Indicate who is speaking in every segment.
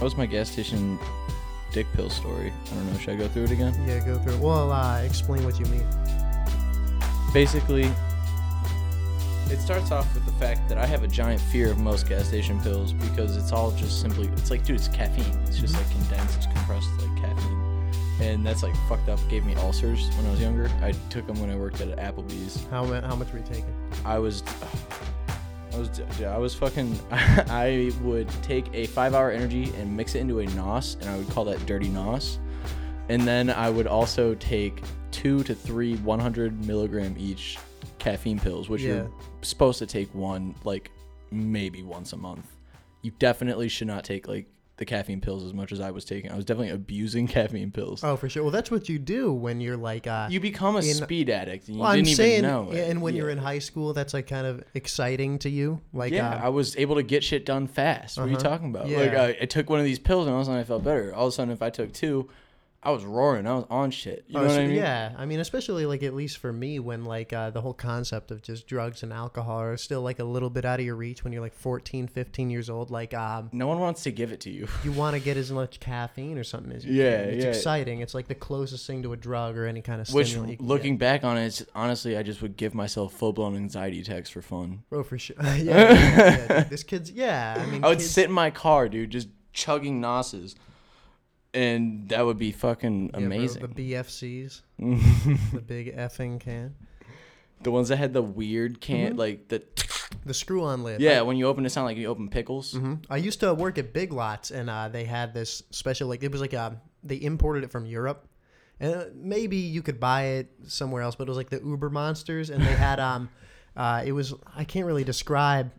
Speaker 1: That was my gas station dick pill story. I don't know. Should I go through it again?
Speaker 2: Yeah, go through. it. Well, uh, explain what you mean.
Speaker 1: Basically, it starts off with the fact that I have a giant fear of most gas station pills because it's all just simply. It's like, dude, it's caffeine. It's just like condensed, it's compressed, like caffeine, and that's like fucked up. Gave me ulcers when I was younger. I took them when I worked at Applebee's.
Speaker 2: How how much were you taking?
Speaker 1: I was, I was, dude, I was fucking. I would take a five-hour energy and mix it into a nos, and I would call that dirty nos. And then I would also take two to three 100 milligram each caffeine pills, which
Speaker 2: Yeah.
Speaker 1: you're supposed to take one like maybe once a month. You definitely should not take like the caffeine pills as much as I was taking. I was definitely abusing caffeine pills.
Speaker 2: Oh, for sure. Well, that's what you do when you're like. Uh,
Speaker 1: you become a
Speaker 2: in-
Speaker 1: speed addict, and you
Speaker 2: well, I'm saying,
Speaker 1: even know.
Speaker 2: yeah, and when you're in high school, that's like kind of exciting to you. Like,
Speaker 1: yeah,
Speaker 2: uh,
Speaker 1: I was able to get shit done fast. What are you
Speaker 2: Uh-huh.
Speaker 1: talking about? Like
Speaker 2: Yeah.
Speaker 1: I, I took one of these pills and all of a sudden I felt better. All of a sudden, if I took two, I was roaring. I was on shit. You
Speaker 2: Oh,
Speaker 1: know what
Speaker 2: so-
Speaker 1: I mean?
Speaker 2: Yeah, I mean, especially like at least for me, when like uh, the whole concept of just drugs and alcohol are still like a little bit out of your reach when you're like 14, 15 years old. Like, um,
Speaker 1: No one wants to give it to you.
Speaker 2: you want to get as much caffeine or something as you
Speaker 1: Yeah,
Speaker 2: can. It's
Speaker 1: yeah.
Speaker 2: exciting. It's like the closest thing to a drug or any kind of
Speaker 1: Which,
Speaker 2: stimulant. you can
Speaker 1: looking back on it, it's, honestly, I just would give myself full blown anxiety attacks for fun.
Speaker 2: get. oh, for sure. yeah, yeah, yeah, this kid's yeah. I mean,
Speaker 1: I would
Speaker 2: kids-
Speaker 1: sit in my car, dude, just chugging nosses, and that would be fucking
Speaker 2: yeah, bro,
Speaker 1: amazing.
Speaker 2: the BFCs, the big effing can,
Speaker 1: the ones that had the weird can,
Speaker 2: Mhm.
Speaker 1: like the
Speaker 2: the screw-on lid.
Speaker 1: yeah, when you open it, sound like you open pickles.
Speaker 2: hmm I used to work at Big Lots, and uh, they had this special like it was like uh they imported it from Europe, and uh, maybe you could buy it somewhere else, but it was like the Uber monsters, and they had um, uh, it was I can't really describe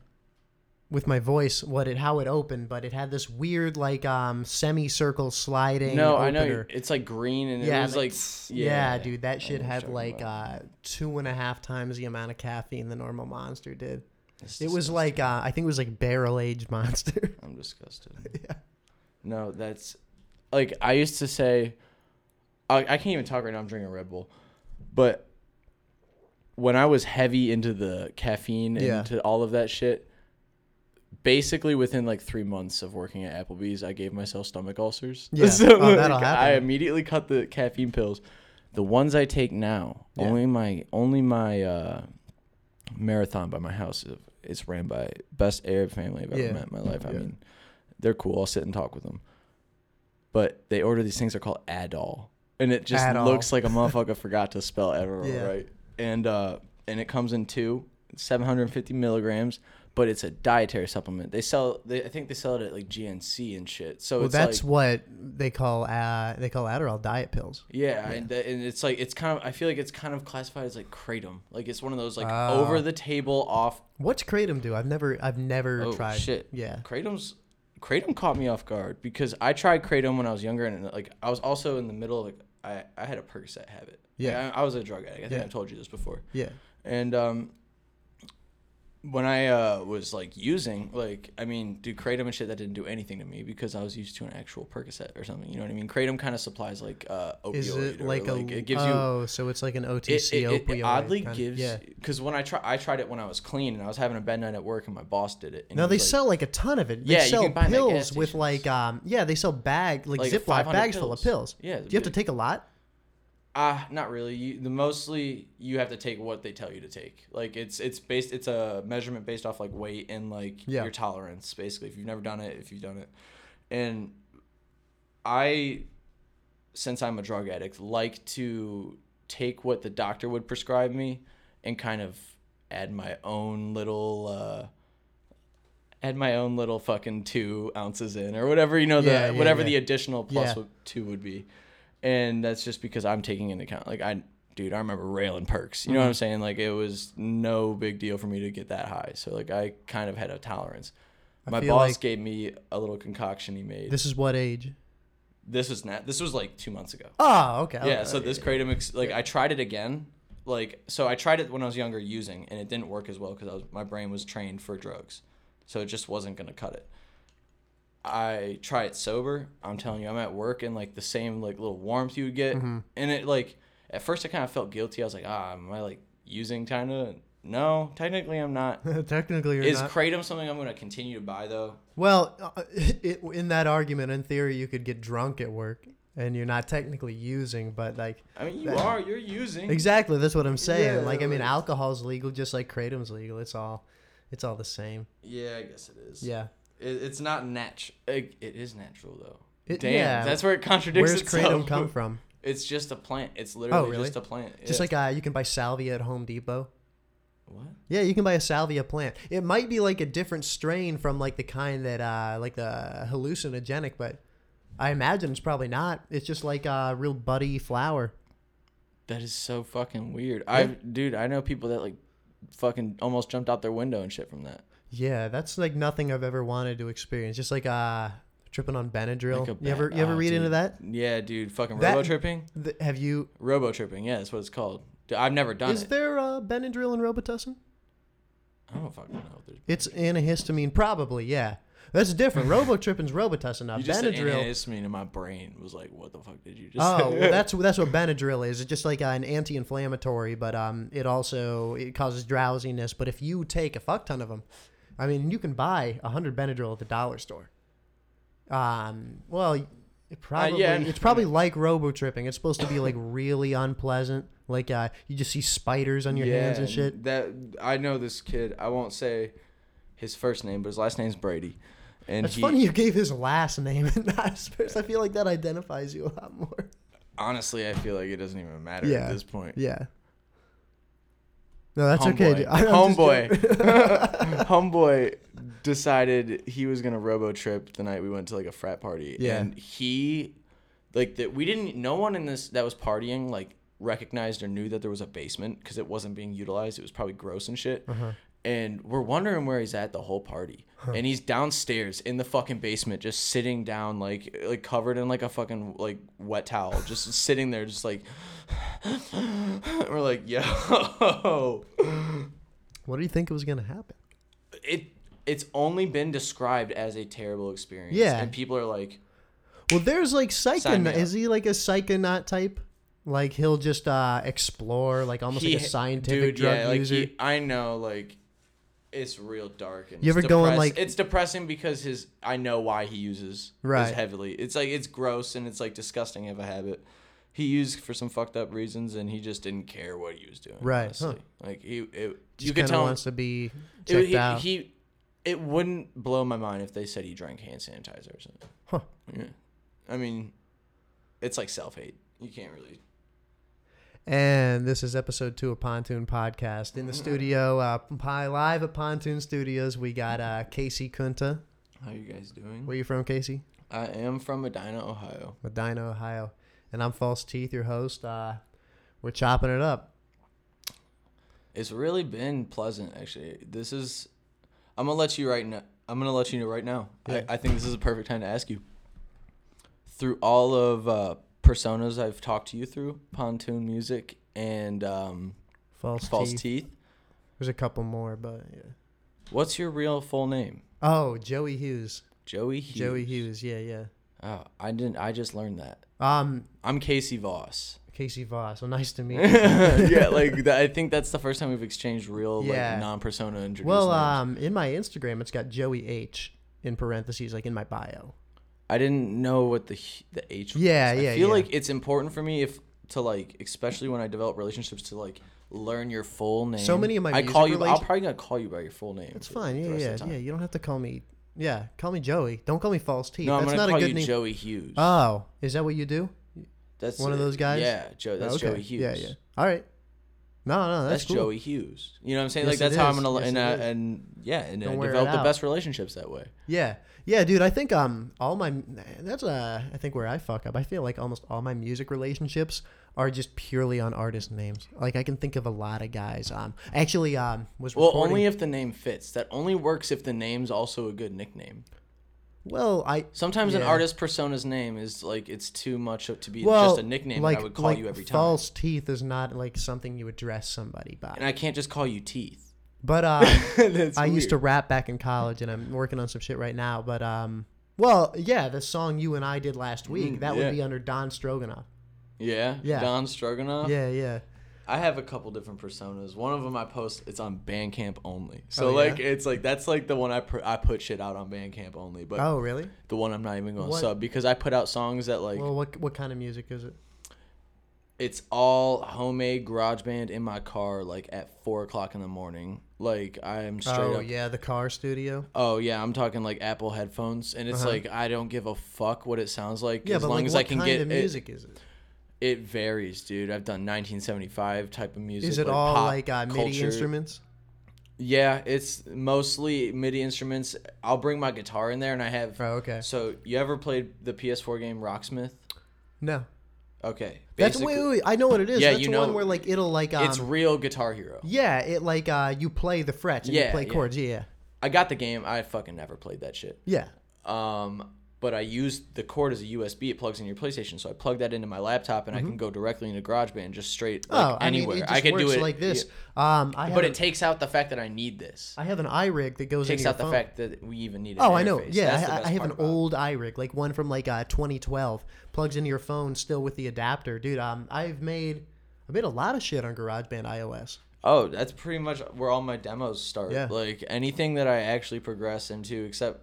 Speaker 2: with my voice what it how it opened, but it had this weird like um semicircle sliding.
Speaker 1: No, I know
Speaker 2: opener.
Speaker 1: it's like green, and
Speaker 2: Yeah,
Speaker 1: it was
Speaker 2: like,
Speaker 1: like,
Speaker 2: Yeah, dude, that shit had like uh, two and a half times the amount of caffeine the normal monster did.
Speaker 1: It's
Speaker 2: It was like uh, I think it was like barrel aged monster.
Speaker 1: I'm disgusted.
Speaker 2: yeah.
Speaker 1: No, that's like I used to say. I, I can't even talk right now. I'm drinking a Red Bull, but when I was heavy into the caffeine and
Speaker 2: Yeah.
Speaker 1: into all of that shit, basically within like three months of working at Applebee's, I gave myself stomach ulcers.
Speaker 2: Yeah.
Speaker 1: so
Speaker 2: Oh, that'll
Speaker 1: like, I immediately cut the caffeine pills. The ones I take now,
Speaker 2: Yeah.
Speaker 1: only my only my uh, marathon by my house is it's ran by best Arab family I've ever
Speaker 2: Yeah.
Speaker 1: met in my life. I
Speaker 2: Yeah.
Speaker 1: mean, they're cool. I'll sit and talk with them. But they order these things. They're called Adol, and it just
Speaker 2: Adol.
Speaker 1: looks like a motherfucker forgot to spell
Speaker 2: Yeah.
Speaker 1: right? And uh, and it comes in two, 750 milligrams. But it's a dietary supplement. They sell. They, I think they sell it at like GNC and shit. So
Speaker 2: Well, that's
Speaker 1: like,
Speaker 2: what they call uh, they call Adderall diet pills.
Speaker 1: yeah, And, th- and it's like it's kind of. I feel like it's kind of classified as like kratom. Like it's one of those like
Speaker 2: Ah.
Speaker 1: over the table off.
Speaker 2: What's kratom do? I've never I've never
Speaker 1: Oh
Speaker 2: tried.
Speaker 1: shit!
Speaker 2: Yeah.
Speaker 1: Kratom's kratom caught me off guard because I tried kratom when I was younger and like I was also in the middle of like I I had a Percocet habit. Like,
Speaker 2: Yeah.
Speaker 1: I, I was a drug addict. I think
Speaker 2: Yeah.
Speaker 1: I've told you this before.
Speaker 2: Yeah.
Speaker 1: And um, when I uh, was like using, like, I mean, dude, kratom and shit that didn't do anything to me because I was used to an actual Percocet or something. You know what I mean? Kratom kind of supplies like uh, opioid.
Speaker 2: Is it
Speaker 1: or,
Speaker 2: like, a
Speaker 1: it gives you.
Speaker 2: oh, so it's like an OTC
Speaker 1: it, it,
Speaker 2: opioid.
Speaker 1: it oddly
Speaker 2: kind of-
Speaker 1: gives
Speaker 2: yeah.
Speaker 1: because when I try I tried it when I was clean and I was having a bad night at work and my boss did it. And
Speaker 2: No, they
Speaker 1: like,
Speaker 2: sell like a ton of it. They
Speaker 1: Yeah, you
Speaker 2: sell
Speaker 1: can buy 'em at gas
Speaker 2: pills with like um yeah, they sell bag like,
Speaker 1: Like
Speaker 2: Ziploc
Speaker 1: 500
Speaker 2: bags full of
Speaker 1: pills.
Speaker 2: pills.
Speaker 1: Yeah,
Speaker 2: Do you have to take a lot?
Speaker 1: Ah, not really. You, the mostly you have to take what they tell you to take. Like it's it's based it's a measurement based off like weight and like
Speaker 2: Yeah.
Speaker 1: your tolerance basically. If you've never done it, if you've done it, and I, since I'm a drug addict, like to take what the doctor would prescribe me and kind of add my own little. uh Add my own little fucking two ounces in, or whatever you know the
Speaker 2: Yeah, yeah,
Speaker 1: whatever the additional plus two would be and that's just because I'm taking into account. Like I, dude, I remember railing perks. You know what
Speaker 2: Mm-hmm.
Speaker 1: I'm saying? Like it was no big deal for me to get that high. So like I kind of had a tolerance.
Speaker 2: I
Speaker 1: My boss
Speaker 2: like-
Speaker 1: gave me a little concoction he made. This,
Speaker 2: is what age?
Speaker 1: This was not. This was like two months ago.
Speaker 2: Oh, okay.
Speaker 1: yeah.
Speaker 2: okay,
Speaker 1: So this kratom, like I tried it again. Like so, I tried it when I was younger using, and it didn't work as well because my brain was trained for drugs, so it just wasn't gonna cut it. I try it sober. I'm telling you, I'm at work and like the same like little warmth you would get,
Speaker 2: Mm-hmm.
Speaker 1: and it like at first I kind of felt guilty. I was like, ah, am I like using kind of? No, technically I'm not.
Speaker 2: Technically, you're
Speaker 1: Is
Speaker 2: not.
Speaker 1: kratom something I'm gonna continue to buy though?
Speaker 2: well, uh, it, in that argument, in theory, you could get drunk at work, and you're not technically using, but like
Speaker 1: I mean, you
Speaker 2: That-
Speaker 1: are. You're using.
Speaker 2: exactly that's what I'm saying.
Speaker 1: Yeah,
Speaker 2: like I mean, alcohol's legal, just like kratom's legal. It's all, it's all the same.
Speaker 1: Yeah, I guess it is.
Speaker 2: Yeah.
Speaker 1: It, it's not natural. It, it is natural though.
Speaker 2: It-
Speaker 1: Damn,
Speaker 2: yeah.
Speaker 1: that's where it contradicts
Speaker 2: Where's
Speaker 1: itself.
Speaker 2: kratom come from?
Speaker 1: It's just a plant. It's literally
Speaker 2: really?
Speaker 1: just a plant.
Speaker 2: Just
Speaker 1: Yeah.
Speaker 2: like uh, you can buy salvia at Home Depot.
Speaker 1: what?
Speaker 2: Yeah, you can buy a salvia plant. It might be like a different strain from like the kind that uh like the hallucinogenic, but I imagine it's probably not. It's just like a real buddy flower.
Speaker 1: That is so fucking weird. I dude, I know people that like fucking almost jumped out their window and shit from that.
Speaker 2: Yeah, that's like nothing I've ever wanted to experience. Just like uh tripping on Benadryl.
Speaker 1: Like
Speaker 2: you ever you ever
Speaker 1: oh,
Speaker 2: read into that?
Speaker 1: Yeah, dude, fucking
Speaker 2: That-
Speaker 1: robo tripping.
Speaker 2: Th- have you?
Speaker 1: Robo tripping. Yeah, that's what it's called. Dude, I've never done
Speaker 2: Is
Speaker 1: it.
Speaker 2: there uh, Benadryl and Robitussin?
Speaker 1: I don't fucking know. There's-
Speaker 2: It's antihistamine, probably. Yeah, that's different. Robotripping's Robitussin. Now
Speaker 1: you just
Speaker 2: Benadryl.
Speaker 1: antihistamine, and my brain was like, "What the fuck did you just?"
Speaker 2: Oh,
Speaker 1: say?
Speaker 2: well, that's that's what Benadryl is. It's just like an anti-inflammatory, but um, it also it causes drowsiness. But if you take a fuck ton of them, I mean, you can buy a hundred Benadryl at the dollar store. Um, well, it probably
Speaker 1: yeah,
Speaker 2: it's probably like robo tripping. It's supposed to be like really unpleasant. Like uh, you just see spiders on your hands and shit.
Speaker 1: That I know this kid. I won't say his first name, but his last name's Brady. And
Speaker 2: It's funny you gave his last name and not his first. I feel like that identifies you a lot more.
Speaker 1: honestly, I feel like it doesn't even matter
Speaker 2: Yeah.
Speaker 1: at this point.
Speaker 2: Yeah. No, that's okay.
Speaker 1: Homeboy.
Speaker 2: dude. I'm
Speaker 1: Homeboy. Homeboy decided he was gonna robo trip the night we went to like a frat party.
Speaker 2: Yeah.
Speaker 1: And he like that we didn't no one in this that was partying like recognized or knew that there was a basement because it wasn't being utilized. It was probably gross and shit.
Speaker 2: Uh-huh.
Speaker 1: And we're wondering where he's at the whole party. And he's downstairs in the fucking basement, just sitting down, like like covered in like a fucking like wet towel, just sitting there, just like. we're like, yo,
Speaker 2: What do you think was gonna happen?
Speaker 1: it it's only been described as a terrible experience.
Speaker 2: Yeah.
Speaker 1: And people are like,
Speaker 2: Well, there's like psychonaut. Is he like a psychonaut type? Like he'll just uh, explore, like almost
Speaker 1: he-
Speaker 2: like a scientific
Speaker 1: dude,
Speaker 2: drug
Speaker 1: yeah, like
Speaker 2: user.
Speaker 1: he, I know, like it's real dark. And
Speaker 2: You
Speaker 1: it's
Speaker 2: ever going, like-
Speaker 1: It's depressing because his I know why he uses
Speaker 2: Right.
Speaker 1: heavily. It's like it's gross and it's like disgusting of a habit. He used for some fucked up reasons and he just didn't care what he was doing.
Speaker 2: Right,
Speaker 1: honestly. Like he, it, you
Speaker 2: just
Speaker 1: could
Speaker 2: kind
Speaker 1: tell
Speaker 2: wants to be
Speaker 1: it- he,
Speaker 2: out.
Speaker 1: he it wouldn't blow my mind if they said he drank hand sanitizer or something.
Speaker 2: Huh.
Speaker 1: Yeah. I mean, it's like self hate. You can't really.
Speaker 2: And this is episode two of Pontoon Podcast. In the studio, uh, live at Pontoon Studios, we got uh, KC Kunta.
Speaker 1: How you guys doing?
Speaker 2: Where you from, Casey?
Speaker 1: I am from Medina, Ohio.
Speaker 2: Medina, Ohio. And I'm False Teeth, your host. Uh, we're chopping it up.
Speaker 1: It's really been pleasant, actually. This is. I'm gonna let you right now. I'm gonna let you know right now.
Speaker 2: Yeah.
Speaker 1: I, I think this is a perfect time to ask you. Through all of uh, personas I've talked to you through, pontoon music and um,
Speaker 2: False,
Speaker 1: false
Speaker 2: Teeth.
Speaker 1: teeth.
Speaker 2: There's a couple more, but yeah.
Speaker 1: What's your real full name?
Speaker 2: Oh, Joey Hughes.
Speaker 1: Joey Hughes.
Speaker 2: Joey Hughes. Yeah, yeah.
Speaker 1: Oh, I didn't. I just learned that.
Speaker 2: Um,
Speaker 1: I'm Casey Voss.
Speaker 2: Casey Voss. Well, nice to meet you.
Speaker 1: yeah, like that, I think that's the first time we've exchanged real
Speaker 2: Yeah.
Speaker 1: like non-persona
Speaker 2: Well,
Speaker 1: names.
Speaker 2: um, in my Instagram, it's got Joey H in parentheses, like in my bio.
Speaker 1: I didn't know what the h- the H. Was.
Speaker 2: Yeah, yeah,
Speaker 1: I feel
Speaker 2: yeah.
Speaker 1: like it's important for me if to like, especially when I develop relationships, to like learn your full name.
Speaker 2: So many of my
Speaker 1: I
Speaker 2: music
Speaker 1: call you. I'll probably gonna call you by your full name. It's
Speaker 2: fine. Yeah, yeah, yeah. You don't have to call me. Yeah, call me Joey. Don't call me False Teeth.
Speaker 1: No, I'm
Speaker 2: That's
Speaker 1: gonna
Speaker 2: not
Speaker 1: call
Speaker 2: a good
Speaker 1: you
Speaker 2: name.
Speaker 1: Joey Hughes.
Speaker 2: Oh, is that what you do?
Speaker 1: that's
Speaker 2: one of those guys?
Speaker 1: Yeah, Joe. That's
Speaker 2: okay.
Speaker 1: Joey Hughes.
Speaker 2: Yeah, yeah. All right. No, no, that's,
Speaker 1: That's,
Speaker 2: cool.
Speaker 1: Joey Hughes. You know what I'm saying?
Speaker 2: Yes,
Speaker 1: like that's how I'm gonna
Speaker 2: Yes,
Speaker 1: and, uh, and yeah, and uh, develop the best relationships that way.
Speaker 2: Yeah, yeah, dude. I think um all my that's uh I think where I fuck up. I feel like almost all my music relationships are just purely on artist names. Like I can think of a lot of guys. Um, actually, um, was
Speaker 1: Well,
Speaker 2: recording-
Speaker 1: only if the name fits. That only works if the name's also a good nickname.
Speaker 2: well, I
Speaker 1: Sometimes an artist persona's name is like it's too much to be
Speaker 2: well
Speaker 1: just a nickname
Speaker 2: like
Speaker 1: that I would call
Speaker 2: like
Speaker 1: you every time.
Speaker 2: false teeth is not like something you address somebody by.
Speaker 1: And I can't just call you Teeth.
Speaker 2: But uh, I used to rap back in college, and I'm working on some shit right now. But um, well, yeah, the song you and I did last week
Speaker 1: Mm,
Speaker 2: that
Speaker 1: yeah.
Speaker 2: would be under Don Stroganoff.
Speaker 1: Yeah.
Speaker 2: Yeah.
Speaker 1: Don Stroganoff.
Speaker 2: Yeah, yeah.
Speaker 1: I have a couple different personas. One of them I post it's on Bandcamp only. So
Speaker 2: Oh,
Speaker 1: like
Speaker 2: yeah?
Speaker 1: it's like that's like the one I pr- I put shit out on Bandcamp only, but
Speaker 2: Oh, really?
Speaker 1: the one I'm not even going to sub because I put out songs that like
Speaker 2: well, what what kind of music is it?
Speaker 1: It's all homemade garage band in my car like at four o'clock in the morning. Like I am straight
Speaker 2: oh,
Speaker 1: up
Speaker 2: yeah, the car studio.
Speaker 1: Oh yeah, I'm talking like Apple headphones, and it's
Speaker 2: Uh-huh.
Speaker 1: like I don't give a fuck what it sounds like
Speaker 2: Yeah,
Speaker 1: as
Speaker 2: but
Speaker 1: long
Speaker 2: like,
Speaker 1: as
Speaker 2: what
Speaker 1: I can
Speaker 2: kind
Speaker 1: get
Speaker 2: of music is it?
Speaker 1: it. It varies, dude. I've done 1975 type of music.
Speaker 2: Is it
Speaker 1: like
Speaker 2: all
Speaker 1: pop
Speaker 2: like uh, MIDI
Speaker 1: culture.
Speaker 2: instruments?
Speaker 1: Yeah, it's mostly MIDI instruments. I'll bring my guitar in there, and I have.
Speaker 2: Oh, okay.
Speaker 1: So you ever played the PS4 game Rocksmith?
Speaker 2: No,
Speaker 1: Okay,
Speaker 2: that's wait, wait, wait, I know what it is.
Speaker 1: Yeah,
Speaker 2: that's
Speaker 1: you
Speaker 2: the
Speaker 1: know-
Speaker 2: one where like it'll like um,
Speaker 1: It's real Guitar Hero.
Speaker 2: yeah, it like uh you play the frets and you
Speaker 1: Yeah,
Speaker 2: play
Speaker 1: yeah.
Speaker 2: chords. Yeah,
Speaker 1: I got the game. I fucking never played that shit.
Speaker 2: yeah.
Speaker 1: Um, but I use the cord as a USB. It plugs in your PlayStation, so I plug that into my laptop, and I can go directly into GarageBand, just straight like,
Speaker 2: Mm-hmm. oh,
Speaker 1: anywhere.
Speaker 2: I mean, it just
Speaker 1: could
Speaker 2: works
Speaker 1: do it
Speaker 2: like this.
Speaker 1: yeah.
Speaker 2: Um, I have
Speaker 1: But it takes out the fact that I need this.
Speaker 2: I have an iRig that goes
Speaker 1: takes
Speaker 2: into
Speaker 1: out the
Speaker 2: phone.
Speaker 1: fact that we even need. An
Speaker 2: Oh, I know. Yeah, I, I have an
Speaker 1: it.
Speaker 2: old iRig, like one from like uh, 2012, plugs into your phone still with the adapter, dude. Um, I've made I made a lot of shit on GarageBand iOS.
Speaker 1: Oh, that's pretty much where all my demos start.
Speaker 2: Yeah.
Speaker 1: Like anything that I actually progress into, except,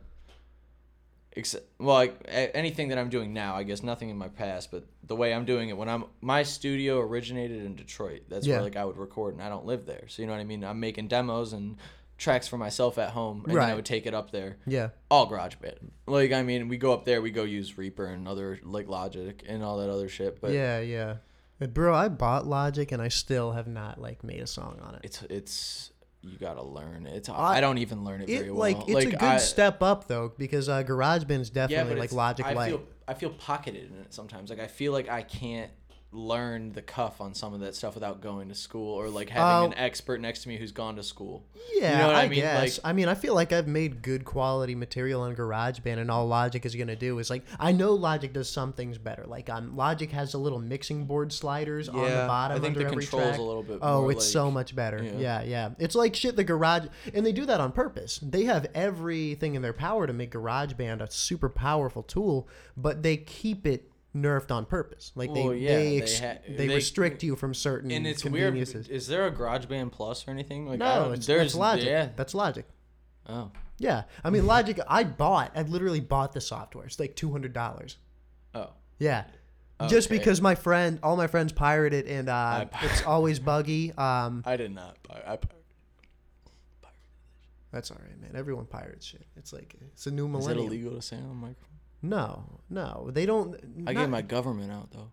Speaker 1: except well, like anything that I'm doing now. I guess nothing in my past, but the way I'm doing it when I'm my studio originated in Detroit. That's
Speaker 2: Yeah.
Speaker 1: where like I would record, and I don't live there, so you know what I mean. I'm making demos and tracks for myself at home, and then I would take it up there.
Speaker 2: Yeah,
Speaker 1: All GarageBand. Like I mean, we go up there, we go use Reaper and other like Logic and all that other shit. But
Speaker 2: yeah, yeah. But bro, I bought Logic and I still have not like made a song on it.
Speaker 1: it's it's you gotta learn it. It's
Speaker 2: I-
Speaker 1: I, don't even learn it very well.
Speaker 2: like it's a good
Speaker 1: I-
Speaker 2: step up though because uh, GarageBand is definitely like Logic
Speaker 1: I
Speaker 2: Light.
Speaker 1: Feel, I feel pocketed in it sometimes. Like I feel like I can't learn the cuff on some of that stuff without going to school or like having
Speaker 2: Oh.
Speaker 1: an expert next to me who's gone to school.
Speaker 2: Yeah,
Speaker 1: know what
Speaker 2: I,
Speaker 1: I mean?
Speaker 2: guess.
Speaker 1: Like-
Speaker 2: I mean, I feel like I've made good quality material on GarageBand, and all Logic is gonna do is like I know Logic does some things better. Like um, Logic has the little mixing board sliders on the bottom
Speaker 1: I think
Speaker 2: under
Speaker 1: the
Speaker 2: every
Speaker 1: controls
Speaker 2: track.
Speaker 1: a little bit
Speaker 2: Oh, it's so much better.
Speaker 1: yeah.
Speaker 2: Yeah. yeah, It's like shit. The garage, and they do that on purpose. They have everything in their power to make GarageBand a super powerful tool, but they keep it nerfed on purpose. Like they
Speaker 1: Well, yeah,
Speaker 2: they,
Speaker 1: they ha-
Speaker 2: they,
Speaker 1: they-
Speaker 2: restrict you from certain
Speaker 1: And it's weird. Is there a GarageBand Plus or anything? Like
Speaker 2: no, it's,
Speaker 1: there's
Speaker 2: that's Logic.
Speaker 1: Yeah.
Speaker 2: That's Logic.
Speaker 1: Oh.
Speaker 2: Yeah, I mean Logic. I bought. I literally bought the software. It's like two hundred dollars.
Speaker 1: Oh.
Speaker 2: Yeah, just because my friend, all my friends pirate it, and uh, it's always buggy. Um,
Speaker 1: I did not. buy I, pirate.
Speaker 2: that's all right, man. Everyone pirates shit. It's like it's a new millennium.
Speaker 1: is it illegal to say on the microphone?
Speaker 2: No, no, they don't.
Speaker 1: I
Speaker 2: not-
Speaker 1: get my government out though.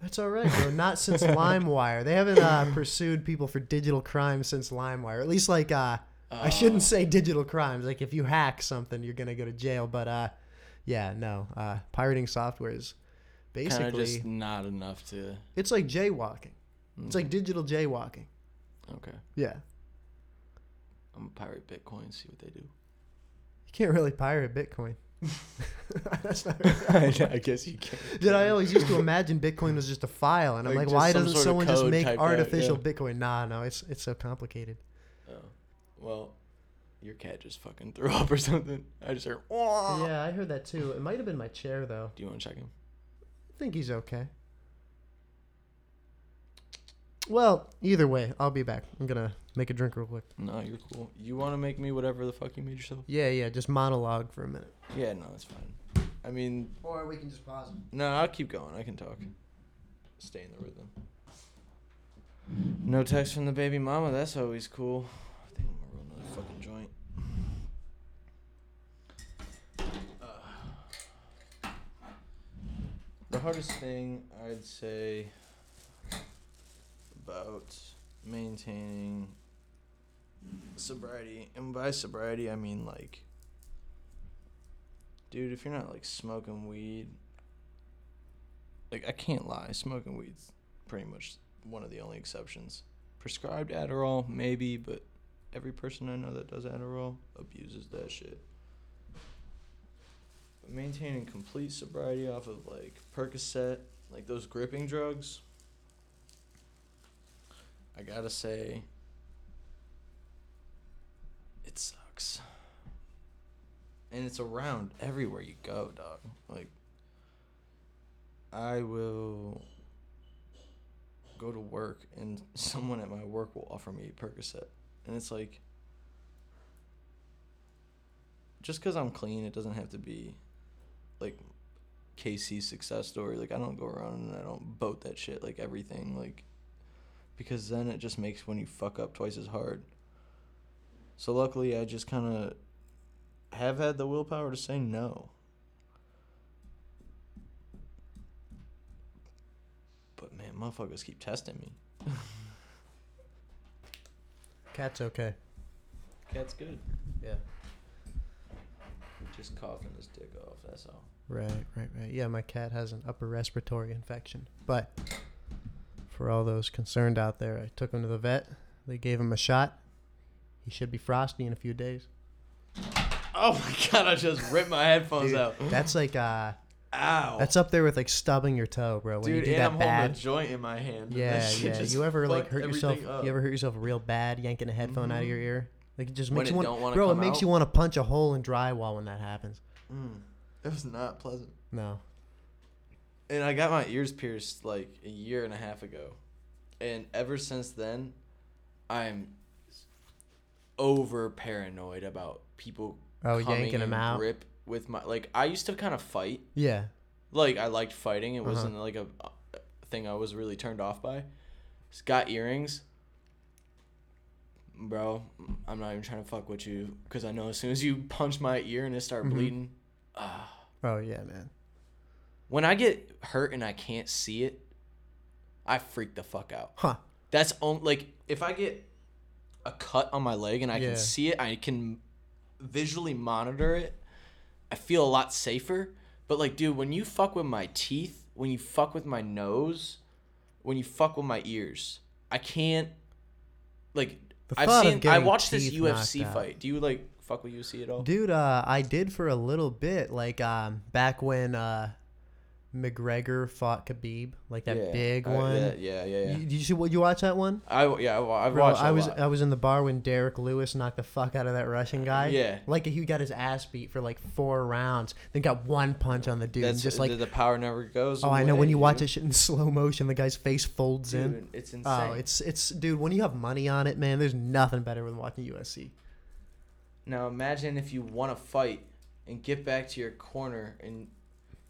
Speaker 2: That's all right, bro. Not since LimeWire. They haven't uh, pursued people for digital crimes since LimeWire. At least like uh, I
Speaker 1: Oh.
Speaker 2: shouldn't say digital crimes. Like if you hack something, you're gonna go to jail. But uh, yeah, no. Uh, pirating software is basically
Speaker 1: just not enough to.
Speaker 2: it's like jaywalking. It's like digital jaywalking.
Speaker 1: Okay.
Speaker 2: Yeah,
Speaker 1: I'm gonna pirate Bitcoin. See what they do.
Speaker 2: you can't really pirate Bitcoin. That's not.
Speaker 1: I guess you can.
Speaker 2: Did I always used to imagine Bitcoin was just a file, and I'm
Speaker 1: Like
Speaker 2: like,
Speaker 1: just
Speaker 2: why
Speaker 1: some
Speaker 2: doesn't
Speaker 1: sort of
Speaker 2: someone just
Speaker 1: code
Speaker 2: make
Speaker 1: typed out,
Speaker 2: artificial
Speaker 1: yeah.
Speaker 2: Bitcoin? Nah, no, it's it's so complicated.
Speaker 1: Oh. Well, your cat just fucking threw up or something. I just heard. "Wah."
Speaker 2: Yeah, I heard that too. It might have been my chair though.
Speaker 1: Do you want to check him?
Speaker 2: I think he's okay. Well, either way, I'll be back. I'm gonna make a drink real quick.
Speaker 1: No, you're cool. You want to make me whatever the fuck you made yourself?
Speaker 2: Yeah, yeah, just monologue for a minute.
Speaker 1: Yeah, no, that's fine. I mean,
Speaker 2: Or we can just pause.
Speaker 1: no, I'll keep going. I can talk. Stay in the rhythm. No text from the baby mama. That's always cool. I think I'm gonna roll another fucking joint. Uh, the hardest thing I'd say about maintaining sobriety, and by sobriety I mean like, dude, if you're not like smoking weed, like I can't lie, smoking weed's pretty much one of the only exceptions. Prescribed Adderall, maybe, but every person I know that does Adderall abuses that shit. But maintaining complete sobriety off of like Percocet, like those gripping drugs, I gotta say, it sucks. And it's around everywhere you go, dog. Like, I will go to work and someone at my work will offer me Percocet, and it's like, just because I'm clean, it doesn't have to be, like, KC's success story. Like I don't go around and I don't boat that shit like everything like, because then it just makes when you fuck up twice as hard. So luckily, I just kind of have had the willpower to say no. But man, motherfuckers keep testing me.
Speaker 2: Cat's okay.
Speaker 1: Cat's good.
Speaker 2: Yeah.
Speaker 1: Just coughing his dick off. That's all.
Speaker 2: Right, right, right. Yeah, my cat has an upper respiratory infection. But for all those concerned out there, I took him to the vet. They gave him a shot. He should be frosty in a few days.
Speaker 1: Oh my god! I just ripped my headphones
Speaker 2: Dude,
Speaker 1: out.
Speaker 2: That's like uh
Speaker 1: Ow.
Speaker 2: that's up there with like stubbing your toe, bro. When
Speaker 1: Dude,
Speaker 2: you do
Speaker 1: and
Speaker 2: that
Speaker 1: I'm
Speaker 2: bad.
Speaker 1: holding a joint in my hand.
Speaker 2: Yeah, yeah. You ever like hurt yourself?
Speaker 1: up.
Speaker 2: You ever hurt yourself real bad yanking a headphone out of your
Speaker 1: Mhm.
Speaker 2: ear? Like it just
Speaker 1: When
Speaker 2: makes
Speaker 1: it
Speaker 2: you want, bro. It makes
Speaker 1: out?
Speaker 2: you want to punch a hole in drywall when that happens.
Speaker 1: Mm, it was not pleasant.
Speaker 2: No.
Speaker 1: And I got my ears pierced like a year and a half ago, and ever since then, I'm over paranoid about people
Speaker 2: Oh,
Speaker 1: coming
Speaker 2: yanking 'em
Speaker 1: in
Speaker 2: out?
Speaker 1: grip with my like. I used to kind of fight.
Speaker 2: Yeah.
Speaker 1: Like I liked fighting. It
Speaker 2: Uh-huh.
Speaker 1: wasn't like a, thing I was really turned off by. Just got earrings. Bro, I'm not even trying to fuck with you because I know as soon as you punch my ear and it start
Speaker 2: Mhm.
Speaker 1: bleeding, ah.
Speaker 2: Oh yeah, man.
Speaker 1: When I get hurt and I can't see it, I freak the fuck out.
Speaker 2: Huh.
Speaker 1: That's on like if I get a cut on my leg and I
Speaker 2: Yeah.
Speaker 1: can see it, I can visually monitor it. I feel a lot safer. But like, dude, when you fuck with my teeth, when you fuck with my nose, when you fuck with my ears, I can't. Like,
Speaker 2: The
Speaker 1: I've
Speaker 2: thought of
Speaker 1: seen. I
Speaker 2: getting
Speaker 1: watched this
Speaker 2: teeth
Speaker 1: UFC
Speaker 2: knocked out.
Speaker 1: fight. Do you like fuck with UFC at all?
Speaker 2: Dude, uh, I did for a little bit, like um, back when uh, McGregor fought Khabib, like that
Speaker 1: Yeah.
Speaker 2: big
Speaker 1: Uh,
Speaker 2: one.
Speaker 1: yeah, yeah, yeah. yeah.
Speaker 2: You, did you see what you watch that one?
Speaker 1: I yeah, I- watched.
Speaker 2: I was
Speaker 1: lot.
Speaker 2: I was in the bar when Derrick Lewis knocked the fuck out of that Russian guy.
Speaker 1: Yeah.
Speaker 2: like he got his ass beat for like four rounds, then got one punch on the dude, and just like
Speaker 1: the, power never goes.
Speaker 2: oh, I know when
Speaker 1: away,
Speaker 2: you watch
Speaker 1: dude.
Speaker 2: this shit in slow motion, the guy's face folds in.
Speaker 1: Dude, it's insane.
Speaker 2: Oh, it's it's dude. When you have money on it, man, there's nothing better than watching UFC.
Speaker 1: now imagine if you want to fight and get back to your corner, and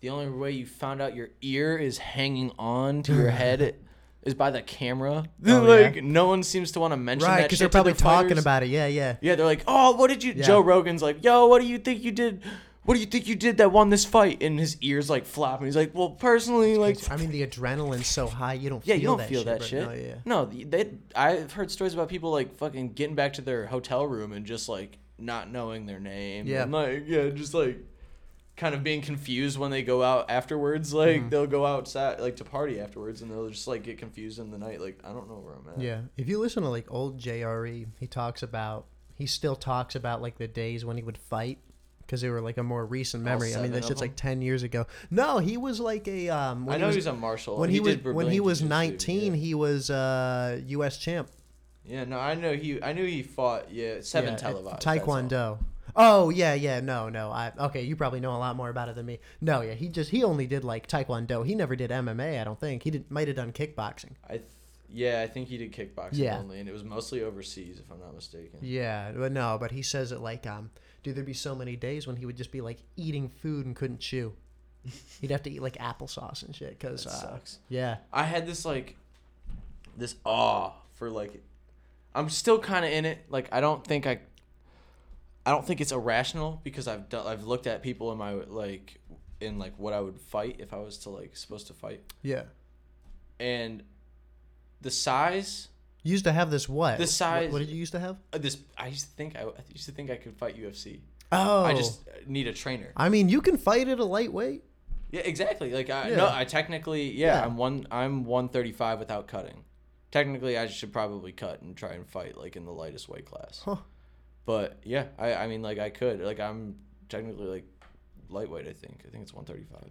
Speaker 1: the only way you found out your ear is hanging on to your head is by the camera.
Speaker 2: Oh,
Speaker 1: like
Speaker 2: yeah?
Speaker 1: no one seems to want to mention that.
Speaker 2: Right,
Speaker 1: that
Speaker 2: because they're probably talking
Speaker 1: fighters.
Speaker 2: about it. Yeah, yeah.
Speaker 1: Yeah, they're like, "Oh, what did you?"
Speaker 2: Yeah.
Speaker 1: Joe Rogan's like, "Yo, what do you think you did? What do you think you did that won this fight?" And his ears like flopping. He's like, "Well, personally, like,
Speaker 2: I mean, the adrenaline's so high, you don't.
Speaker 1: Yeah,
Speaker 2: feel
Speaker 1: you don't
Speaker 2: that
Speaker 1: feel
Speaker 2: shit,
Speaker 1: that
Speaker 2: but
Speaker 1: shit.
Speaker 2: No, yeah.
Speaker 1: No, they. I've heard stories about people like fucking getting back to their hotel room and just like not knowing their name.
Speaker 2: Yeah.
Speaker 1: and, like yeah, just like kind of being confused when they go out afterwards. Like
Speaker 2: Mhm.
Speaker 1: they'll go outside like to party afterwards and they'll just like get confused in the night. Like I don't know where I'm at.
Speaker 2: Yeah, if you listen to like old JRE, he talks about he still talks about like the days when he would fight because they were like a more recent memory. I mean, that shit's
Speaker 1: them?
Speaker 2: like ten years ago. No, he was like a um.
Speaker 1: I
Speaker 2: he
Speaker 1: know
Speaker 2: was,
Speaker 1: he's a martial.
Speaker 2: when he, was
Speaker 1: did
Speaker 2: when he was nineteen,
Speaker 1: Yeah.
Speaker 2: he was uh U.S. champ.
Speaker 1: yeah, no, I know he. I knew he fought. Yeah, seven
Speaker 2: Yeah,
Speaker 1: televised.
Speaker 2: Taekwondo. Oh yeah, yeah, no, no. I okay. You probably know a lot more about it than me. No, yeah, he just he only did like Taekwondo. He never did MMA. I don't think he did. Might have done kickboxing.
Speaker 1: I. Th- yeah, I think he did kickboxing
Speaker 2: Yeah.
Speaker 1: only, and it was mostly overseas, if I'm not mistaken.
Speaker 2: Yeah, but no, but he says it like um, dude, there'd be so many days when he would just be like eating food and couldn't chew. He'd have to eat like applesauce and shit. Cause
Speaker 1: That
Speaker 2: uh,
Speaker 1: sucks.
Speaker 2: yeah,
Speaker 1: I had this like this awe for like I'm still kind of in it. Like I don't think I I don't think it's irrational because I've done I've looked at people in my like in like what I would fight if I was to like supposed to fight.
Speaker 2: yeah.
Speaker 1: And the size
Speaker 2: You used to have this what?
Speaker 1: The
Speaker 2: What-
Speaker 1: size-
Speaker 2: What, did you used to have?
Speaker 1: uh, this I used to think I, I used to think I could fight UFC.
Speaker 2: Oh,
Speaker 1: I just need a trainer.
Speaker 2: I mean, you can fight at a lightweight.
Speaker 1: Yeah, exactly. Like I
Speaker 2: Yeah.
Speaker 1: no, I technically yeah,
Speaker 2: Yeah.
Speaker 1: I'm one I'm 135 without cutting. Technically, I should probably cut and try and fight like in the lightest weight class.
Speaker 2: Huh.
Speaker 1: But yeah, I I mean like I could like I'm technically like lightweight. I think I think it's 135.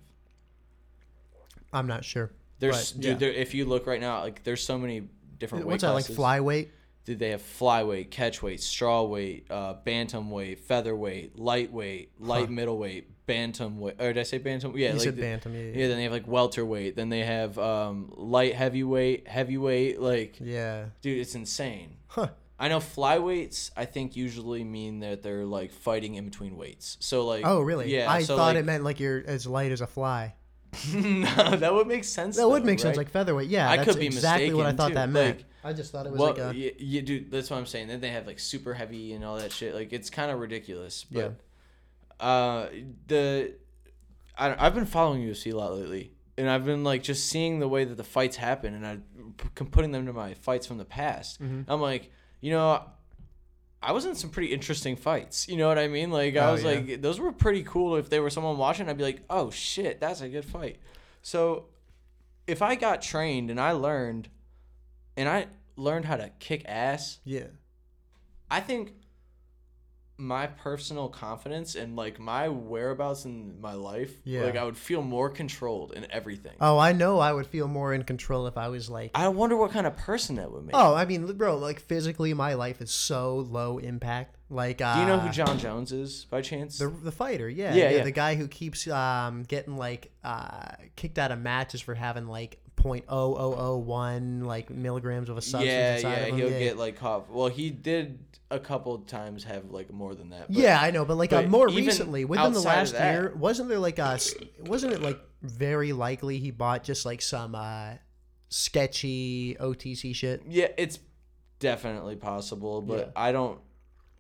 Speaker 2: I'm not sure.
Speaker 1: There's
Speaker 2: But,
Speaker 1: dude,
Speaker 2: yeah.
Speaker 1: there, if you look right now, like there's so many different weight
Speaker 2: What's that like flyweight?
Speaker 1: Dude, they have flyweight, catchweight, strawweight, uh, bantamweight, featherweight, lightweight, light
Speaker 2: Huh.
Speaker 1: middleweight, bantamweight. Or did I say bantam? Yeah,
Speaker 2: you
Speaker 1: like
Speaker 2: said
Speaker 1: the-
Speaker 2: bantam. Yeah,
Speaker 1: Yeah,
Speaker 2: yeah.
Speaker 1: then they have like welterweight. Then they have um, light heavyweight, heavyweight. Like,
Speaker 2: yeah.
Speaker 1: dude, it's insane.
Speaker 2: Huh.
Speaker 1: I know flyweights. I think usually mean that they're like fighting in between weights. So like,
Speaker 2: Oh, really?
Speaker 1: Yeah,
Speaker 2: I
Speaker 1: so,
Speaker 2: thought
Speaker 1: like-
Speaker 2: it meant like you're as light as a fly.
Speaker 1: no, that would make sense.
Speaker 2: That would
Speaker 1: though,
Speaker 2: make sense, like featherweight. Yeah,
Speaker 1: I
Speaker 2: that's
Speaker 1: could be
Speaker 2: exactly what I thought
Speaker 1: too.
Speaker 2: that meant.
Speaker 1: Like,
Speaker 2: I just thought it was
Speaker 1: well,
Speaker 2: like a.
Speaker 1: yeah, yeah, dude, that's what I'm saying. Then they have like super heavy and all that shit. Like it's kind of ridiculous. But uh, the I don't, I've been following UFC a lot lately, and I've been like just seeing the way that the fights happen, and I p- putting them to my fights from the past.
Speaker 2: Mhm.
Speaker 1: I'm like, you know. I was in some pretty interesting fights. You know what I mean? Like I
Speaker 2: Oh,
Speaker 1: was
Speaker 2: yeah.
Speaker 1: like, those were pretty cool. If there was someone watching, I'd be like, oh shit, that's a good fight. So, if I got trained and I learned, and I learned how to kick ass,
Speaker 2: yeah.
Speaker 1: I think my personal confidence and like my whereabouts in my life,
Speaker 2: Yeah.
Speaker 1: like I would feel more controlled in everything.
Speaker 2: Oh, I know. I would feel more in control if I was like.
Speaker 1: I wonder what kind of person that would make.
Speaker 2: Oh, I mean, bro, like physically, my life is so low impact. Like, uh,
Speaker 1: Do you know who Jon Jones is by chance?
Speaker 2: The, the fighter, yeah,
Speaker 1: Yeah, yeah.
Speaker 2: the guy who keeps um getting like uh kicked out of matches for having like point oh oh oh one like milligrams of a substance
Speaker 1: yeah,
Speaker 2: inside
Speaker 1: yeah,
Speaker 2: of him.
Speaker 1: he'll
Speaker 2: yeah.
Speaker 1: get like caught. Well, he did a couple times have like more than that. but-
Speaker 2: yeah, I know, but like uh, more recently, within the last
Speaker 1: that-
Speaker 2: year, wasn't there like a wasn't it like very likely he bought just like some uh sketchy OTC shit?
Speaker 1: Yeah, it's definitely possible, but
Speaker 2: Yeah.
Speaker 1: I don't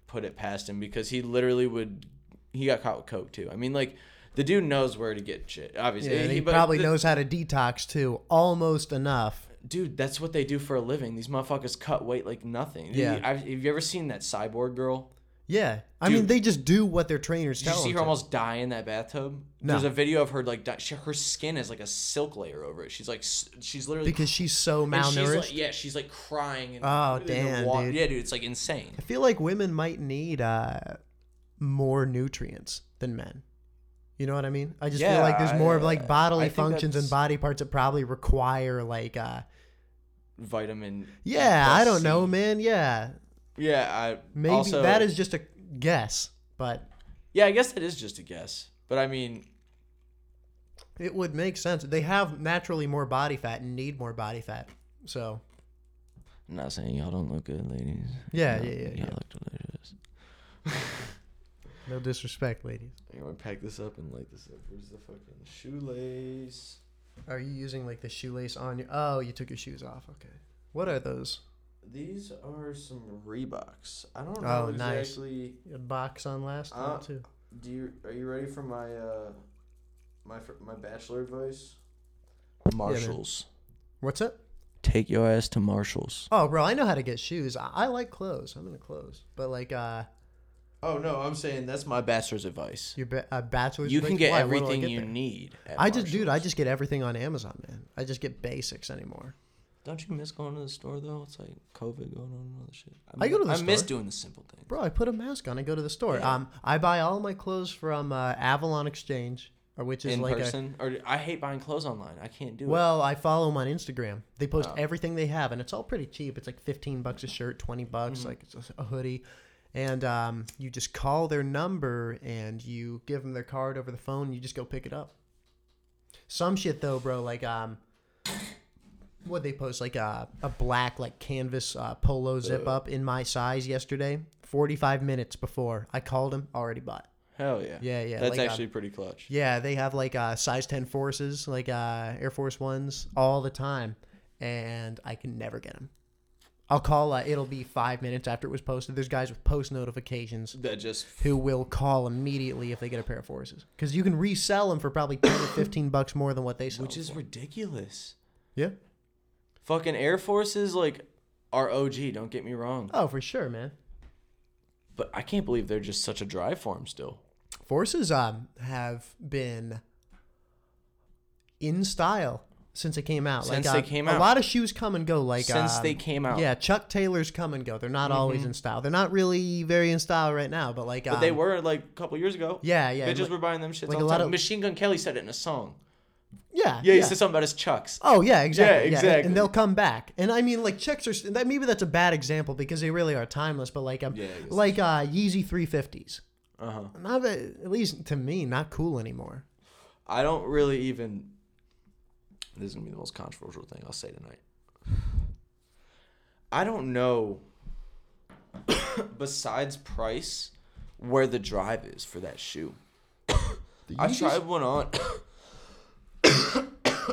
Speaker 1: put it past him because he literally would. He got caught with coke too. I mean, like the dude knows where to get shit. Obviously,
Speaker 2: Yeah, and he probably
Speaker 1: the-
Speaker 2: knows how to detox too, almost enough.
Speaker 1: Dude, that's what they do for a living. These motherfuckers cut weight like nothing.
Speaker 2: Yeah.
Speaker 1: I've, have you ever seen that cyborg girl?
Speaker 2: Yeah, I mean they just do what their trainers
Speaker 1: Did you see her
Speaker 2: to.
Speaker 1: almost die in that bathtub?
Speaker 2: No.
Speaker 1: There's a video of her like di- she, her skin has like a silk layer over it. She's like she's literally
Speaker 2: because she's so
Speaker 1: and she's
Speaker 2: malnourished.
Speaker 1: like, yeah, she's like crying. And,
Speaker 2: Oh,
Speaker 1: the
Speaker 2: damn, dude.
Speaker 1: Yeah, dude, it's like insane.
Speaker 2: I feel like women might need uh, more nutrients than men. You know what I mean? I just feel like there's more of like bodily
Speaker 1: I
Speaker 2: functions and body parts that probably require like uh
Speaker 1: Vitamin.
Speaker 2: yeah, I don't know, man. Yeah.
Speaker 1: Yeah, I
Speaker 2: Maybe
Speaker 1: also,
Speaker 2: that is just a guess, but
Speaker 1: Yeah, I guess that is just a guess. But I mean,
Speaker 2: it would make sense. They have naturally more body fat and need more body fat. So,
Speaker 1: I'm not saying y'all don't look good, ladies.
Speaker 2: Yeah,
Speaker 1: Y'all-
Speaker 2: yeah, yeah,
Speaker 1: Y'all
Speaker 2: yeah.
Speaker 1: look delicious.
Speaker 2: no disrespect, ladies.
Speaker 1: I'm gonna pack this up and light this up. Where's the fucking shoelace?
Speaker 2: Are you using like the shoelace on your Oh, you took your shoes off. Okay. What are those?
Speaker 1: These are some Reeboks. I don't
Speaker 2: Oh,
Speaker 1: know
Speaker 2: nice.
Speaker 1: exactly.
Speaker 2: A box on last
Speaker 1: Uh,
Speaker 2: too.
Speaker 1: Do you are you ready for my uh my my bachelor advice? Marshalls.
Speaker 2: What's it?
Speaker 1: Take your ass to Marshalls.
Speaker 2: Oh, bro, I know how to get shoes. I, I like clothes. I'm into clothes, but like uh,
Speaker 1: Oh no, I'm saying that's my bachelor's advice.
Speaker 2: your ba- uh, bachelor's.
Speaker 1: You
Speaker 2: like,
Speaker 1: can get
Speaker 2: why? What do I
Speaker 1: everything
Speaker 2: get
Speaker 1: you
Speaker 2: there?
Speaker 1: need. At
Speaker 2: I just, dude, I just get everything on Amazon, man. I just get basics anymore.
Speaker 1: Don't you miss going to the store though? It's like COVID going on and all that shit.
Speaker 2: I go to the store.
Speaker 1: I miss doing the simple things.
Speaker 2: Bro, I put a mask on. I go to the store.
Speaker 1: Yeah.
Speaker 2: Um, I buy all my clothes from uh, Avalon Exchange, or which is
Speaker 1: in
Speaker 2: like a
Speaker 1: person, or I hate buying clothes online. I can't do it.
Speaker 2: Well, I follow them on Instagram. They post
Speaker 1: Oh.
Speaker 2: everything they have, and it's all pretty cheap. It's like fifteen bucks a shirt, twenty bucks,
Speaker 1: Mhm.
Speaker 2: like it's a hoodie, and um, you just call their number and you give them their card over the phone. And you just go pick it up. Some shit though, bro. Like um, what they post like a a black like canvas uh, polo zip up in my size yesterday. Forty five minutes before I called him, already bought.
Speaker 1: Hell yeah.
Speaker 2: Yeah, yeah.
Speaker 1: That's
Speaker 2: like, uh,
Speaker 1: actually pretty clutch.
Speaker 2: yeah, they have like uh, size 10 forces, like uh, Air Force Ones, all the time. And I can never get them. I'll call, uh, it'll be five minutes after it was posted. There's guys with post notifications
Speaker 1: That just
Speaker 2: who will call immediately if they get a pair of forces. Because you can resell them for probably 10 or 15 bucks more than what they sell.
Speaker 1: which is
Speaker 2: for.
Speaker 1: ridiculous.
Speaker 2: Yeah.
Speaker 1: Fucking Air Forces like are OG. Don't get me wrong,
Speaker 2: Oh, for sure, man.
Speaker 1: but I can't believe they're just such a dry form still.
Speaker 2: Forces um, have been in style since it came out.
Speaker 1: Since
Speaker 2: like,
Speaker 1: they
Speaker 2: uh,
Speaker 1: came
Speaker 2: A lot of shoes come and go. Like
Speaker 1: Since
Speaker 2: um,
Speaker 1: they came out,
Speaker 2: Yeah, Chuck Taylors come and go. They're not always
Speaker 1: Mhm.
Speaker 2: in style. They're not really very in style right now, but like
Speaker 1: but they
Speaker 2: um,
Speaker 1: were like a couple years ago.
Speaker 2: Yeah, yeah.
Speaker 1: Bitches
Speaker 2: like-
Speaker 1: were buying them shit.
Speaker 2: like
Speaker 1: all
Speaker 2: a lot
Speaker 1: time.
Speaker 2: of-
Speaker 1: Machine Gun Kelly said it in a song.
Speaker 2: Yeah.
Speaker 1: Yeah, he said something about his chucks.
Speaker 2: Oh yeah, exactly.
Speaker 1: Yeah, exactly.
Speaker 2: And they'll come back. And I mean, like chucks are that maybe that's a bad example because they really are timeless. But like um,
Speaker 1: Yeah,
Speaker 2: like uh, Yeezy 350s,
Speaker 1: Uh huh.
Speaker 2: not at least to me, not cool anymore.
Speaker 1: I don't really even. This is gonna be the most controversial thing I'll say tonight. I don't know. besides price, where the drive is for that shoe. I
Speaker 2: Yeezys?
Speaker 1: tried one on.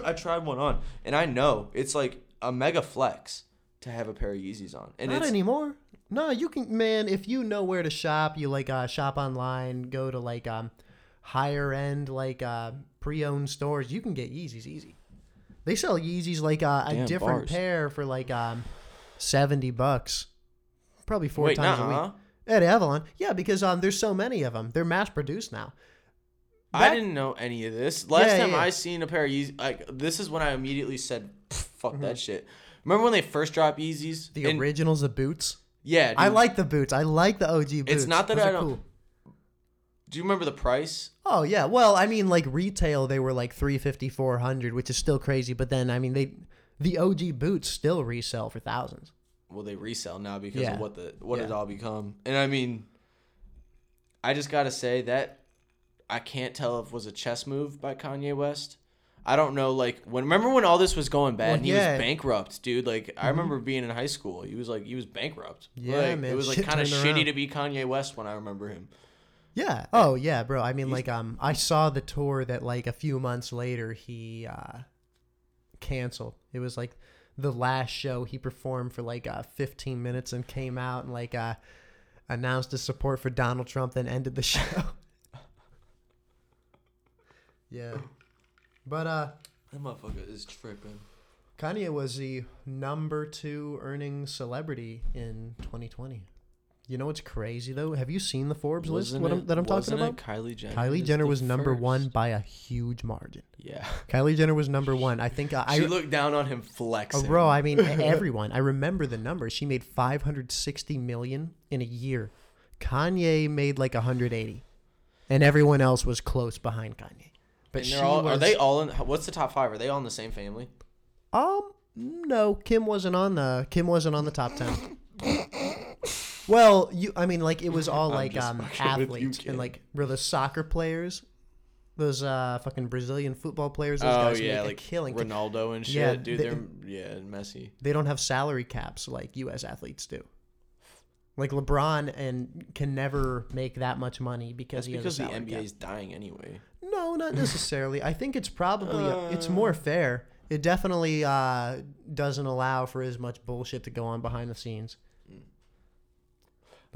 Speaker 1: I tried one on, and I know it's like a mega flex to have a pair of Yeezys on, and
Speaker 2: Not
Speaker 1: it's
Speaker 2: anymore. No, you can, man. If you know where to shop, you like uh, shop online, go to like um, higher end like uh, pre-owned stores. You can get Yeezys easy. They sell Yeezys like uh, a
Speaker 1: Damn,
Speaker 2: different
Speaker 1: bars.
Speaker 2: pair for like um, seventy bucks, probably four
Speaker 1: wait,
Speaker 2: times a week. At Avalon, yeah, because um, there's so many of them. They're mass produced now.
Speaker 1: I didn't know any of this. Last
Speaker 2: Yeah,
Speaker 1: time
Speaker 2: yeah.
Speaker 1: I seen a pair of Yeezys, like this is when I immediately said, "Fuck
Speaker 2: Mm-hmm.
Speaker 1: that shit." Remember when they first dropped Yeezys?
Speaker 2: The
Speaker 1: And-
Speaker 2: originals, the boots.
Speaker 1: yeah,
Speaker 2: I like the boots. I like the OG boots.
Speaker 1: It's not that
Speaker 2: Those
Speaker 1: I don't- Do you remember the price?
Speaker 2: Oh yeah, well, I mean, like retail, they were like 350, 400, which is still crazy. But then, I mean, they the OG boots still resell for thousands.
Speaker 1: Well, they resell now because
Speaker 2: Yeah.
Speaker 1: of what the what it all become. And I mean, I just gotta say that I can't tell if it was a chess move by Kanye West. I don't know. Like when remember when all this was going bad
Speaker 2: Well,
Speaker 1: and he
Speaker 2: yeah. Mm-hmm.
Speaker 1: was bankrupt, dude. Like I remember being in high school. He was like he was bankrupt.
Speaker 2: Yeah,
Speaker 1: like,
Speaker 2: man,
Speaker 1: It was like kind of shitty
Speaker 2: around.
Speaker 1: to be Kanye West when I remember him.
Speaker 2: Yeah. Oh yeah, bro. I mean, like, um, I saw the tour that like a few months later he uh canceled. It was like the last show he performed for like uh 15 minutes and came out and like uh announced his support for Donald Trump, then ended the show. yeah. But uh.
Speaker 1: That motherfucker is tripping.
Speaker 2: Kanye was the number two earning celebrity in 2020. You know what's crazy though? Have you seen the Forbes list
Speaker 1: Wasn't
Speaker 2: what I'm, that I'm talking about?
Speaker 1: it Kylie Jenner.
Speaker 2: Kylie Jenner was number one by a huge margin.
Speaker 1: Yeah.
Speaker 2: Kylie Jenner was number one. I think I,
Speaker 1: she looked down on him flexing.
Speaker 2: oh, bro. I mean, everyone. I remember the number. She made 560 million in a year. Kanye made like 180, and everyone else was close behind Kanye. But
Speaker 1: And
Speaker 2: she
Speaker 1: all,
Speaker 2: was.
Speaker 1: are they all in? What's the top five? Are they all in the same family?
Speaker 2: Um, no, Kim wasn't on the Kim wasn't on the top ten. well, you, I mean, like it was all
Speaker 1: I'm
Speaker 2: like
Speaker 1: just
Speaker 2: um
Speaker 1: fucking with you,
Speaker 2: athletes
Speaker 1: kid.
Speaker 2: and like were the soccer players, those uh fucking Brazilian football players. Those
Speaker 1: oh
Speaker 2: guys
Speaker 1: yeah,
Speaker 2: make
Speaker 1: like
Speaker 2: a killing.
Speaker 1: Ronaldo and shit,
Speaker 2: Yeah,
Speaker 1: dude.
Speaker 2: they-
Speaker 1: They, are yeah, and Messi.
Speaker 2: They don't have salary caps like U.S. athletes do. Like LeBron and can never make that much money because
Speaker 1: That's
Speaker 2: he
Speaker 1: because
Speaker 2: has
Speaker 1: the
Speaker 2: a salary
Speaker 1: NBA
Speaker 2: cap.
Speaker 1: is dying anyway.
Speaker 2: No, not necessarily. I think it's probably it's
Speaker 1: Uh.
Speaker 2: more fair. It definitely uh, doesn't allow for as much bullshit to go on behind the scenes.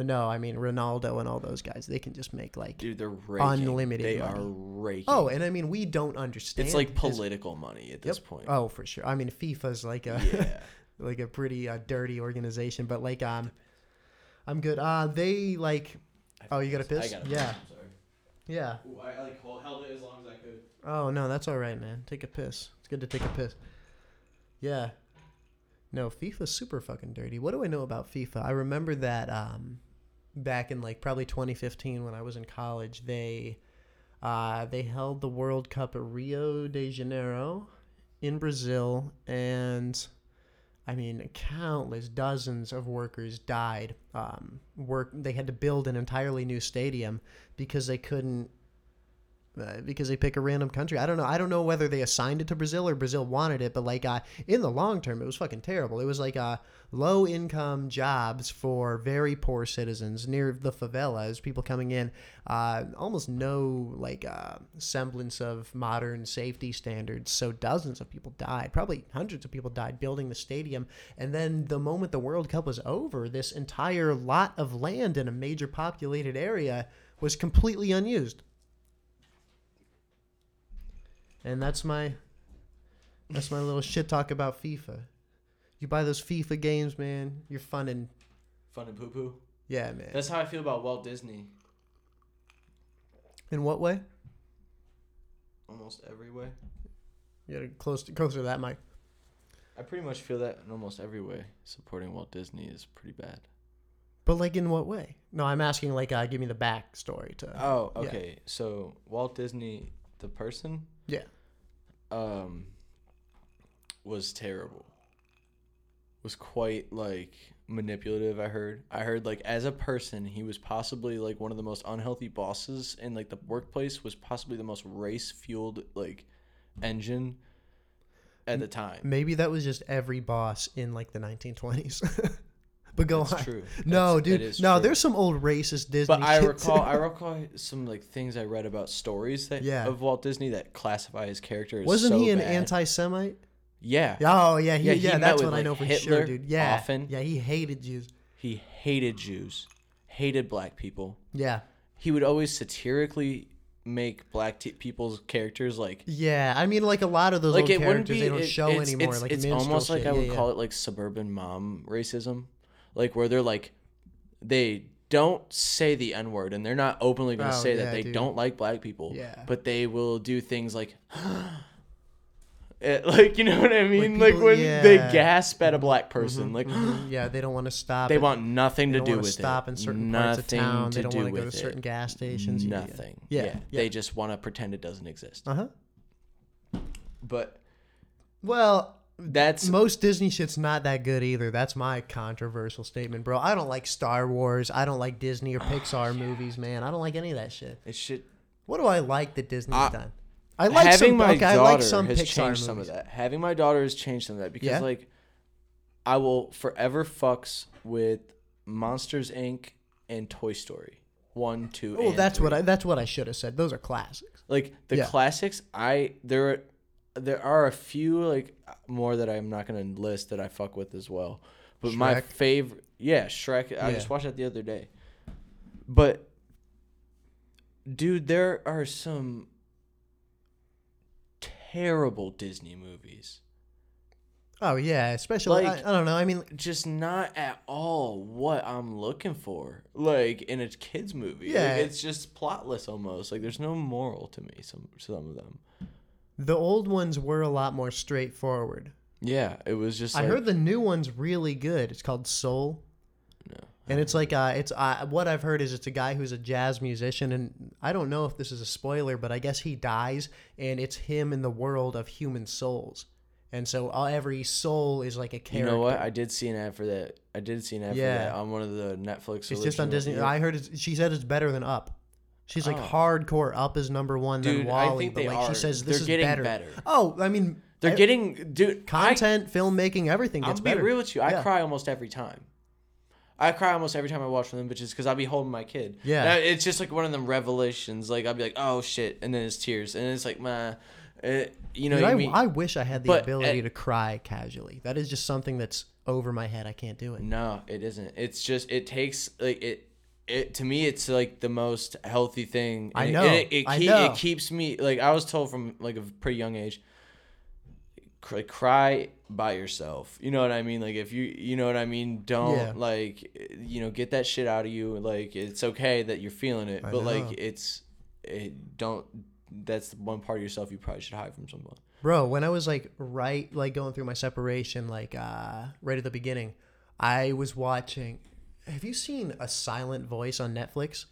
Speaker 2: But no, I mean Ronaldo and all those guys, they can just make like
Speaker 1: Dude, they're raking.
Speaker 2: Unlimited
Speaker 1: They
Speaker 2: money.
Speaker 1: are raking.
Speaker 2: oh, and I mean we don't understand.
Speaker 1: it's like
Speaker 2: his-
Speaker 1: political money at this point.
Speaker 2: Oh, for sure. I mean FIFA's like a
Speaker 1: yeah.
Speaker 2: like a pretty uh, dirty organization, but like um, I'm good. Uh, they like Oh, you gotta piss?
Speaker 1: I gotta
Speaker 2: Yeah.
Speaker 1: I'm sorry.
Speaker 2: yeah.
Speaker 1: Ooh, I like hold, held it as long as I could.
Speaker 2: Oh no, that's all right, man. Take a piss. It's good to take a piss. Yeah. No, FIFA's super fucking dirty. What do I know about FIFA? I remember that um, back in like probably 2015 when I was in college, they uh, they held the World Cup at Rio de Janeiro in Brazil, and I mean, countless dozens of workers died. Um, work they had to build an entirely new stadium because they couldn't uh, because they pick a random country. I don't know. I don't know whether they assigned it to Brazil or Brazil wanted it, but like uh, in the long term, it was fucking terrible. It was like uh, low income jobs for very poor citizens near the favelas. People coming in, uh, almost no like uh, semblance of modern safety standards. So dozens of people died. Probably hundreds of people died building the stadium. And then the moment the World Cup was over, this entire lot of land in a major populated area was completely unused. And that's my that's my little shit talk about FIFA. You buy those FIFA games, man, you're fun and
Speaker 1: Fun and poo poo.
Speaker 2: yeah, man.
Speaker 1: That's how I feel about Walt Disney.
Speaker 2: In what way?
Speaker 1: Almost every way.
Speaker 2: You gotta close to, closer to that mic.
Speaker 1: I pretty much feel that in almost every way. Supporting Walt Disney is pretty bad.
Speaker 2: But like in what way? No, I'm asking like uh, give me the backstory to
Speaker 1: Oh, okay. So Walt Disney, the person.
Speaker 2: Yeah.
Speaker 1: um was terrible. Was quite like manipulative, I heard. I heard like as a person, he was possibly like one of the most unhealthy bosses and like the workplace was possibly the most race-fueled like engine at the time.
Speaker 2: Maybe that was just every boss in like the 1920s. but go
Speaker 1: That's
Speaker 2: on.
Speaker 1: true.
Speaker 2: No,
Speaker 1: That's-
Speaker 2: dude. No,
Speaker 1: true.
Speaker 2: there's some old racist Disney.
Speaker 1: But I recall. I recall some like things I read about stories that
Speaker 2: Yeah.
Speaker 1: of Walt Disney that classify his character as
Speaker 2: Wasn't
Speaker 1: so
Speaker 2: he an
Speaker 1: bad.
Speaker 2: anti-Semite?
Speaker 1: Yeah,
Speaker 2: Oh yeah, he,
Speaker 1: Yeah,
Speaker 2: yeah,
Speaker 1: he
Speaker 2: that's what I know for
Speaker 1: Hitler
Speaker 2: sure, dude. Yeah,
Speaker 1: often.
Speaker 2: yeah, he hated Jews.
Speaker 1: he hated Jews, hated black people.
Speaker 2: Yeah,
Speaker 1: He would always satirically make black t- people's characters like
Speaker 2: yeah. I mean, like a lot of those
Speaker 1: like
Speaker 2: old
Speaker 1: it wouldn't
Speaker 2: characters,
Speaker 1: be
Speaker 2: they don't
Speaker 1: it-
Speaker 2: show
Speaker 1: it's,
Speaker 2: anymore.
Speaker 1: It's,
Speaker 2: like
Speaker 1: it's almost like
Speaker 2: shit.
Speaker 1: I would
Speaker 2: yeah,
Speaker 1: call it like suburban mom racism, like where they're like they don't say the n word and they're not openly going to
Speaker 2: Oh,
Speaker 1: say
Speaker 2: yeah,
Speaker 1: that they
Speaker 2: dude.
Speaker 1: don't like black people.
Speaker 2: Yeah.
Speaker 1: but they will do things like. It, like you know what I mean, like,
Speaker 2: people-
Speaker 1: when they gasp at a black person, like
Speaker 2: Mhm, yeah, they don't want to stop.
Speaker 1: they
Speaker 2: it.
Speaker 1: want nothing
Speaker 2: They
Speaker 1: to do with
Speaker 2: stop
Speaker 1: it.
Speaker 2: in certain
Speaker 1: nothing
Speaker 2: parts of town. They don't want to go to
Speaker 1: with
Speaker 2: certain
Speaker 1: it.
Speaker 2: gas stations. Yeah, yeah.
Speaker 1: Nothing.
Speaker 2: Yeah,
Speaker 1: Yeah,
Speaker 2: yeah.
Speaker 1: they just want to pretend it doesn't exist.
Speaker 2: Uh huh.
Speaker 1: But
Speaker 2: Well,
Speaker 1: that's
Speaker 2: most Disney shit's not that good either. That's my controversial statement, bro. I don't like Star Wars. I don't like Disney or
Speaker 1: Oh,
Speaker 2: Pixar movies, man. I don't like any of that shit.
Speaker 1: it should.
Speaker 2: What do I like that Disney's
Speaker 1: I-
Speaker 2: done? I like
Speaker 1: having
Speaker 2: some.
Speaker 1: my
Speaker 2: okay, I
Speaker 1: daughter
Speaker 2: like some
Speaker 1: has
Speaker 2: Pixar
Speaker 1: changed
Speaker 2: movies.
Speaker 1: some of that. Having my daughter has changed some of that because
Speaker 2: Yeah?
Speaker 1: like I will forever fucks with Monsters Inc. and Toy Story one, two.
Speaker 2: Oh, that's what. I. That's what I should have said. Those are classics.
Speaker 1: like the
Speaker 2: Yeah.
Speaker 1: classics. I there there are a few like more that I'm not gonna list that I fuck with as well. But my favorite, yeah, Shrek. I just watched that the other day. But dude, there are some terrible Disney movies.
Speaker 2: Oh yeah, especially
Speaker 1: Like-
Speaker 2: I, I don't know. I mean,
Speaker 1: Just not at all what I'm looking for. Like in a kids movie. Like,
Speaker 2: Yeah.
Speaker 1: it's just plotless almost. Like there's no moral to me. Some some of them.
Speaker 2: The old ones were a lot more straightforward.
Speaker 1: Yeah, it was just.
Speaker 2: I
Speaker 1: like,
Speaker 2: heard the new one's really good. It's called Soul.
Speaker 1: No.
Speaker 2: And it's like uh, it's uh, what I've heard is it's a guy who's a jazz musician, and I don't know if this is a spoiler, but I guess he dies, and it's him in the world of human souls, and so uh, every soul is like a character.
Speaker 1: You know what? I did see an ad for that. I did see an ad
Speaker 2: Yeah.
Speaker 1: for that on one of the Netflix.
Speaker 2: it's just on Disney. I heard it's, she said it's better than Up. She's like
Speaker 1: Oh.
Speaker 2: hardcore. Up is number one.
Speaker 1: Dude,
Speaker 2: then WALL-E,
Speaker 1: I think
Speaker 2: but
Speaker 1: they
Speaker 2: like
Speaker 1: are.
Speaker 2: she says this
Speaker 1: They're
Speaker 2: is
Speaker 1: getting
Speaker 2: better.
Speaker 1: better.
Speaker 2: Oh, I mean,
Speaker 1: They're
Speaker 2: I-
Speaker 1: getting dude.
Speaker 2: content, filmmaking, everything
Speaker 1: I, I'll
Speaker 2: gets
Speaker 1: be real with you. I
Speaker 2: Yeah.
Speaker 1: cry almost every time. I cry almost every time I watch one of them bitches because I'll be holding my kid.
Speaker 2: Yeah.
Speaker 1: I- it's just like one of them revelations. Like I'll be like, oh shit, and then it's tears, and it's like, my. it, you know,
Speaker 2: Dude, I,
Speaker 1: I mean,
Speaker 2: I wish I had the
Speaker 1: But,
Speaker 2: ability
Speaker 1: uh,
Speaker 2: to cry casually. That is just something that's over my head. I can't do it.
Speaker 1: No, it isn't. It's just it takes like it. It to me, it's like the most healthy thing.
Speaker 2: I
Speaker 1: And it-
Speaker 2: know,
Speaker 1: It, it,
Speaker 2: I
Speaker 1: keep-
Speaker 2: know.
Speaker 1: it keeps me like I was told from like a pretty young age. Cry, cry by yourself. You know what I mean? Like if you, you know what I mean. Don't
Speaker 2: Yeah.
Speaker 1: like, you know, get that shit out of you. Like it's okay that you're feeling it,
Speaker 2: I
Speaker 1: but like it's, it don't. That's one part of yourself you probably should hide from someone.
Speaker 2: Bro, when I was like right like going through my separation, like uh right at the beginning, I was watching have you seen a silent voice on Netflix?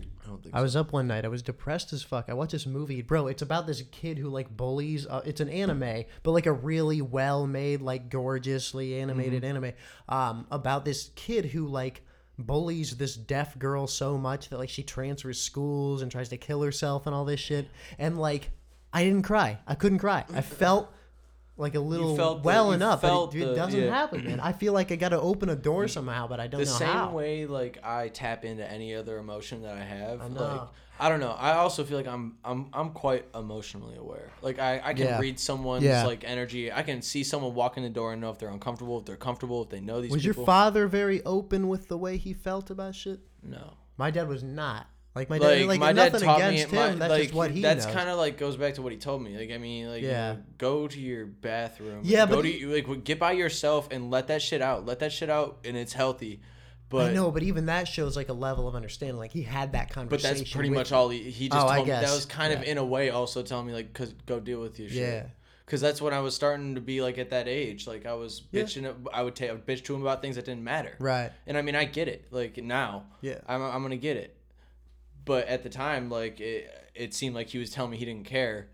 Speaker 1: I don't think.
Speaker 2: I was up one night. I was depressed as fuck. I watched this movie, bro. It's about this kid who like bullies. Uh, it's an anime, but like a really well made, like gorgeously animated anime. Um, about this kid who like bullies this deaf girl so much that like she transfers schools and tries to kill herself and all this shit. And like, I didn't cry. I couldn't cry. I felt like a little
Speaker 1: felt
Speaker 2: well enough, but it, it
Speaker 1: the-
Speaker 2: doesn't
Speaker 1: yeah.
Speaker 2: happen, man. I feel like I got to open a door somehow, but I don't know. how.
Speaker 1: the same way like I tap into any other emotion that I have.
Speaker 2: I
Speaker 1: Like
Speaker 2: know.
Speaker 1: I don't know. I also feel like I'm I'm I'm quite emotionally aware. Like I, I can
Speaker 2: Yeah.
Speaker 1: read someone's
Speaker 2: Yeah.
Speaker 1: like energy. I can see someone walk in the door and know if they're uncomfortable, if they're comfortable, if they know these
Speaker 2: Was
Speaker 1: people.
Speaker 2: your father very open with the way he felt about shit?
Speaker 1: no.
Speaker 2: My dad was not. Like my
Speaker 1: Like,
Speaker 2: dad, like
Speaker 1: my dad
Speaker 2: nothing
Speaker 1: taught me
Speaker 2: against
Speaker 1: my,
Speaker 2: him. That's
Speaker 1: like
Speaker 2: just what he
Speaker 1: that's kind of like goes back to what he told me. Like I mean, like
Speaker 2: Yeah.
Speaker 1: you know, go to your bathroom.
Speaker 2: Yeah,
Speaker 1: go
Speaker 2: but
Speaker 1: to
Speaker 2: he-
Speaker 1: like get by yourself and let that shit out. Let that shit out, and it's healthy. But
Speaker 2: I know, but even that shows like a level of understanding. Like he had that conversation.
Speaker 1: But that's pretty much all he, he just
Speaker 2: Oh,
Speaker 1: told me. That was kind of in a way also telling me like, cause go deal with your shit.
Speaker 2: Yeah.
Speaker 1: Cause that's when I was starting to be like at that age. Like I was
Speaker 2: Yeah.
Speaker 1: bitching. I would take I would bitch to him about things that didn't matter.
Speaker 2: Right.
Speaker 1: And I mean I get it. Like now,
Speaker 2: Yeah.
Speaker 1: I'm I'm gonna get it. But at the time, like it it seemed like he was telling me he didn't care,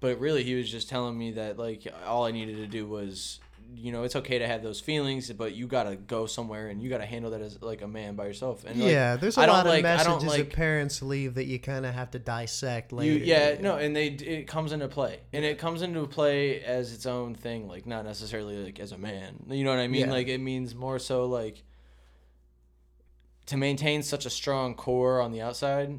Speaker 1: but really he was just telling me that like all I needed to do was you know it's okay to have those feelings but you gotta go somewhere and you gotta handle that as like a man by yourself. And like,
Speaker 2: yeah, there's a
Speaker 1: I don't
Speaker 2: lot of
Speaker 1: like-
Speaker 2: messages
Speaker 1: like-
Speaker 2: that parents leave that you kind of have to dissect
Speaker 1: you,
Speaker 2: later.
Speaker 1: yeah no and they it comes into play. And it comes into play as its own thing like not necessarily like as a man. You know what i mean?
Speaker 2: Yeah.
Speaker 1: like it means more so like to maintain such a strong core on the outside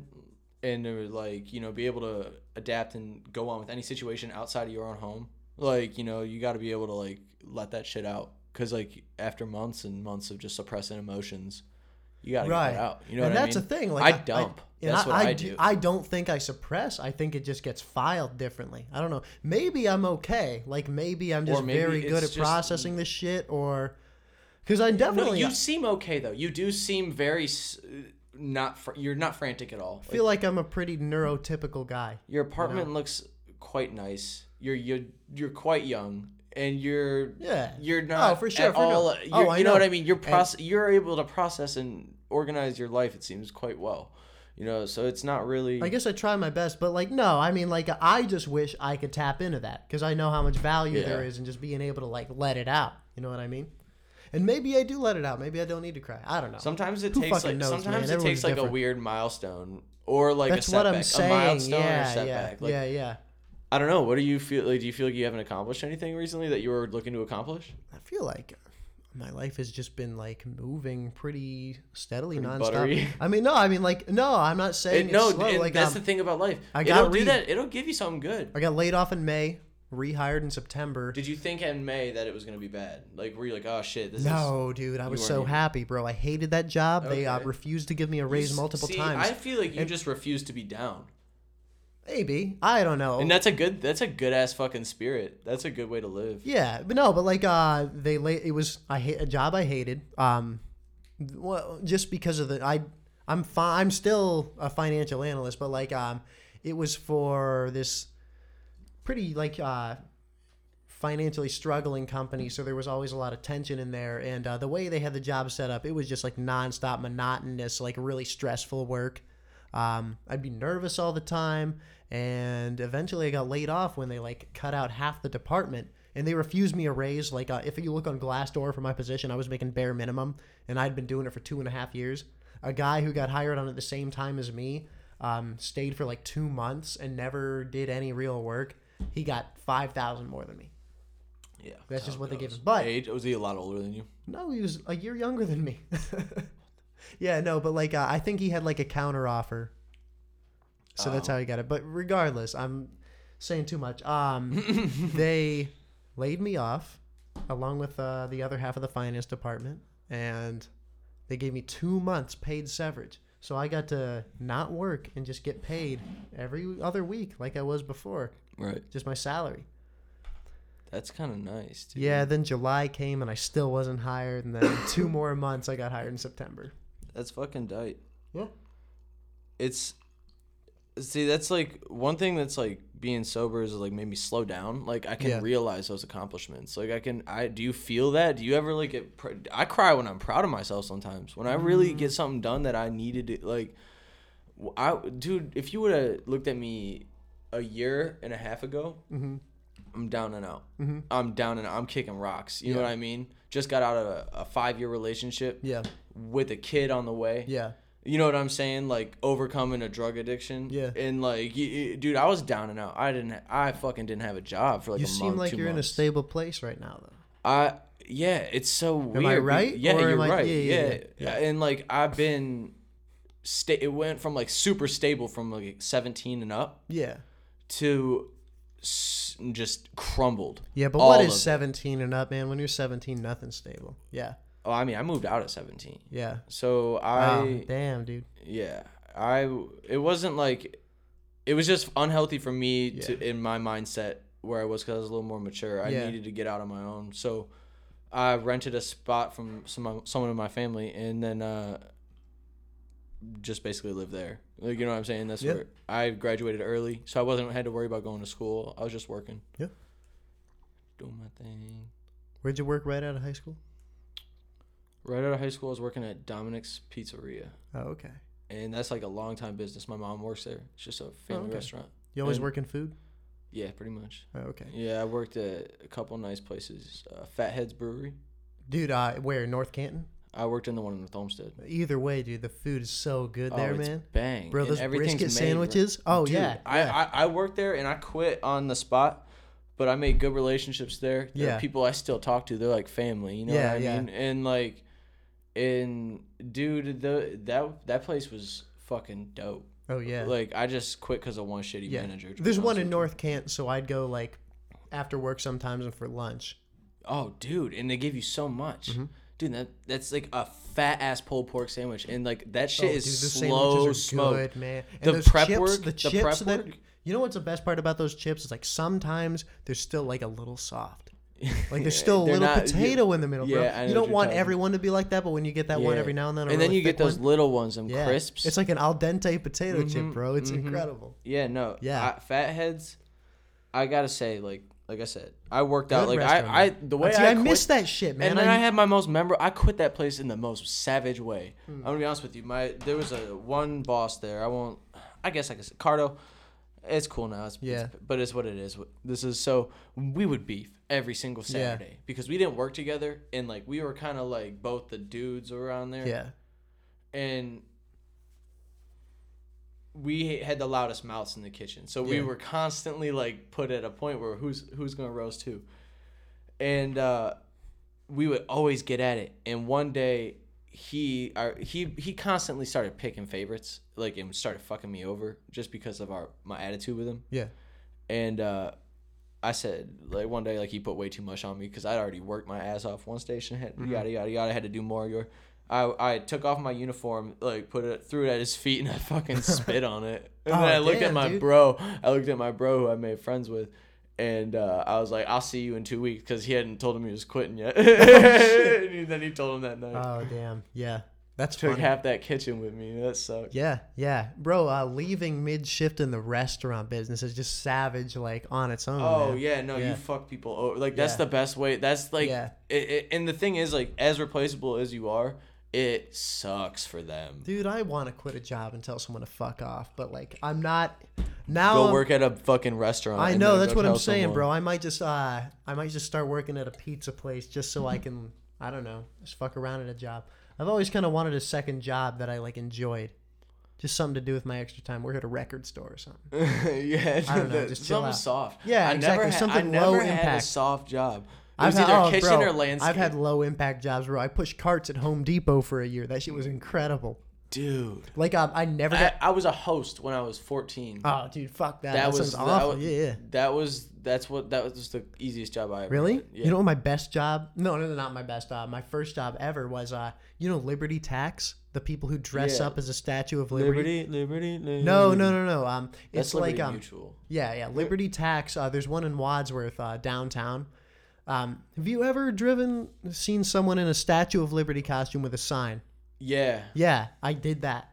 Speaker 1: and to like you know be able to adapt and go on with any situation outside of your own home like you know you got to be able to like let that shit out because like after months and months of just suppressing emotions you got to
Speaker 2: Right.
Speaker 1: get out you know
Speaker 2: and that's
Speaker 1: I
Speaker 2: the
Speaker 1: mean?
Speaker 2: thing. Like
Speaker 1: I dump.
Speaker 2: and
Speaker 1: That's what I
Speaker 2: do-
Speaker 1: do.
Speaker 2: I don't think I suppress. I think it just gets filed differently. I don't know. Maybe I'm okay. Like maybe I'm just
Speaker 1: maybe
Speaker 2: very good at
Speaker 1: just-
Speaker 2: processing this shit, or because I
Speaker 1: No,
Speaker 2: definitely
Speaker 1: you seem okay though. You do seem very not. Fr- you're not frantic at all.
Speaker 2: I feel like I'm a pretty neurotypical guy.
Speaker 1: Your apartment looks quite nice. You're you're you're quite young, and you're
Speaker 2: Yeah.
Speaker 1: you're oh, not
Speaker 2: Oh, for sure,
Speaker 1: at
Speaker 2: for no-
Speaker 1: all.
Speaker 2: oh,
Speaker 1: you're-
Speaker 2: I
Speaker 1: you know. what. I mean. You're proce- You're able to process and organize your life. It seems quite well. You know, so it's not really.
Speaker 2: I guess I try my best, but like no, I mean like I just wish I could tap into that because I know how much value there
Speaker 1: Yeah.
Speaker 2: is in just being able to like let it out. You know what I mean? And maybe I do let it out. Maybe I don't need to cry. I don't know.
Speaker 1: sometimes it
Speaker 2: Who
Speaker 1: takes like
Speaker 2: knows,
Speaker 1: sometimes it takes like a weird milestone or like
Speaker 2: That's
Speaker 1: a setback,
Speaker 2: what I'm saying.
Speaker 1: a milestone
Speaker 2: yeah,
Speaker 1: or setback.
Speaker 2: yeah,
Speaker 1: Like,
Speaker 2: yeah, yeah.
Speaker 1: I don't know. What do you feel like? Do you feel like you haven't accomplished anything recently that you were looking to accomplish?
Speaker 2: I feel like my life has just been like moving pretty steadily
Speaker 1: Pretty
Speaker 2: nonstop.
Speaker 1: buttery.
Speaker 2: I mean, no, I mean like no, I'm not saying
Speaker 1: It, no, and
Speaker 2: like
Speaker 1: that's
Speaker 2: um,
Speaker 1: the thing about life.
Speaker 2: I
Speaker 1: it'll
Speaker 2: got
Speaker 1: do that. It'll give you something good.
Speaker 2: I got laid off in May, rehired in September.
Speaker 1: Did you think in May that it was gonna be bad? Like, were you like, oh shit, this is
Speaker 2: No, dude, I was so
Speaker 1: even-
Speaker 2: happy, bro. I hated that job. They uh, refused to give me a raise multiple
Speaker 1: See,
Speaker 2: times.
Speaker 1: I feel like you
Speaker 2: And-
Speaker 1: just refuse to be down,
Speaker 2: Maybe I don't know.
Speaker 1: and that's a good. That's a good ass fucking spirit. That's a good way to live.
Speaker 2: Yeah, but no, but like uh they lay it was I hate a job I hated. Um well just because of the I I'm fine I'm still a financial analyst, but like um it was for this pretty like uh financially struggling company, so there was always a lot of tension in there and uh, the way they had the job set up, it was just like nonstop monotonous, like really stressful work. Um, I'd be nervous all the time, and eventually I got laid off when they like cut out half the department, and they refused me a raise. Like uh, if you look on Glassdoor for my position, I was making bare minimum, and I'd been doing it for two and a half years. A guy who got hired on at the same time as me um, stayed for like two months and never did any real work. He got five thousand more than me.
Speaker 1: Yeah,
Speaker 2: That's just what they
Speaker 1: goes.
Speaker 2: him. But-
Speaker 1: age was he a lot older than you?
Speaker 2: No, he was a year younger than me. yeah, no, but like uh, I think he had like a counter offer, so that's
Speaker 1: Oh.
Speaker 2: how he got it. But regardless, I'm saying too much. Um, they laid me off along with uh, the other half of the finance department, and they gave me two months paid severance. So I got to not work and just get paid every other week like I was before,
Speaker 1: Right.
Speaker 2: just my salary.
Speaker 1: That's kind of nice. Dude.
Speaker 2: Yeah, then July came and I still wasn't hired, and then two more months I got hired in September.
Speaker 1: That's fucking tight.
Speaker 2: Yeah.
Speaker 1: It's see that's like one thing that's like being sober is like made me slow down. Like I can
Speaker 2: Yeah.
Speaker 1: realize those accomplishments. Like I can I do you feel that? Do you ever like get pr- I cry when I'm proud of myself sometimes. When I really
Speaker 2: Mm.
Speaker 1: get something done that I needed to like I dude, if you would have looked at me a year and a half ago,
Speaker 2: Mm-hmm.
Speaker 1: I'm down and out.
Speaker 2: Mhm.
Speaker 1: I'm down and out. I'm kicking rocks. You know what I mean? Just got out of a, a five year relationship
Speaker 2: Yeah,
Speaker 1: with a kid on the way.
Speaker 2: yeah,
Speaker 1: You know what I'm saying? Like overcoming a drug addiction.
Speaker 2: Yeah.
Speaker 1: And like, dude, I was down and out. I didn't. I fucking didn't have a job for like
Speaker 2: you
Speaker 1: a
Speaker 2: seem
Speaker 1: month.
Speaker 2: like you're in a stable place right now, though.
Speaker 1: I yeah, it's so weird.
Speaker 2: Am I right?
Speaker 1: Yeah, you're
Speaker 2: am I-
Speaker 1: right.
Speaker 2: yeah,
Speaker 1: Yeah,
Speaker 2: yeah, yeah.
Speaker 1: And like I've been, sta- It went from like super stable from like 17 and up
Speaker 2: Yeah,
Speaker 1: to s- just crumbled.
Speaker 2: yeah, but
Speaker 1: what is
Speaker 2: what
Speaker 1: of
Speaker 2: is
Speaker 1: it.
Speaker 2: 17 and up, man? When you're 17, nothing's stable. Yeah,
Speaker 1: Oh, I mean, I moved out at 17,
Speaker 2: yeah.
Speaker 1: so I.
Speaker 2: Wow, damn, dude.
Speaker 1: Yeah, I. It wasn't like, it was just unhealthy for me to in my mindset where I was because I was a little more mature. I
Speaker 2: Yeah.
Speaker 1: needed to get out on my own, so I rented a spot from some someone in my family, and then uh, just basically lived there. Like you know what I'm saying? That's
Speaker 2: Yeah.
Speaker 1: where I graduated early, so I wasn't had to worry about going to school. I was just working.
Speaker 2: Yeah.
Speaker 1: Doing my thing.
Speaker 2: Where'd you work right out of high school?
Speaker 1: Right out of high school, I was working at Dominic's Pizzeria.
Speaker 2: Oh, okay.
Speaker 1: and that's like a long time business. My mom works there. It's just a family
Speaker 2: okay.
Speaker 1: restaurant.
Speaker 2: You always
Speaker 1: And-
Speaker 2: work in food?
Speaker 1: Yeah, pretty much.
Speaker 2: Oh, okay.
Speaker 1: Yeah, I worked at a couple nice places. Uh, Fat Head's Brewery.
Speaker 2: Dude, uh, where North Canton?
Speaker 1: I worked in the one in North Olmsted.
Speaker 2: Either way, dude, the food is so good there,
Speaker 1: oh, it's
Speaker 2: man.
Speaker 1: bang,
Speaker 2: Bro,
Speaker 1: and
Speaker 2: those
Speaker 1: everything's
Speaker 2: brisket
Speaker 1: made
Speaker 2: sandwiches. Oh
Speaker 1: Dude,
Speaker 2: yeah,
Speaker 1: I,
Speaker 2: yeah.
Speaker 1: I I worked there and I quit on the spot, but I made good relationships there. There are
Speaker 2: Yeah.
Speaker 1: people I still talk to. They're like family, you know
Speaker 2: Yeah,
Speaker 1: what I
Speaker 2: yeah.
Speaker 1: mean? And like, and dude, the that that place was fucking dope.
Speaker 2: oh yeah.
Speaker 1: Like I just quit because of one shitty
Speaker 2: yeah.
Speaker 1: manager.
Speaker 2: There's one in. North Kent, so I'd go like after work sometimes and for lunch.
Speaker 1: Oh, dude, and they give you so much.
Speaker 2: Mm-hmm.
Speaker 1: Dude, that that's like a fat ass pulled pork sandwich, and like that shit
Speaker 2: Oh,
Speaker 1: is
Speaker 2: dude,
Speaker 1: slow smoked.
Speaker 2: good, man.
Speaker 1: The prep
Speaker 2: chips,
Speaker 1: work-
Speaker 2: the
Speaker 1: the
Speaker 2: chips
Speaker 1: prep
Speaker 2: that you know what's the best part about those chips? Is like sometimes they're still like a little soft. Like there's still a
Speaker 1: They're
Speaker 2: little
Speaker 1: not-
Speaker 2: potato in the middle, bro.
Speaker 1: Yeah, I know
Speaker 2: you
Speaker 1: what
Speaker 2: don't
Speaker 1: you're
Speaker 2: want
Speaker 1: talking-
Speaker 2: everyone to be like that, but when you get that one
Speaker 1: Yeah.
Speaker 2: every now and then, a
Speaker 1: and then
Speaker 2: really
Speaker 1: you get
Speaker 2: thick
Speaker 1: those
Speaker 2: one,
Speaker 1: little ones, them
Speaker 2: yeah,
Speaker 1: crisps.
Speaker 2: It's like an al dente potato chip,
Speaker 1: Mhm,
Speaker 2: bro. It's
Speaker 1: mhm.
Speaker 2: incredible.
Speaker 1: Yeah, no.
Speaker 2: Yeah.
Speaker 1: I, Fat Head's. I gotta say, like, like I said, I worked out.
Speaker 2: Good
Speaker 1: Like I. I, the way
Speaker 2: See,
Speaker 1: I,
Speaker 2: I
Speaker 1: quit,
Speaker 2: missed that shit, man.
Speaker 1: and then I, had my most memorable. I quit that place in the most savage way.
Speaker 2: Hmm.
Speaker 1: I'm gonna be honest with you. My there was a one boss there. I won't. I guess I could say Cardo. It's cool now. It's,
Speaker 2: Yeah.
Speaker 1: it's- but it's what it is. This is so we would beef every single
Speaker 2: Yeah.
Speaker 1: Saturday because we didn't work together and like we were kind of like both the dudes around there
Speaker 2: yeah,
Speaker 1: and we had the loudest mouths in the kitchen so we were constantly like put at a point where who's who's gonna roast who and uh we would always get at it and one day he our, he he constantly started picking favorites like and started fucking me over just because of our my attitude with him
Speaker 2: yeah.
Speaker 1: and uh I said like one day like he put way too much on me because I'd already worked my ass off one station had
Speaker 2: Mm-hmm.
Speaker 1: yada yada yada I had to do more your I I took off my uniform like put it threw it at his feet and I fucking spit on it and
Speaker 2: Oh,
Speaker 1: then I looked
Speaker 2: damn,
Speaker 1: at my
Speaker 2: dude.
Speaker 1: bro I looked at my bro who I made friends with and uh, I was like I'll see you in two weeks because he hadn't told him he was quitting yet and then he told him that night
Speaker 2: Oh damn, yeah. That's
Speaker 1: took
Speaker 2: funny.
Speaker 1: half that kitchen with me that sucked
Speaker 2: Yeah, yeah, bro. Uh, leaving mid shift in the restaurant business is just savage, like on its own.
Speaker 1: Oh
Speaker 2: man.
Speaker 1: yeah, no,
Speaker 2: Yeah.
Speaker 1: you fuck people over. Like that's
Speaker 2: Yeah.
Speaker 1: the best way. That's like,
Speaker 2: Yeah.
Speaker 1: it, it, and the thing is, like, as replaceable as you are, it sucks for them.
Speaker 2: dude, I want to quit a job and tell someone to fuck off, but like I'm not. Now
Speaker 1: Go
Speaker 2: I'm-
Speaker 1: work at a fucking restaurant.
Speaker 2: I know that's what I'm saying,
Speaker 1: someone.
Speaker 2: bro. I might just uh, I might just start working at a pizza place just so I can, I don't know, just fuck around at a job. I've always kind of wanted a second job that I like enjoyed, just something to do with my extra time. Work at a record store or something.
Speaker 1: yeah,
Speaker 2: I don't know, just
Speaker 1: something soft.
Speaker 2: Yeah,
Speaker 1: I
Speaker 2: exactly,
Speaker 1: Never had,
Speaker 2: something
Speaker 1: I never
Speaker 2: low
Speaker 1: had a
Speaker 2: impact.
Speaker 1: soft job. It
Speaker 2: I've
Speaker 1: was
Speaker 2: had,
Speaker 1: either
Speaker 2: oh,
Speaker 1: kitchen
Speaker 2: bro,
Speaker 1: or landscape.
Speaker 2: I've had low impact jobs, bro. I pushed carts at Home Depot for a year. That shit was incredible.
Speaker 1: dude.
Speaker 2: Like um, I never
Speaker 1: I,
Speaker 2: got.
Speaker 1: I was a host when I was 14.
Speaker 2: Oh, dude, fuck that.
Speaker 1: that,
Speaker 2: That,
Speaker 1: was
Speaker 2: sounds
Speaker 1: that
Speaker 2: awful.
Speaker 1: was-
Speaker 2: yeah, yeah.
Speaker 1: That was that's what that was the easiest job I ever.
Speaker 2: Really?
Speaker 1: had. Yeah.
Speaker 2: You know what my best job? No, no, no, not my best job. My first job ever was uh, you know, Liberty Tax, the people who dress
Speaker 1: Yeah.
Speaker 2: up as a Statue of Liberty.
Speaker 1: Liberty, Liberty, Liberty.
Speaker 2: No, no, no, no. Um,
Speaker 1: That's
Speaker 2: it's
Speaker 1: Liberty
Speaker 2: like um,
Speaker 1: Mutual.
Speaker 2: yeah, yeah. Liberty Tax. Uh, there's one in Wadsworth, uh, downtown. Um, have you ever driven, seen someone in a Statue of Liberty costume with a sign?
Speaker 1: Yeah.
Speaker 2: Yeah, I did that.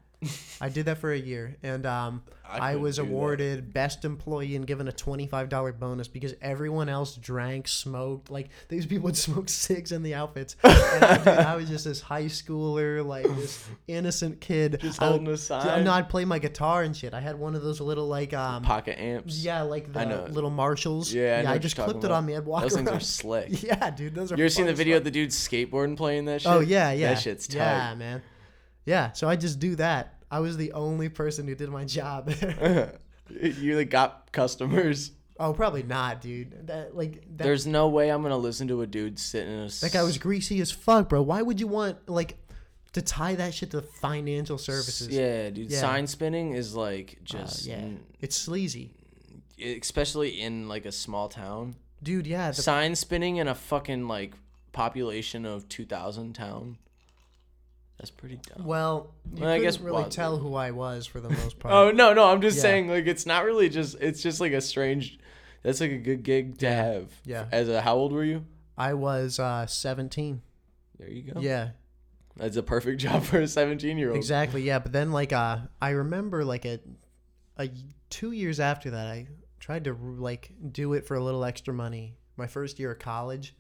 Speaker 2: I did that for a year, and um,
Speaker 1: I
Speaker 2: I, was
Speaker 1: do that.
Speaker 2: awarded best employee and given a twenty five dollar bonus because everyone else drank, smoked. Like these people would smoke cigs in the outfits, and I, dude, I was just this high schooler, like this innocent kid,
Speaker 1: Just
Speaker 2: I would-
Speaker 1: holding a sign.
Speaker 2: No, I'd play my guitar and shit. I had one of those little like um,
Speaker 1: Pocket amps.
Speaker 2: yeah, like
Speaker 1: I
Speaker 2: the
Speaker 1: know.
Speaker 2: little Marshalls.
Speaker 1: Yeah, I know
Speaker 2: I just clipped it on me. I'd walk
Speaker 1: Those things
Speaker 2: around.
Speaker 1: are slick.
Speaker 2: Yeah, dude, those are.
Speaker 1: You ever seen the video
Speaker 2: fuck.
Speaker 1: of the dude skateboarding playing that shit?
Speaker 2: Oh yeah, yeah.
Speaker 1: That shit's tight.
Speaker 2: Yeah, man. Yeah, so I just do that. I was the only person who did my job.
Speaker 1: you like got customers.
Speaker 2: oh, probably not, dude. That like that,
Speaker 1: There's no way I'm gonna listen to a dude sitting in a.
Speaker 2: that guy was greasy as fuck, bro. Why would you want like to tie that shit to financial services?
Speaker 1: Yeah, dude.
Speaker 2: Yeah.
Speaker 1: Sign spinning is like
Speaker 2: Uh,
Speaker 1: just,
Speaker 2: yeah,
Speaker 1: mm,
Speaker 2: it's sleazy,
Speaker 1: especially in like a small town.
Speaker 2: dude. Yeah, the,
Speaker 1: Sign spinning in a fucking like population of 2,000 town. That's pretty dumb.
Speaker 2: well, you
Speaker 1: Well, I
Speaker 2: couldn't
Speaker 1: guess
Speaker 2: really
Speaker 1: Wadsworth.
Speaker 2: tell who I was for the most part.
Speaker 1: Oh no, no, I'm just
Speaker 2: Yeah.
Speaker 1: saying like it's not really just it's just like a strange. That's like a good gig to have.
Speaker 2: Yeah.
Speaker 1: As a how old were you?
Speaker 2: I was uh, 17.
Speaker 1: There you go.
Speaker 2: Yeah,
Speaker 1: That's a perfect job for a 17 year old.
Speaker 2: Exactly. Yeah, but then like uh, I remember like a, a two years after that, I tried to like do it for a little extra money. My first year of college,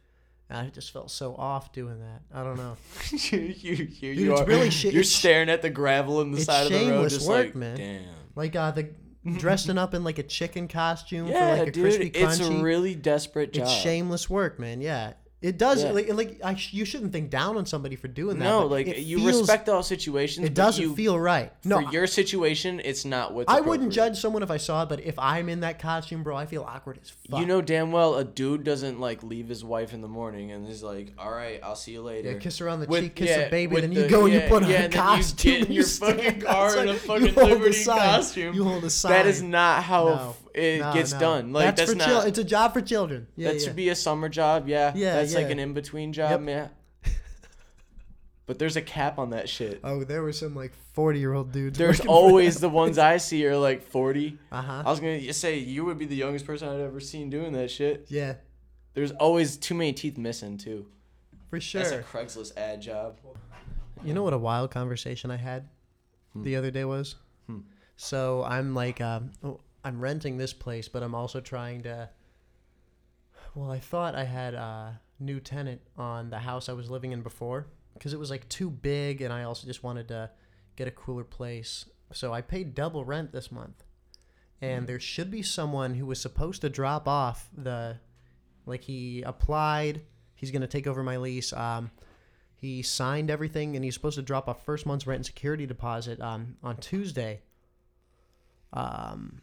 Speaker 2: I just felt so off doing that. I don't know.
Speaker 1: you, you, here
Speaker 2: Dude,
Speaker 1: you
Speaker 2: it's
Speaker 1: are.
Speaker 2: really shi-
Speaker 1: You're staring at the gravel in the side of the road,
Speaker 2: shameless
Speaker 1: just
Speaker 2: work,
Speaker 1: like,
Speaker 2: man.
Speaker 1: damn.
Speaker 2: Like uh, the dressing up in like a chicken costume
Speaker 1: Yeah,
Speaker 2: for like a
Speaker 1: dude,
Speaker 2: crispy
Speaker 1: it's a really desperate job.
Speaker 2: It's shameless work, man. Yeah, it does.
Speaker 1: Yeah.
Speaker 2: Like, like I sh- you shouldn't think down on somebody for doing that.
Speaker 1: No, like you
Speaker 2: feels-
Speaker 1: respect all situations.
Speaker 2: It doesn't
Speaker 1: you,
Speaker 2: feel right. No,
Speaker 1: for your situation. It's not what
Speaker 2: I wouldn't judge someone if I saw it, but if I'm in that costume, bro, I feel awkward as fuck.
Speaker 1: You know damn well a dude doesn't like leave his wife in the morning and is like, "All right, I'll see you later."
Speaker 2: Yeah, kiss her on the
Speaker 1: With-
Speaker 2: cheek, kiss
Speaker 1: yeah,
Speaker 2: the baby, then you
Speaker 1: the-
Speaker 2: go and you put on a costume.
Speaker 1: You get in your fucking car in a fucking Liberty costume.
Speaker 2: You hold a sign.
Speaker 1: That is not how
Speaker 2: No,
Speaker 1: it
Speaker 2: no,
Speaker 1: gets
Speaker 2: no.
Speaker 1: done. Like that's,
Speaker 2: for
Speaker 1: not.
Speaker 2: chil- It's a job for children. Yeah,
Speaker 1: that
Speaker 2: yeah.
Speaker 1: should be a summer job. Yeah.
Speaker 2: Yeah,
Speaker 1: That's like an in between job. Yeah. but there's a cap on that shit.
Speaker 2: Oh, there were some like forty-year-old dudes.
Speaker 1: There's always the ones I see are like 40.
Speaker 2: Uh huh.
Speaker 1: I was gonna say you would be the youngest person I'd ever seen doing that shit.
Speaker 2: Yeah,
Speaker 1: There's always too many teeth missing too.
Speaker 2: for sure.
Speaker 1: That's a Craigslist ad job.
Speaker 2: You know what a wild conversation I had the other day was?
Speaker 1: Hmm.
Speaker 2: So I'm like, um, I'm renting this place, but I'm also trying to. Well, I thought I had a new tenant on the house I was living in before because it was like too big, and I also just wanted to get a cooler place. So I paid double rent this month, and there should be someone who was supposed to drop off the, like he applied. He's gonna take over my lease. Um, he signed everything, and he's supposed to drop off first month's rent and security deposit um, on Tuesday. Um,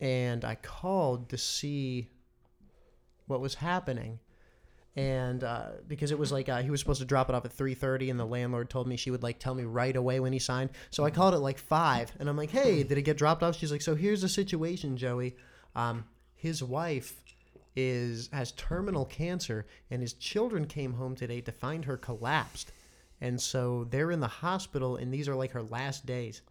Speaker 2: and I called to see what was happening, and uh, because it was like uh, he was supposed to drop it off at three thirty, and the landlord told me she would like tell me right away when he signed. So I called at like five, and I'm like, "Hey, did it get dropped off?" She's like, "So here's the situation, Joey. Um, his wife." is has terminal cancer and his children came home today to find her collapsed and so they're in the hospital and these are like her last days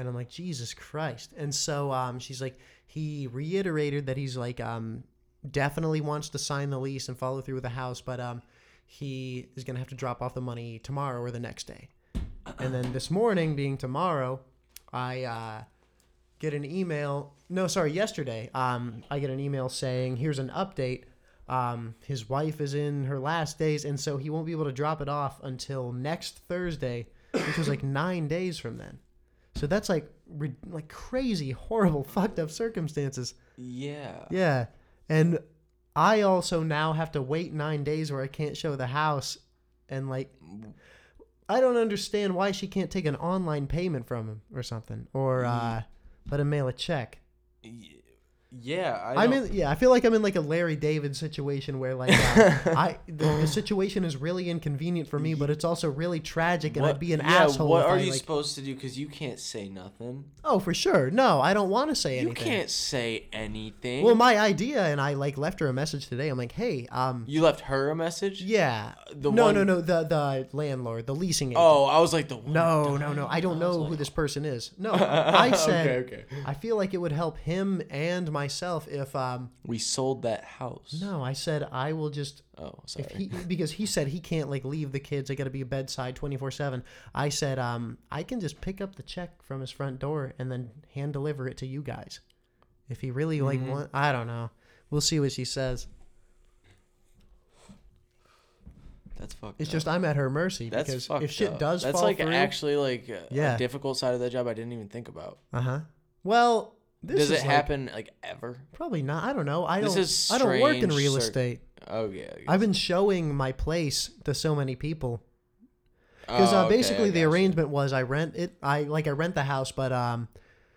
Speaker 2: and i'm like jesus christ and so um, she's like he reiterated that he's like um, definitely wants to sign the lease and follow through with the house but um, he is going to have to drop off the money tomorrow or the next day and then this morning being tomorrow i uh, get an email. No, sorry, yesterday. Um, I get an email saying, "Here's an update. Um, his wife is in her last days, and so he won't be able to drop it off until next Thursday, which was like nine days from then. So that's like re- like crazy, horrible, fucked up circumstances.
Speaker 1: Yeah.
Speaker 2: Yeah, and I also now have to wait nine days where I can't show the house, and like." I don't understand why she can't take an online payment from him or something, or uh, let him mail a check.
Speaker 1: Y- Yeah. I
Speaker 2: I'm in, yeah, I feel like I'm in like a Larry David situation where like uh, I the, the situation is really inconvenient for me, but it's also really tragic, and
Speaker 1: What-
Speaker 2: I'd be an
Speaker 1: yeah,
Speaker 2: asshole.
Speaker 1: What are
Speaker 2: I,
Speaker 1: you
Speaker 2: like,
Speaker 1: supposed to do? Because you can't say nothing.
Speaker 2: Oh, for sure. No, I don't want to say anything.
Speaker 1: You can't say anything.
Speaker 2: Well, my idea, and I like left her a message today. I'm like, hey, um,
Speaker 1: you left her a message.
Speaker 2: yeah,
Speaker 1: The
Speaker 2: no,
Speaker 1: one-
Speaker 2: no, no, the the landlord, the leasing agent.
Speaker 1: Oh, I was like the.
Speaker 2: No, no, no. I don't
Speaker 1: was
Speaker 2: know
Speaker 1: like,
Speaker 2: who this person is. No, I said
Speaker 1: okay, okay.
Speaker 2: I feel like it would help him and myself if um
Speaker 1: We sold that house.
Speaker 2: no, I said I will just
Speaker 1: Oh, sorry.
Speaker 2: if he because he said he can't like leave the kids. They got to be a bedside 24/7. I said um I can just pick up the check from his front door and then hand deliver it to you guys. If he really like
Speaker 1: Mm-hmm.
Speaker 2: want I don't know. We'll see what she says.
Speaker 1: That's fucked.
Speaker 2: It's
Speaker 1: up.
Speaker 2: just I'm at her mercy
Speaker 1: That's
Speaker 2: because if shit
Speaker 1: up.
Speaker 2: does
Speaker 1: That's
Speaker 2: fall
Speaker 1: like
Speaker 2: through,
Speaker 1: actually like
Speaker 2: Yeah.
Speaker 1: a difficult side of that job I didn't even think about.
Speaker 2: uh-huh. Well, this
Speaker 1: Does it
Speaker 2: like-
Speaker 1: happen like ever?
Speaker 2: Probably not. I don't know. I
Speaker 1: This
Speaker 2: don't
Speaker 1: is
Speaker 2: I don't work in real
Speaker 1: cir-
Speaker 2: estate.
Speaker 1: Oh yeah.
Speaker 2: I've been showing my place to so many people because
Speaker 1: Oh,
Speaker 2: uh,
Speaker 1: okay,
Speaker 2: basically the arrangement was I rent it. I like I rent the house, but um,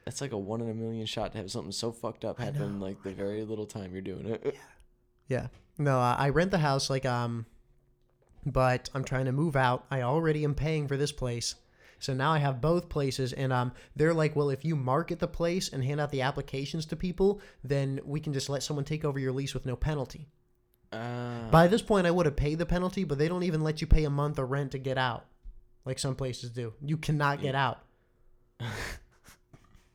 Speaker 1: That's like a one in a million shot to have something so fucked up happen
Speaker 2: know,
Speaker 1: like the very little time you're doing it.
Speaker 2: yeah, no, uh, I rent the house like um, but I'm trying to move out. I already am paying for this place, so now I have both places, and um, they're like, well, if you market the place and hand out the applications to people, then we can just let someone take over your lease with no penalty.
Speaker 1: Uh,
Speaker 2: By this point, I would have paid the penalty, but they don't even let you pay a month of rent to get out, like some places do. You cannot get out.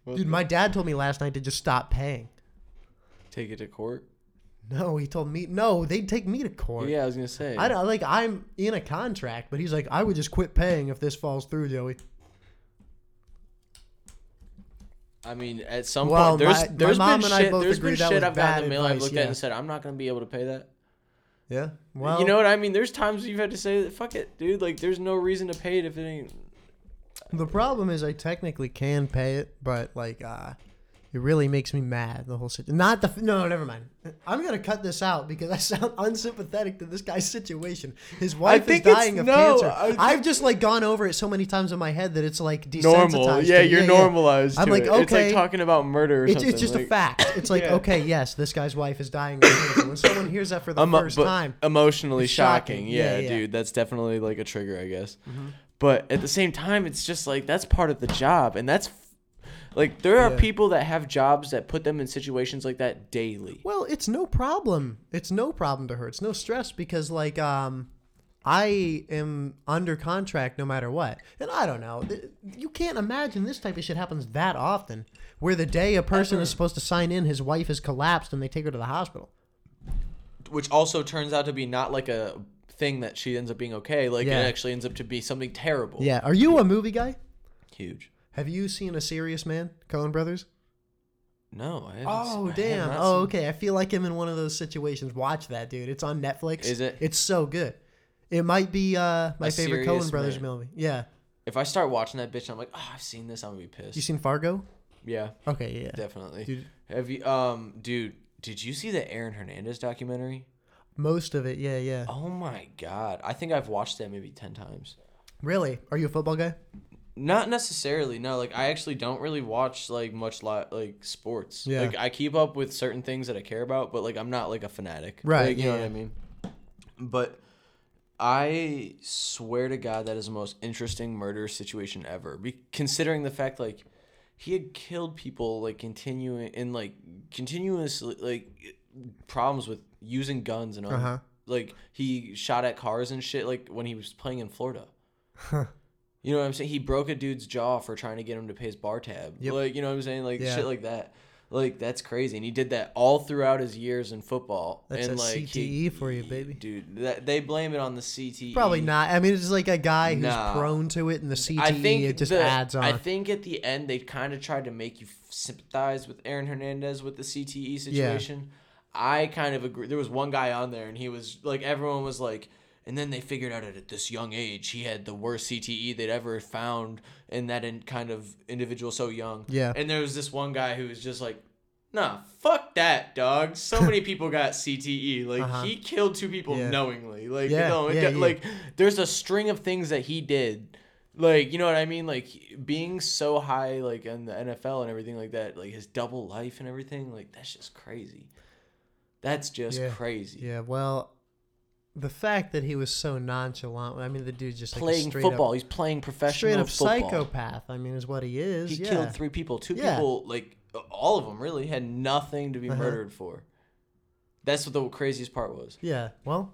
Speaker 2: Dude, my dad told me last night to just stop paying.
Speaker 1: take it to court.
Speaker 2: No, he told me no. They'd take me to court.
Speaker 1: Yeah, I was gonna say.
Speaker 2: I don't like. I'm in a contract, but he's like, I would just quit paying if this falls through, Joey.
Speaker 1: I mean, at some
Speaker 2: Well,
Speaker 1: point, there's
Speaker 2: my- my
Speaker 1: there's
Speaker 2: mom
Speaker 1: been
Speaker 2: and I
Speaker 1: shit.
Speaker 2: both
Speaker 1: There's been shit I've gotten in the mail. I've looked at and said, I'm not gonna be able to pay that.
Speaker 2: Yeah. Well,
Speaker 1: you know what I mean? There's times you've had to say, "Fuck it, dude." Like, there's no reason to pay it if it ain't.
Speaker 2: The problem is I technically can pay it, but like uh it really makes me mad the whole situation. Not the no, never mind. I'm gonna cut this out because I sound unsympathetic to this guy's situation. His wife is dying of
Speaker 1: no,
Speaker 2: cancer.
Speaker 1: I think-
Speaker 2: I've just like gone over it so many times in my head that it's like desensitized.
Speaker 1: normal. Yeah, you're normalized.
Speaker 2: I'm like,
Speaker 1: it. It's like
Speaker 2: okay.
Speaker 1: talking about murder or
Speaker 2: It's,
Speaker 1: something.
Speaker 2: it's just a fact. It's like
Speaker 1: Yeah.
Speaker 2: okay, yes, this guy's wife is dying of cancer. When someone hears that for the
Speaker 1: Emo-
Speaker 2: first time,
Speaker 1: emotionally
Speaker 2: It's
Speaker 1: shocking.
Speaker 2: shocking.
Speaker 1: Yeah,
Speaker 2: Yeah, yeah.
Speaker 1: dude, that's definitely like a trigger, I guess.
Speaker 2: Mm-hmm.
Speaker 1: But at the same time, it's just like that's part of the job, and that's like there are
Speaker 2: Yeah.
Speaker 1: people that have jobs that put them in situations like that daily.
Speaker 2: Well, it's no problem. It's no problem to her. It's no stress because like um I am under contract no matter what. And I don't know. You can't imagine this type of shit happens that often where the day a person is supposed to sign in his wife has collapsed and they take her to the hospital.
Speaker 1: Which also turns out to be not like a thing that she ends up being okay. Like
Speaker 2: Yeah.
Speaker 1: it actually ends up to be something terrible.
Speaker 2: Yeah. Are you a movie guy?
Speaker 1: Huge.
Speaker 2: Have you seen A Serious Man? Coen Brothers?
Speaker 1: No, I haven't.
Speaker 2: Oh damn! Oh okay. I feel like I'm in one of those situations. Watch that, dude. It's on Netflix.
Speaker 1: Is it?
Speaker 2: It's so good. It might be uh, my
Speaker 1: A
Speaker 2: favorite
Speaker 1: Serious
Speaker 2: Coen Brothers
Speaker 1: Man.
Speaker 2: movie. Yeah.
Speaker 1: If I start watching that bitch, I'm like, oh, I've seen this. I'm gonna be pissed.
Speaker 2: You seen Fargo?
Speaker 1: yeah,
Speaker 2: Okay, yeah.
Speaker 1: definitely.
Speaker 2: Dude.
Speaker 1: Have you, um, dude? Did you see the Aaron Hernandez documentary?
Speaker 2: Most of it, yeah, yeah.
Speaker 1: Oh my god, I think I've watched that maybe ten times.
Speaker 2: Really? Are you a football guy?
Speaker 1: Not necessarily. No, like I actually don't really watch like much li- like sports.
Speaker 2: Yeah.
Speaker 1: Like I keep up with certain things that I care about, but like I'm not like a fanatic.
Speaker 2: Right,
Speaker 1: Like, you know
Speaker 2: yeah,
Speaker 1: what I mean? But I swear to God that is the most interesting murder situation ever. Be- considering the fact like he had killed people like continuing in like continuously like problems with using guns and all.
Speaker 2: Uh-huh.
Speaker 1: like he shot at cars and shit like when he was playing in Florida. You know what I'm saying? He broke a dude's jaw for trying to get him to pay his bar tab.
Speaker 2: Yep.
Speaker 1: Like, you know what I'm saying? Like
Speaker 2: Yeah.
Speaker 1: shit like that. Like that's crazy. And he did that all throughout his years in football.
Speaker 2: That's
Speaker 1: and
Speaker 2: a
Speaker 1: like
Speaker 2: CTE for you, baby.
Speaker 1: Dude, that, they blame it on the CTE.
Speaker 2: Probably not. I mean, it's like a guy who's
Speaker 1: Nah.
Speaker 2: prone to it, and the CTE
Speaker 1: I think
Speaker 2: it just
Speaker 1: the-
Speaker 2: adds on.
Speaker 1: I think at the end they kind of tried to make you sympathize with Aaron Hernandez with the CTE situation. I kind of agree. There was one guy on there, and he was like, everyone was like, and then they figured out at this young age he had the worst CTE they'd ever found, in that in kind of individual so young.
Speaker 2: Yeah.
Speaker 1: And there was this one guy who was just like. Nah, fuck that, dog. So many people got CTE. Like
Speaker 2: Uh-huh.
Speaker 1: he killed two people
Speaker 2: Yeah.
Speaker 1: knowingly. Like
Speaker 2: Yeah,
Speaker 1: no, it
Speaker 2: yeah,
Speaker 1: got- like there's a string of things that he did like you know what i mean like being so high like in the nfl and everything like that like his double life and everything like that's just crazy that's just crazy
Speaker 2: yeah, well, the fact that he was so nonchalant. I mean, the dude just like
Speaker 1: playing
Speaker 2: straight
Speaker 1: football
Speaker 2: Up,
Speaker 1: he's playing professional
Speaker 2: straight up
Speaker 1: football
Speaker 2: psychopath. I mean, is what he is.
Speaker 1: he
Speaker 2: yeah.
Speaker 1: killed three people two
Speaker 2: Yeah.
Speaker 1: people like all of them really had nothing to be
Speaker 2: Uh-huh.
Speaker 1: murdered for that's what the craziest part was
Speaker 2: Yeah. Well,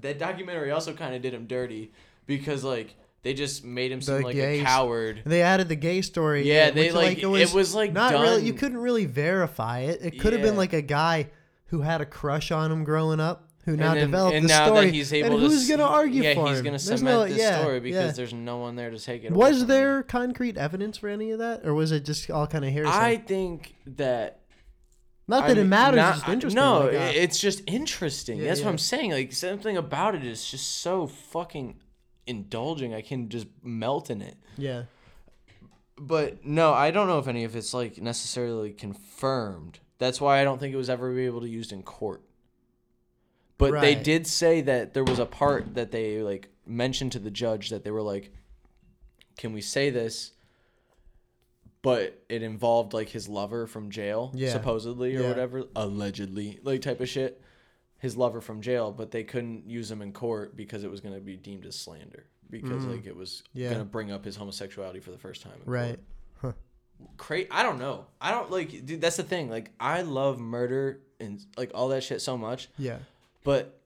Speaker 1: that documentary also kind of did him dirty because like they just made him seem
Speaker 2: The
Speaker 1: like
Speaker 2: gays-
Speaker 1: a coward
Speaker 2: they added the gay story.
Speaker 1: Yeah,
Speaker 2: which,
Speaker 1: they, like, it was, like,
Speaker 2: not really. You couldn't really verify it. It could have been like a guy who had a crush on him growing up, who now
Speaker 1: then,
Speaker 2: developed
Speaker 1: and
Speaker 2: the
Speaker 1: now
Speaker 2: story.
Speaker 1: that he's able
Speaker 2: and
Speaker 1: to
Speaker 2: who's
Speaker 1: s-
Speaker 2: gonna argue
Speaker 1: yeah,
Speaker 2: for
Speaker 1: he's
Speaker 2: him?
Speaker 1: gonna
Speaker 2: There's
Speaker 1: cement
Speaker 2: no-
Speaker 1: this
Speaker 2: yeah,
Speaker 1: story because
Speaker 2: yeah.
Speaker 1: there's no one there to take it away
Speaker 2: Was
Speaker 1: from him.
Speaker 2: there concrete evidence for any of that, or was it just all kind of hearsay?
Speaker 1: I think that
Speaker 2: Not
Speaker 1: I
Speaker 2: that it matters.
Speaker 1: not-
Speaker 2: it's just interesting.
Speaker 1: No,
Speaker 2: like, uh,
Speaker 1: it's just interesting.
Speaker 2: Yeah,
Speaker 1: That's
Speaker 2: yeah.
Speaker 1: what I'm saying. Like something about it is just so fucking indulging. I can just melt in it.
Speaker 2: yeah.
Speaker 1: But no, I don't know if any of it's like necessarily confirmed. That's why I don't think it was ever be able to be used in court. But they did say that there was a part that they like mentioned to the judge that they were like, "Can we say this?" But it involved like his lover from jail,
Speaker 2: Yeah.
Speaker 1: supposedly or
Speaker 2: Yeah.
Speaker 1: whatever, allegedly, like type of shit. His lover from jail, but they couldn't use him in court because it was going to be deemed as slander because like it was
Speaker 2: Mm. Yeah.
Speaker 1: going to bring up his homosexuality for the first time.
Speaker 2: Right.
Speaker 1: cra I don't know. I don't like, dude. That's the thing. Like, I love murder and like all that shit so much,
Speaker 2: Yeah.
Speaker 1: But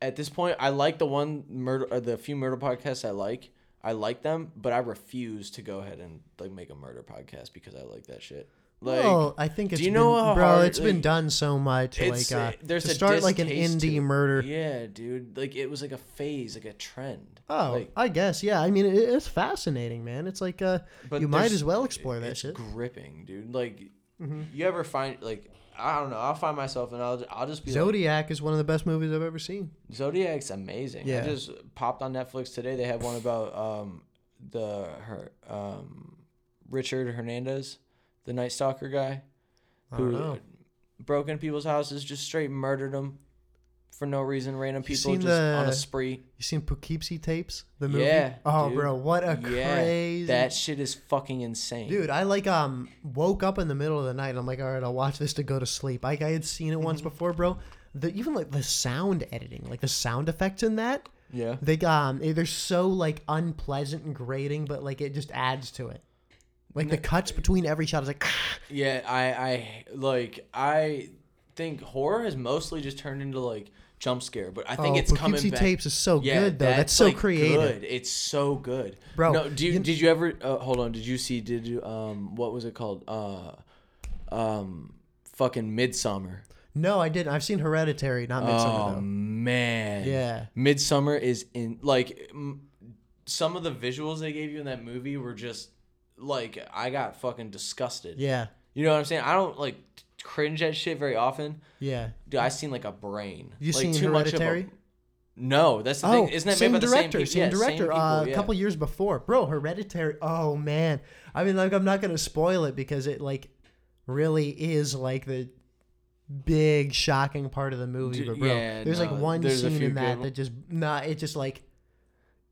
Speaker 1: at this point, I like the one murder or the few murder podcasts I like. I like them, but I refuse to go ahead and like make a murder podcast because I like that shit. Like,
Speaker 2: well, I think it's
Speaker 1: do you
Speaker 2: been,
Speaker 1: know how
Speaker 2: bro.
Speaker 1: hard,
Speaker 2: it's been done so much. like uh,
Speaker 1: there's
Speaker 2: to
Speaker 1: a
Speaker 2: start like an indie murder.
Speaker 1: Yeah, dude. Like it was like a phase, like a trend.
Speaker 2: Oh,
Speaker 1: like,
Speaker 2: I guess yeah. I mean, it, it's fascinating, man. It's like uh,
Speaker 1: but
Speaker 2: you might as well explore that
Speaker 1: it's
Speaker 2: shit.
Speaker 1: gripping, dude. Like,
Speaker 2: Mhm.
Speaker 1: you ever find like I don't know. I'll find myself and I'll I'll just be like,
Speaker 2: Zodiac is one of the best movies I've ever seen.
Speaker 1: Zodiac's amazing.
Speaker 2: Yeah.
Speaker 1: I just popped on Netflix today. They have one about um the her um Richard Hernandez, the Night Stalker guy,
Speaker 2: I don't
Speaker 1: who
Speaker 2: know.
Speaker 1: broke into people's houses, just straight murdered them for no reason. Random people just on a spree.
Speaker 2: You seen Poughkeepsie tapes? The movie?
Speaker 1: Yeah,
Speaker 2: Oh,
Speaker 1: dude.
Speaker 2: bro, what a
Speaker 1: Yeah,
Speaker 2: crazy.
Speaker 1: That shit is fucking insane.
Speaker 2: Dude, I like um woke up in the middle of the night. And I'm like, all right, I'll watch this to go to sleep. Like I had seen it once
Speaker 1: Mm-hmm.
Speaker 2: before, bro. The even like the sound editing, like the sound effects in that,
Speaker 1: Yeah.
Speaker 2: they um they're so like unpleasant and grating, but like it just adds to it. Like the cuts between every shot is like,
Speaker 1: Yeah, I, I like I think horror has mostly just turned into like jump scare, but I think
Speaker 2: oh,
Speaker 1: it's coming
Speaker 2: Poughkeepsie
Speaker 1: back.
Speaker 2: tapes is so
Speaker 1: yeah,
Speaker 2: good though. That's, so
Speaker 1: like,
Speaker 2: creative,
Speaker 1: Good. It's so good,
Speaker 2: Bro,
Speaker 1: No, do you,
Speaker 2: you-
Speaker 1: did you ever? Uh, hold on. Did you see? Did you um? What was it called? Uh, um, fucking Midsommar.
Speaker 2: No, I didn't. I've seen Hereditary, not Midsommar
Speaker 1: Oh
Speaker 2: though.
Speaker 1: man.
Speaker 2: Yeah.
Speaker 1: Midsommar is in like m- some of the visuals they gave you in that movie were just like I got fucking disgusted.
Speaker 2: Yeah,
Speaker 1: You know what I'm saying? I don't like cringe at shit very often.
Speaker 2: yeah.
Speaker 1: Dude, I seen like a brain.
Speaker 2: You
Speaker 1: like,
Speaker 2: seen
Speaker 1: too much of a-
Speaker 2: Hereditary?
Speaker 1: No, that's the
Speaker 2: Oh,
Speaker 1: thing. Isn't that
Speaker 2: same
Speaker 1: made by
Speaker 2: director,
Speaker 1: the
Speaker 2: same
Speaker 1: same people?
Speaker 2: director.
Speaker 1: Yeah, same
Speaker 2: uh,
Speaker 1: people,
Speaker 2: a
Speaker 1: yeah.
Speaker 2: couple years before, bro. Hereditary. Oh man, I mean, like, I'm not gonna spoil it because it like really is like the big shocking part of the movie.
Speaker 1: Dude,
Speaker 2: But bro,
Speaker 1: yeah,
Speaker 2: there's like one
Speaker 1: there's
Speaker 2: scene in that
Speaker 1: good
Speaker 2: that just nah, it just like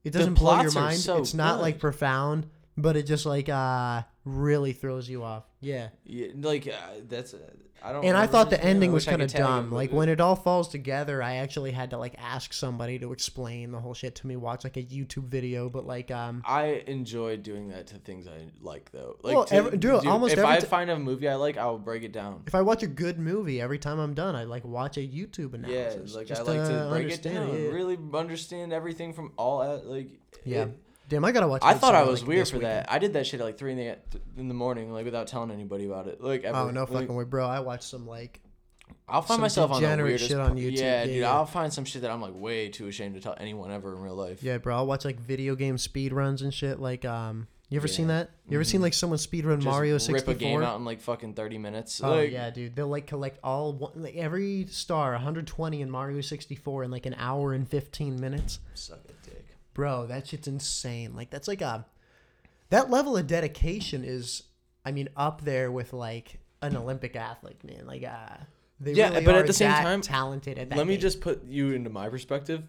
Speaker 2: it doesn't blow your mind.
Speaker 1: so
Speaker 2: it's not like profound, but it just like uh really throws you off. Yeah.
Speaker 1: Yeah, like uh, that's. Uh, I don't.
Speaker 2: And I thought the
Speaker 1: his name. I
Speaker 2: ending was kind of
Speaker 1: could tag him,
Speaker 2: dumb. Like
Speaker 1: it-
Speaker 2: when it all falls together, I actually had to like ask somebody to explain the whole shit to me, watch like a YouTube video. But like, um,
Speaker 1: I enjoy doing that to things I like though. Like
Speaker 2: Well,
Speaker 1: to,
Speaker 2: every- dude, almost
Speaker 1: if
Speaker 2: every
Speaker 1: I
Speaker 2: ti-
Speaker 1: find a movie I like, I'll break it down.
Speaker 2: if I watch a good movie, every time I'm done, I like watch a YouTube
Speaker 1: Yeah,
Speaker 2: analysis.
Speaker 1: like I
Speaker 2: just
Speaker 1: like to break it down,
Speaker 2: yeah.
Speaker 1: really understand everything from all like.
Speaker 2: Yeah.
Speaker 1: it-
Speaker 2: Damn, I gotta watch.
Speaker 1: I thought I was
Speaker 2: like,
Speaker 1: weird for
Speaker 2: weekend.
Speaker 1: that. I did that shit at like three in the in the morning, like without telling anybody about it. Like, ever.
Speaker 2: Oh no,
Speaker 1: Like,
Speaker 2: fucking way, bro! I watched some like
Speaker 1: I'll find myself on the weirdest
Speaker 2: shit on YouTube.
Speaker 1: Yeah,
Speaker 2: Yeah,
Speaker 1: dude,
Speaker 2: yeah.
Speaker 1: I'll find some shit that I'm like way too ashamed to tell anyone ever in real life.
Speaker 2: yeah, bro. I'll watch like video game speed runs and shit. Like, um, you ever seen that? You ever seen
Speaker 1: Mhm.
Speaker 2: like someone speed run
Speaker 1: Just
Speaker 2: Mario
Speaker 1: rip a game out in like fucking thirty minutes.
Speaker 2: Oh
Speaker 1: like,
Speaker 2: yeah, dude. They'll like collect all one, like every star, 120 in Mario 64 in like an hour and 15 minutes.
Speaker 1: Suck dick.
Speaker 2: Bro, that shit's insane. Like that's like a that level of dedication is, I mean, up there with like an Olympic athlete, man. Like, uh, they
Speaker 1: Yeah,
Speaker 2: really
Speaker 1: but at the same time,
Speaker 2: talented at that.
Speaker 1: Let me
Speaker 2: game.
Speaker 1: just put you into my perspective.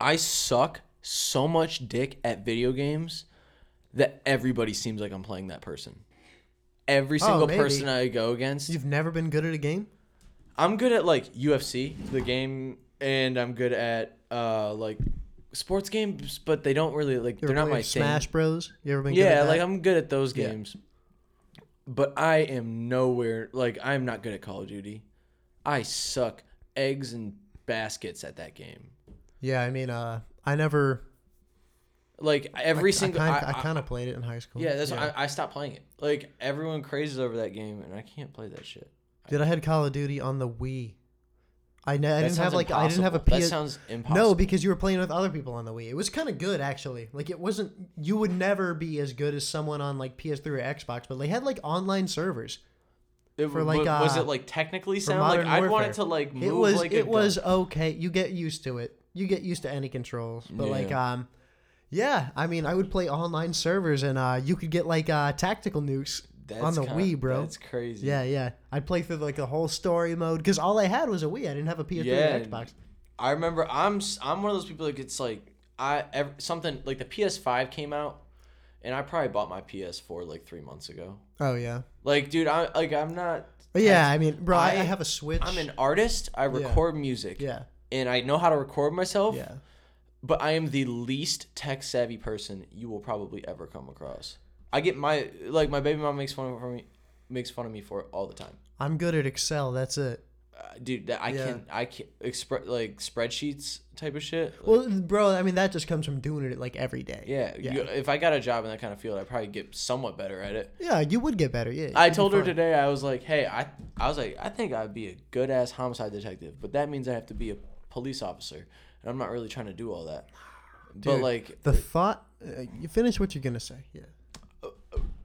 Speaker 1: I suck so much dick at video games that everybody seems like I'm playing that person. Every
Speaker 2: Oh,
Speaker 1: single
Speaker 2: maybe.
Speaker 1: person I go against,
Speaker 2: You've never been good at a game.
Speaker 1: I'm good at like UFC, the game, and I'm good at uh like sports games, but they don't really like they're not my
Speaker 2: Smash
Speaker 1: thing.
Speaker 2: Bros. You ever been? good
Speaker 1: Yeah, like? I'm good at those
Speaker 2: Yeah.
Speaker 1: games. But I am nowhere like I'm not good at Call of Duty. I suck eggs and baskets at that game.
Speaker 2: Yeah, I mean, uh, I never.
Speaker 1: Like every
Speaker 2: I,
Speaker 1: single
Speaker 2: I,
Speaker 1: I,
Speaker 2: kind, I,
Speaker 1: I-
Speaker 2: kind of played it in high school.
Speaker 1: Yeah, that's why I, I stopped playing it. Like everyone crazes over that game, and I can't play that shit.
Speaker 2: Dude, I had Call of Duty on the Wii. I, didn't have like I didn't have a. PS.
Speaker 1: That sounds impossible.
Speaker 2: No, because you were playing with other people on the Wii. It was kind of good actually. Like it wasn't. You would never be as good as someone on like PS3 or Xbox, but they had like online servers.
Speaker 1: it,
Speaker 2: for, like,
Speaker 1: was
Speaker 2: uh,
Speaker 1: it like technically sound like I'd want it to like move
Speaker 2: It was.
Speaker 1: like a
Speaker 2: it
Speaker 1: gun.
Speaker 2: okay. You get used to it. You get used to any controls, but like
Speaker 1: Yeah.
Speaker 2: um, yeah. I mean, I would play online servers, and uh, you could get like uh tactical nukes
Speaker 1: That's
Speaker 2: on the
Speaker 1: kinda-
Speaker 2: Wii, bro.
Speaker 1: That's crazy.
Speaker 2: Yeah, yeah. I'd play through like the whole story mode because all I had was a Wii. I didn't have a PS3
Speaker 1: Yeah.
Speaker 2: or Xbox.
Speaker 1: I remember I'm I'm one of those people like it's like I something like the PS5 came out, and I probably bought my PS4 like three months ago.
Speaker 2: Oh yeah.
Speaker 1: Like, dude, I like I'm not.
Speaker 2: But yeah, I mean, bro, I, I
Speaker 1: I-
Speaker 2: have a Switch.
Speaker 1: I'm an artist. I record music,
Speaker 2: yeah,
Speaker 1: and I know how to record myself.
Speaker 2: yeah.
Speaker 1: But I am the least tech savvy person you will probably ever come across. I get my like my baby mom makes fun of me, makes fun of me for it all the time.
Speaker 2: I'm good at Excel. That's it.
Speaker 1: Uh, dude, that I
Speaker 2: Yeah.
Speaker 1: can I can express like spreadsheets type of shit. like-
Speaker 2: Well, bro, I mean that just comes from doing it like every day.
Speaker 1: yeah,
Speaker 2: yeah.
Speaker 1: You, if I got a job in that kind of field, I'd probably get somewhat better at it.
Speaker 2: Yeah, you would get better. Yeah.
Speaker 1: I
Speaker 2: you'd be
Speaker 1: told her
Speaker 2: fine.
Speaker 1: today, I was like, hey, I I was like, I think I'd be a good ass homicide detective, but that means I have to be a police officer, and I'm not really trying to do all that. but
Speaker 2: Dude,
Speaker 1: like,
Speaker 2: The thought. Uh, you finish what you're gonna say. Yeah.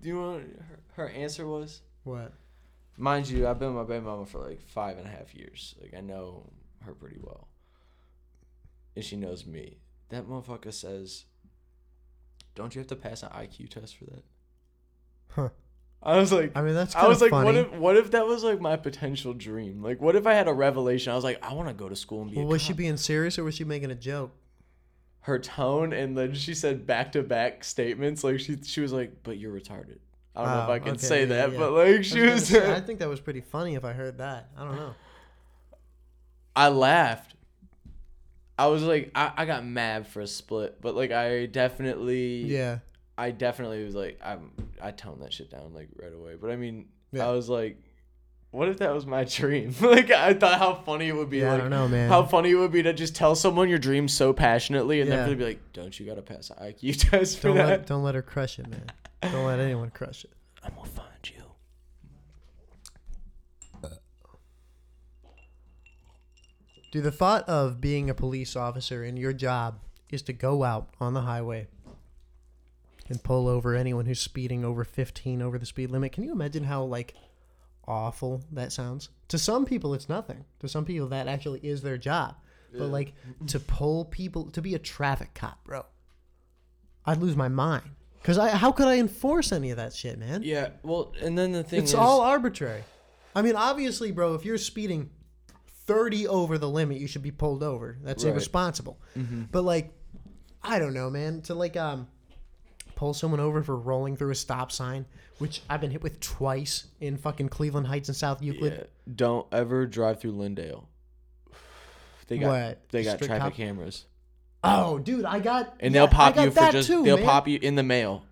Speaker 1: Do you want her, her answer was?
Speaker 2: What?
Speaker 1: Mind you, I've been with my baby mama for like five and a half years. Like I know her pretty well, and she knows me. That motherfucker says, don't you have to pass an IQ test for that?
Speaker 2: Huh.
Speaker 1: I was like,
Speaker 2: I mean, that's
Speaker 1: I was like,
Speaker 2: funny.
Speaker 1: what if what if that was like my potential dream? Like, what if I had a revelation? I was like, I want to go to school and be.
Speaker 2: well, was she being serious or was she making a joke?
Speaker 1: Her tone and then she said back to back statements. Like she she was like, but you're retarded. I don't know if
Speaker 2: Oh,
Speaker 1: I can
Speaker 2: okay,
Speaker 1: say
Speaker 2: yeah,
Speaker 1: that,
Speaker 2: yeah.
Speaker 1: but like she
Speaker 2: gonna
Speaker 1: was.
Speaker 2: say, I think that was pretty funny if I heard that. I don't know.
Speaker 1: I laughed. I was like, I, I got mad for a split, but like I definitely
Speaker 2: Yeah.
Speaker 1: I definitely was like, I'm, I toned that shit down like right away. But I mean,
Speaker 2: Yeah.
Speaker 1: I was like, what if that was my dream? like, I thought how funny it would be.
Speaker 2: Yeah, I don't know, man.
Speaker 1: How funny it would be to just tell someone your dream so passionately and
Speaker 2: Yeah.
Speaker 1: then be like, don't you got to pass an IQ test for
Speaker 2: Don't
Speaker 1: that?
Speaker 2: let don't let her crush it, man. Don't let anyone crush it.
Speaker 1: I'm to find you.
Speaker 2: Do the thought of being a police officer and your job is to go out on the highway and pull over anyone who's speeding over 15 over the speed limit. Can you imagine how like awful that sounds? To some people it's nothing. To some people that actually is their job. But like to pull people to be a traffic cop, bro. I'd lose my mind. Cuz I how could I enforce any of that shit, man?
Speaker 1: Yeah, well, and then the thing
Speaker 2: It's
Speaker 1: is,
Speaker 2: all arbitrary. I mean, obviously, bro, if you're speeding 30 over the limit, you should be pulled over. That's
Speaker 1: Right.
Speaker 2: irresponsible. But like, I don't know, man. To like um pull someone over for rolling through a stop sign, which I've been hit with twice in fucking Cleveland Heights and South Euclid.
Speaker 1: yeah, don't ever drive through Linndale. They got
Speaker 2: What?
Speaker 1: they got
Speaker 2: Strict
Speaker 1: traffic
Speaker 2: cop-
Speaker 1: cameras,
Speaker 2: Oh, dude, I got
Speaker 1: and
Speaker 2: yeah,
Speaker 1: they'll pop you for just
Speaker 2: too,
Speaker 1: they'll
Speaker 2: man.
Speaker 1: pop you in the mail.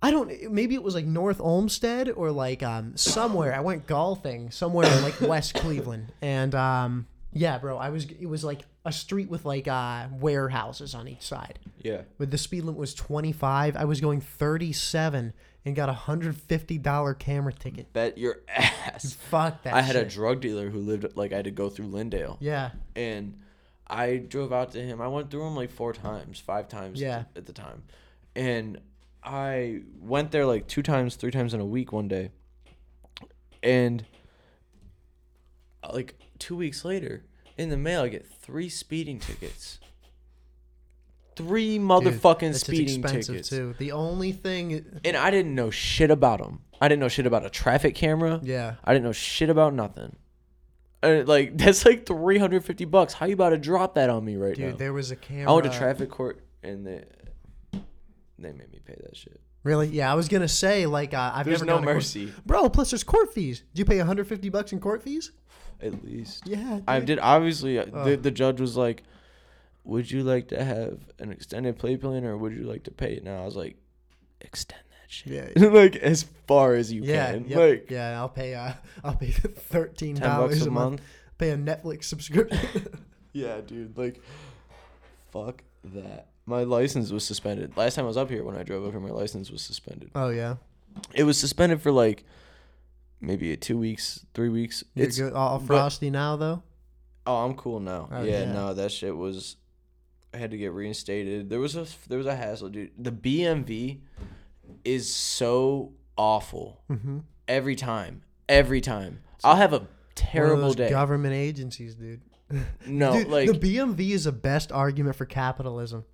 Speaker 2: I don't. Maybe it was like North Olmsted or like um somewhere. I went golfing somewhere in like West Cleveland, and um yeah, bro. I was. It was like a street with like uh warehouses on each side.
Speaker 1: Yeah.
Speaker 2: But the speed limit was 25. I was going 37 and got a hundred fifty dollar camera ticket.
Speaker 1: Bet your ass.
Speaker 2: Fuck that.
Speaker 1: I had a drug dealer who lived like I had to go through Linndale,
Speaker 2: yeah.
Speaker 1: and I drove out to him. I went through him like four times, five times
Speaker 2: Yeah.
Speaker 1: at the time, and I went there like two times, three times in a week one day, and uh, like two weeks later, in the mail I get three speeding tickets. Three motherfucking
Speaker 2: that's just
Speaker 1: speeding
Speaker 2: expensive
Speaker 1: tickets.
Speaker 2: too. The only thing.
Speaker 1: And I didn't know shit about them. I didn't know shit about a traffic camera.
Speaker 2: Yeah.
Speaker 1: I didn't know shit about nothing. Uh, like that's like three hundred fifty bucks. How you about to drop that on me right
Speaker 2: Dude,
Speaker 1: now?
Speaker 2: Dude, there was a camera.
Speaker 1: I went to traffic court and they they made me pay that shit.
Speaker 2: Really? Yeah, I was gonna say like uh, I've
Speaker 1: There's
Speaker 2: never
Speaker 1: no
Speaker 2: gone to court-
Speaker 1: mercy.
Speaker 2: bro. Plus, there's court fees. Did you pay 150 bucks in court fees?
Speaker 1: At least
Speaker 2: Yeah,
Speaker 1: I
Speaker 2: dude.
Speaker 1: did. Obviously, uh the the judge was like, "Would you like to have an extended play plan or would you like to pay it now?" I was like, "Extend that shit."
Speaker 2: Yeah,
Speaker 1: like as far as you
Speaker 2: yeah,
Speaker 1: can.
Speaker 2: yep,
Speaker 1: Like
Speaker 2: yeah. I'll pay. Uh, I'll pay thirteen dollars
Speaker 1: a
Speaker 2: a month.
Speaker 1: month.
Speaker 2: Pay a Netflix subscription.
Speaker 1: Yeah, dude. Like, fuck that. My license was suspended. Last time I was up here, when I drove up here, my license was suspended.
Speaker 2: oh yeah,
Speaker 1: It was suspended for like maybe a two weeks, three weeks.
Speaker 2: you're
Speaker 1: It's
Speaker 2: good. All
Speaker 1: but-
Speaker 2: frosty now though.
Speaker 1: oh, I'm cool now.
Speaker 2: Oh,
Speaker 1: yeah,
Speaker 2: yeah.
Speaker 1: no, that shit was. I had to get reinstated. There was a there was a hassle, dude. The BMV is so awful
Speaker 2: Mm-hmm.
Speaker 1: every time. Every time, I'll have a terrible day.
Speaker 2: Government agencies, dude.
Speaker 1: no,
Speaker 2: Dude,
Speaker 1: like
Speaker 2: the BMV is the best argument for capitalism.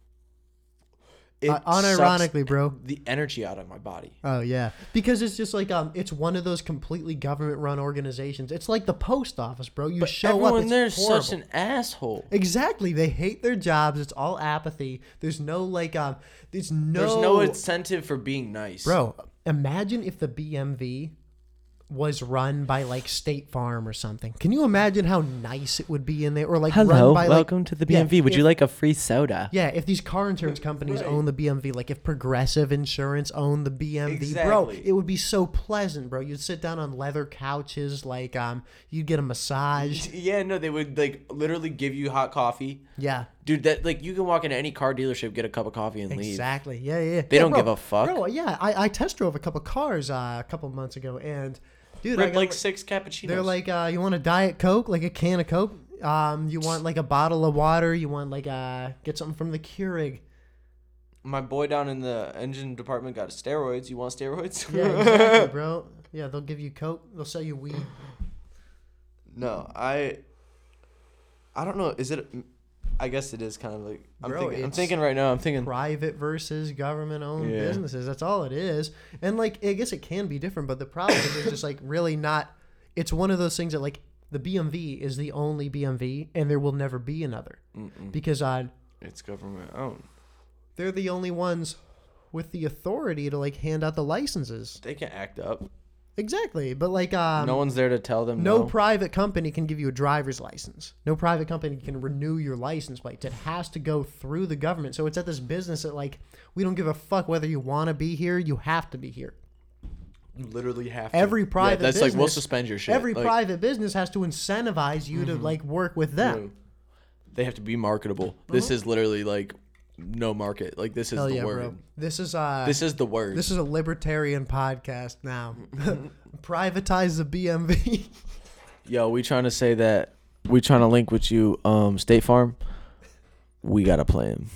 Speaker 1: It
Speaker 2: Uh, unironically, bro.
Speaker 1: the energy out of my body.
Speaker 2: Oh yeah, because it's just like um, it's one of those completely government-run organizations. It's like the post office, bro. You
Speaker 1: But
Speaker 2: show
Speaker 1: everyone
Speaker 2: up. It's
Speaker 1: there's
Speaker 2: horrible.
Speaker 1: such an asshole.
Speaker 2: Exactly. They hate their jobs. It's all apathy. There's no like um there's no
Speaker 1: There's no incentive for being nice.
Speaker 2: Bro, imagine if the BMV was run by like State Farm or something. Can you imagine how nice it would be in there or like run by like
Speaker 1: to the
Speaker 2: Yeah, BMV. Would you
Speaker 1: like a free soda?
Speaker 2: yeah, if these car insurance companies
Speaker 1: Right.
Speaker 2: own the BMV, like if Progressive Insurance owned the BMV, bro, it would be so pleasant, bro. You'd sit down on leather couches, like um, you'd get a massage.
Speaker 1: Yeah, no, they would like literally give you hot coffee,
Speaker 2: Yeah,
Speaker 1: dude. That like you can walk into any car dealership, get a cup of coffee, and leave.
Speaker 2: Exactly. Yeah, yeah.
Speaker 1: They
Speaker 2: Yeah,
Speaker 1: don't
Speaker 2: bro,
Speaker 1: give a fuck.
Speaker 2: Bro, yeah, I, I test drove a couple cars uh, a couple months ago, and dude, I
Speaker 1: Ripped
Speaker 2: got,
Speaker 1: like six cappuccinos.
Speaker 2: they're like, uh, you want a diet coke, like a can of coke? Um, you want like a bottle of water? You want like uh, get something from the Keurig?
Speaker 1: my boy down in the engine department got steroids. You want steroids?
Speaker 2: Yeah, exactly, bro. Yeah, they'll give you coke. They'll sell you weed.
Speaker 1: no, I. I don't know. Is it? I guess it is kind of like I'm
Speaker 2: Bro,
Speaker 1: thinking. I'm thinking right now. I'm thinking.
Speaker 2: private versus government owned
Speaker 1: Yeah.
Speaker 2: businesses. That's all it is. And like I guess it can be different, but the problem is it's just like really not it's one of those things that like the BMV is the only BMV and there will never be another.
Speaker 1: Mm-mm,
Speaker 2: Because uh
Speaker 1: it's government owned.
Speaker 2: they're the only ones with the authority to like hand out the licenses.
Speaker 1: They can act up.
Speaker 2: Exactly. But like um
Speaker 1: no one's there to tell them
Speaker 2: no
Speaker 1: no.
Speaker 2: private company can give you a driver's license. No private company can renew your license plates. It has to go through the government. So it's at this business that like we don't give a fuck whether you want to be here. You have to be here.
Speaker 1: You literally have to.
Speaker 2: Every private
Speaker 1: Yeah, that's like we'll
Speaker 2: business-
Speaker 1: suspend your shit.
Speaker 2: Every
Speaker 1: like,
Speaker 2: private business has to incentivize you to like work with them.
Speaker 1: They have to be marketable. This is literally like no market. Like this is.
Speaker 2: Hell
Speaker 1: the
Speaker 2: yeah,
Speaker 1: word.
Speaker 2: bro. This is uh
Speaker 1: This is the word.
Speaker 2: this is a libertarian podcast now. Privatize the BMV.
Speaker 1: Yo, we trying to say that we trying to link with you, um, State Farm. We gotta plan.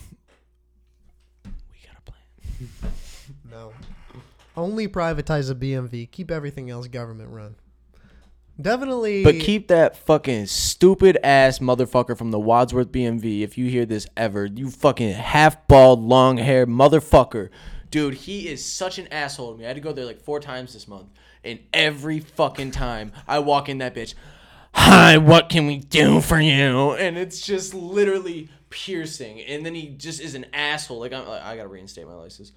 Speaker 1: We gotta plan.
Speaker 2: no. Only privatize the BMV. Keep everything else government run. Definitely
Speaker 1: But keep that fucking stupid ass motherfucker from the Wadsworth BMV. If you hear this ever, you fucking half bald, long haired motherfucker. Dude, he is such an asshole to me. I had to go there like four times this month. And every fucking time I walk in that bitch, hi, what can we do for you? And it's just literally piercing. And then he just is an asshole. Like, I'm, like, I gotta reinstate my license.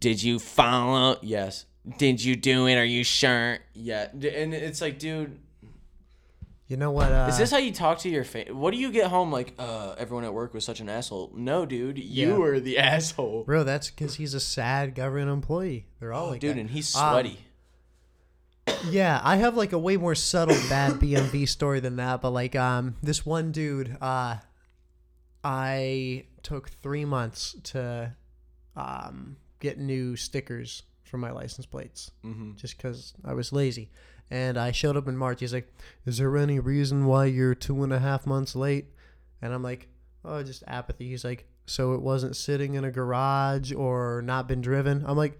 Speaker 1: Did you follow? Yes. Did you do it? Are you sure? Yeah. And it's like, dude,
Speaker 2: You know what? Uh,
Speaker 1: is this how you talk to your family? What do you get home like? Uh, everyone at work was such an asshole. No, dude, you
Speaker 2: Yeah.
Speaker 1: were the asshole.
Speaker 2: bro? That's because he's a sad government employee. They're all like
Speaker 1: dude,
Speaker 2: that.
Speaker 1: and he's
Speaker 2: Um,
Speaker 1: sweaty.
Speaker 2: Yeah, I have like a way more subtle bad BMV story than that, but like um this one dude, uh I took 3 months to um get new stickers for my license plates
Speaker 1: mm-hmm.
Speaker 2: just cuz I was lazy. And I showed up in March. He's like, "Is there any reason why you're two and a half months late?" And I'm like, "Oh, just apathy." He's like, "So it wasn't sitting in a garage or not been driven?" I'm like,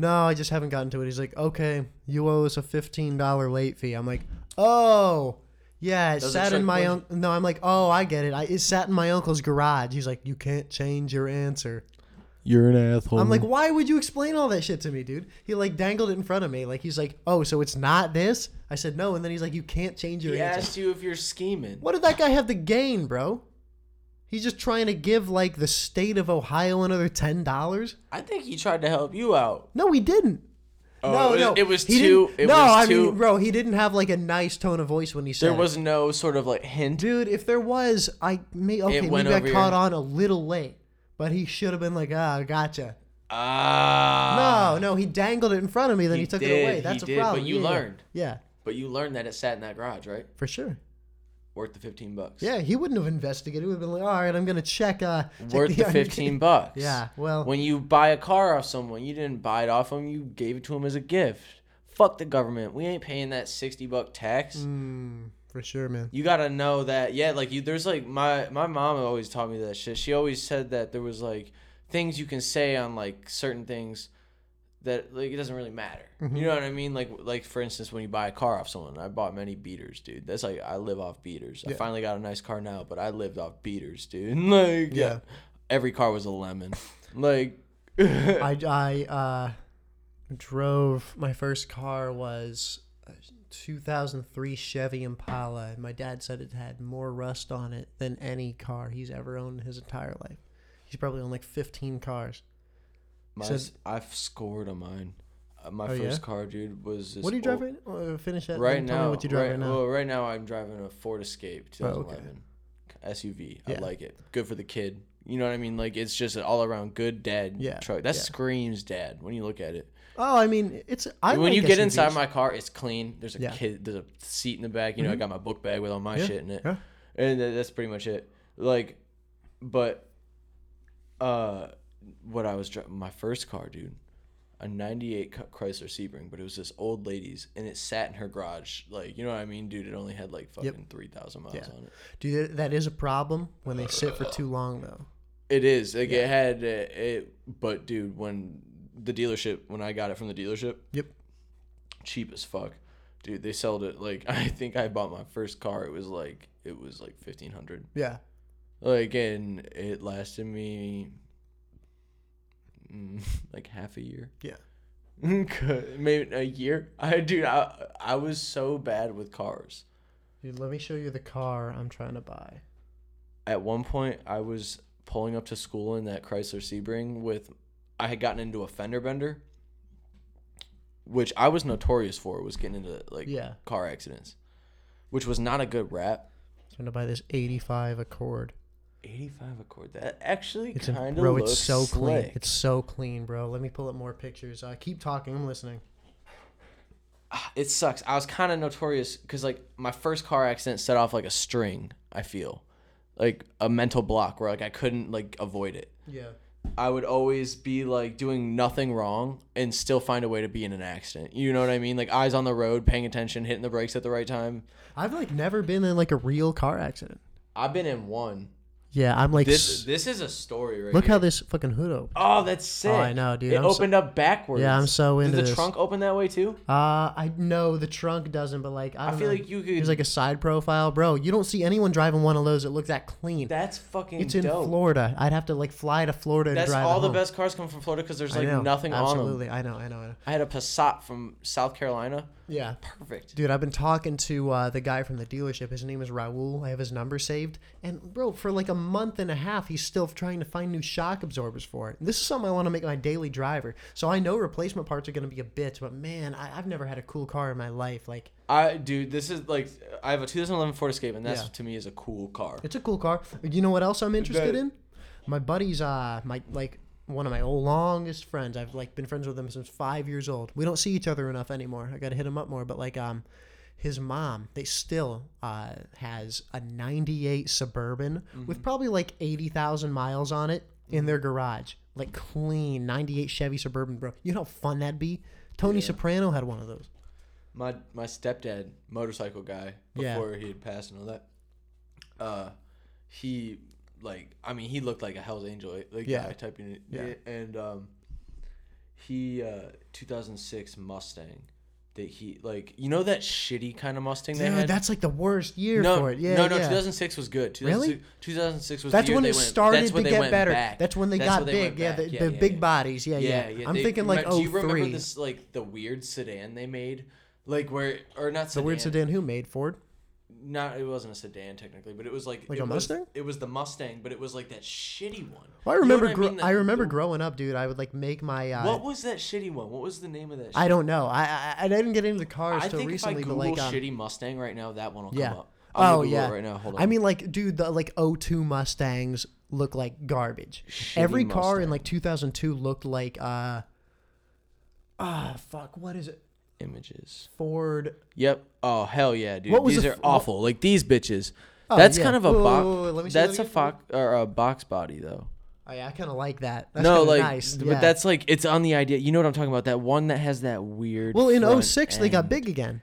Speaker 2: no, I just haven't gotten to it. He's like, okay, you owe us a fifteen dollar late fee. I'm like, oh, yeah, it
Speaker 1: Does it
Speaker 2: sat in my uncle. No, I'm like, oh, I get it. I, it sat in my uncle's garage. He's like, you can't change your answer.
Speaker 1: You're an asshole.
Speaker 2: I'm like, why would you explain all that shit to me, dude? He like dangled it in front of me. Like he's like, oh, so it's not this? I said no, and then he's like, you can't change your
Speaker 1: he
Speaker 2: answer.
Speaker 1: asked you if you're scheming.
Speaker 2: What did that guy have to gain, bro? He's just trying to give like the state of Ohio another ten dollars.
Speaker 1: I think he tried to help you out.
Speaker 2: No, he didn't.
Speaker 1: Oh,
Speaker 2: no,
Speaker 1: it was,
Speaker 2: no,
Speaker 1: it was
Speaker 2: he
Speaker 1: too.
Speaker 2: didn't-
Speaker 1: It
Speaker 2: no,
Speaker 1: was
Speaker 2: I
Speaker 1: too.
Speaker 2: mean, bro, he didn't have like a nice tone of voice when he said.
Speaker 1: there
Speaker 2: it.
Speaker 1: was no sort of like hint.
Speaker 2: dude. If there was, I may okay,
Speaker 1: went
Speaker 2: maybe I
Speaker 1: over
Speaker 2: caught
Speaker 1: your-
Speaker 2: on a little late, but he should have been like, ah, gotcha.
Speaker 1: Ah.
Speaker 2: no, no, he dangled it in front of me, then he,
Speaker 1: He
Speaker 2: took
Speaker 1: did,
Speaker 2: it away. That's a
Speaker 1: did, but
Speaker 2: problem.
Speaker 1: you
Speaker 2: yeah,
Speaker 1: learned.
Speaker 2: Yeah,
Speaker 1: But you learned that it sat in that garage, right?
Speaker 2: for sure.
Speaker 1: Worth the fifteen bucks.
Speaker 2: Yeah, he wouldn't have investigated. He would have been like, all right, I'm gonna check. Uh, check
Speaker 1: Worth the fifteen bucks.
Speaker 2: Yeah, well,
Speaker 1: When you buy a car off someone, you didn't buy it off them. You gave it to them as a gift. Fuck the government. We ain't paying that sixty buck tax.
Speaker 2: mm, for sure, man.
Speaker 1: You gotta know that. Yeah, like you. There's like my my mom always taught me that shit. She always said that there was like things you can say on like certain things that like it doesn't really matter.
Speaker 2: Mm-hmm.
Speaker 1: You know what I mean? Like like for instance, when you buy a car off someone, I bought many beaters, dude. That's like I live off beaters. I finally got a nice car now, but I lived off beaters, dude. Like
Speaker 2: Yeah.
Speaker 1: every car was a lemon. Like
Speaker 2: I, I uh, drove my first car was a 2003 Chevy Impala, and my dad said it had more rust on it than any car he's ever owned in his entire life. He's probably owned like 15 cars. Said-
Speaker 1: I've scored on mine. Uh, my
Speaker 2: Oh,
Speaker 1: first
Speaker 2: yeah?
Speaker 1: car, dude, was this
Speaker 2: what do you
Speaker 1: old-
Speaker 2: drive right now? Uh, finish that.
Speaker 1: right
Speaker 2: then tell
Speaker 1: now,
Speaker 2: me what you drive right,
Speaker 1: right,
Speaker 2: now.
Speaker 1: Well, right now I'm driving a Ford Escape
Speaker 2: Oh, okay.
Speaker 1: 2011 SUV. I
Speaker 2: Yeah.
Speaker 1: like it. Good for the kid. You know what I mean? Like it's just an all around good dad
Speaker 2: Yeah,
Speaker 1: truck. That
Speaker 2: yeah.
Speaker 1: screams dad when you look at it.
Speaker 2: Oh, I mean, it's. I
Speaker 1: when
Speaker 2: like
Speaker 1: you get
Speaker 2: SUVs.
Speaker 1: inside my car, it's clean. There's a
Speaker 2: Yeah.
Speaker 1: kid. There's a seat in the back. You know, I
Speaker 2: Mhm.
Speaker 1: got my book bag with all my
Speaker 2: Yeah,
Speaker 1: shit in it,
Speaker 2: yeah.
Speaker 1: and that's pretty much it. Like, but, uh, what I was driving, my first car, dude, a '98 Chrysler Sebring, but it was this old lady's, and it sat in her garage. Like, you know what I mean, dude? It only had like
Speaker 2: Yep.
Speaker 1: fucking three thousand miles on it.
Speaker 2: Dude, that is a problem when they sit for too long, though.
Speaker 1: It is like it had uh, it, but dude, when the dealership, when I got it from the dealership,
Speaker 2: Yep.
Speaker 1: cheap as fuck, dude. They sold it like I think I bought my first car. It was like it was like fifteen hundred.
Speaker 2: Yeah.
Speaker 1: Like, and it lasted me mm, like half a year.
Speaker 2: Yeah.
Speaker 1: Maybe a year. I dude, I I was so bad with cars.
Speaker 2: Dude, let me show you the car I'm trying to buy.
Speaker 1: At one point, I was pulling up to school in that Chrysler Sebring with, I had gotten into a fender bender, which I was notorious for. Was getting into like
Speaker 2: Yeah.
Speaker 1: car accidents, which was not a good rap.
Speaker 2: I'm to buy this 85 Accord.
Speaker 1: 85 Accord. That actually
Speaker 2: It's
Speaker 1: kind of
Speaker 2: bro.
Speaker 1: looks
Speaker 2: It's so
Speaker 1: slick.
Speaker 2: clean. It's so clean, bro. Let me pull up more pictures. Uh, keep talking. I'm listening.
Speaker 1: it sucks. I was kind of notorious because like my first car accident set off like a string. I feel like a mental block where like I couldn't like avoid it.
Speaker 2: Yeah.
Speaker 1: I would always be like doing nothing wrong and still find a way to be in an accident. You know what I mean? Like eyes on the road, paying attention, hitting the brakes at the right time.
Speaker 2: I've like never been in like a real car accident.
Speaker 1: I've been in one.
Speaker 2: Yeah, I'm like.
Speaker 1: This this is a story right
Speaker 2: look
Speaker 1: here.
Speaker 2: how this fucking hood opens.
Speaker 1: Oh, that's sick.
Speaker 2: I know, dude.
Speaker 1: It
Speaker 2: I'm so-
Speaker 1: opened up backwards.
Speaker 2: Yeah, I'm so into
Speaker 1: Does the
Speaker 2: this.
Speaker 1: trunk open that way too?
Speaker 2: Uh, I know the trunk doesn't, but like I,
Speaker 1: I
Speaker 2: don't
Speaker 1: feel
Speaker 2: know.
Speaker 1: like you could.
Speaker 2: There's like a side profile, bro. You don't see anyone driving one of those that looks that clean.
Speaker 1: that's fucking.
Speaker 2: it's in
Speaker 1: dope.
Speaker 2: Florida. I'd have to like fly to Florida
Speaker 1: That's
Speaker 2: and drive.
Speaker 1: all the
Speaker 2: home.
Speaker 1: best cars come from Florida because there's
Speaker 2: I
Speaker 1: like
Speaker 2: know,
Speaker 1: nothing on them.
Speaker 2: Absolutely, I know, I know, I know.
Speaker 1: I had a Passat from South Carolina.
Speaker 2: Yeah,
Speaker 1: Perfect.
Speaker 2: dude, I've been talking to uh, the guy from the dealership. His name is Raul. I have his number saved, and bro, for like a month and a half, he's still trying to find new shock absorbers for it. This is something I want to make my daily driver. So I know replacement parts are going to be a bitch, but man, I, I've never had a cool car in my life. Like
Speaker 1: I dude, this is like I have a 2011 Ford Escape, and that's
Speaker 2: Yeah.
Speaker 1: to me is a cool car.
Speaker 2: It's a cool car. You know what else I'm interested
Speaker 1: That-
Speaker 2: in? My buddy's uh my like one of my longest friends. I've like been friends with him since five years old. We don't see each other enough anymore. I gotta hit him up more. But like um his mom, they still uh has a ninety eight suburban with probably like eighty thousand miles on it in their garage. Like clean ninety eight Chevy Suburban, bro. You know how fun that'd be? Tony
Speaker 1: Yeah.
Speaker 2: Soprano had one of those.
Speaker 1: My my stepdad, motorcycle guy,
Speaker 2: Yeah.
Speaker 1: before he had passed and all that. Uh, he like I mean he looked like a Hell's Angel like
Speaker 2: Yeah.
Speaker 1: guy type unit.
Speaker 2: Yeah.
Speaker 1: And um, he uh 2006 Mustang that he like you know that shitty kind of Mustang they had.
Speaker 2: that's like the worst year
Speaker 1: no,
Speaker 2: for it. Yeah,
Speaker 1: no, no.
Speaker 2: yeah.
Speaker 1: 2006 was good.
Speaker 2: Really?
Speaker 1: 2006, 2006 was
Speaker 2: That's
Speaker 1: the
Speaker 2: when
Speaker 1: they
Speaker 2: it started
Speaker 1: that's when
Speaker 2: to
Speaker 1: they
Speaker 2: get better.
Speaker 1: back.
Speaker 2: That's when they
Speaker 1: That's
Speaker 2: got
Speaker 1: when
Speaker 2: big.
Speaker 1: went
Speaker 2: Yeah, the,
Speaker 1: Yeah,
Speaker 2: the
Speaker 1: yeah,
Speaker 2: big
Speaker 1: yeah.
Speaker 2: bodies. Yeah, yeah.
Speaker 1: Yeah.
Speaker 2: I'm
Speaker 1: they-
Speaker 2: thinking like oh
Speaker 1: Do you remember this like the weird sedan they made? Like where or not
Speaker 2: The weird sedan who made Ford?
Speaker 1: Not it wasn't a sedan technically, but it was like
Speaker 2: Like
Speaker 1: it
Speaker 2: a
Speaker 1: was-
Speaker 2: Mustang?
Speaker 1: It was the Mustang, but it was like that shitty one.
Speaker 2: Well, I
Speaker 1: You know
Speaker 2: remember.
Speaker 1: what
Speaker 2: gro- I remember
Speaker 1: the-
Speaker 2: growing up, dude. I would like make my. Uh,
Speaker 1: What was that shitty one? What was the name of that?
Speaker 2: I don't know. I, I I didn't get into the cars
Speaker 1: I
Speaker 2: till recently,
Speaker 1: if I
Speaker 2: but like um,
Speaker 1: shitty Mustang right now, that one will
Speaker 2: yeah.
Speaker 1: come up. I'm
Speaker 2: Oh yeah.
Speaker 1: right now. Hold on.
Speaker 2: I mean, like, dude, the like 02 Mustangs look like garbage.
Speaker 1: Shitty
Speaker 2: Every car in like 2002 looked like uh. Ah, fuck. What is it?
Speaker 1: Images.
Speaker 2: Ford.
Speaker 1: Yep. Oh hell yeah, dude.
Speaker 2: What was
Speaker 1: These
Speaker 2: the
Speaker 1: are
Speaker 2: f-
Speaker 1: awful. Like these bitches.
Speaker 2: Oh,
Speaker 1: that's
Speaker 2: yeah.
Speaker 1: kind of a box.
Speaker 2: whoa, whoa, let me see
Speaker 1: That's
Speaker 2: that
Speaker 1: a fox or a box body though.
Speaker 2: Oh yeah, I kind of like that. That's
Speaker 1: no, like,
Speaker 2: nice.
Speaker 1: but
Speaker 2: yeah.
Speaker 1: that's like it's on the idea. You know what I'm talking about? That one that has that weird.
Speaker 2: well in
Speaker 1: front
Speaker 2: 06 they got big again.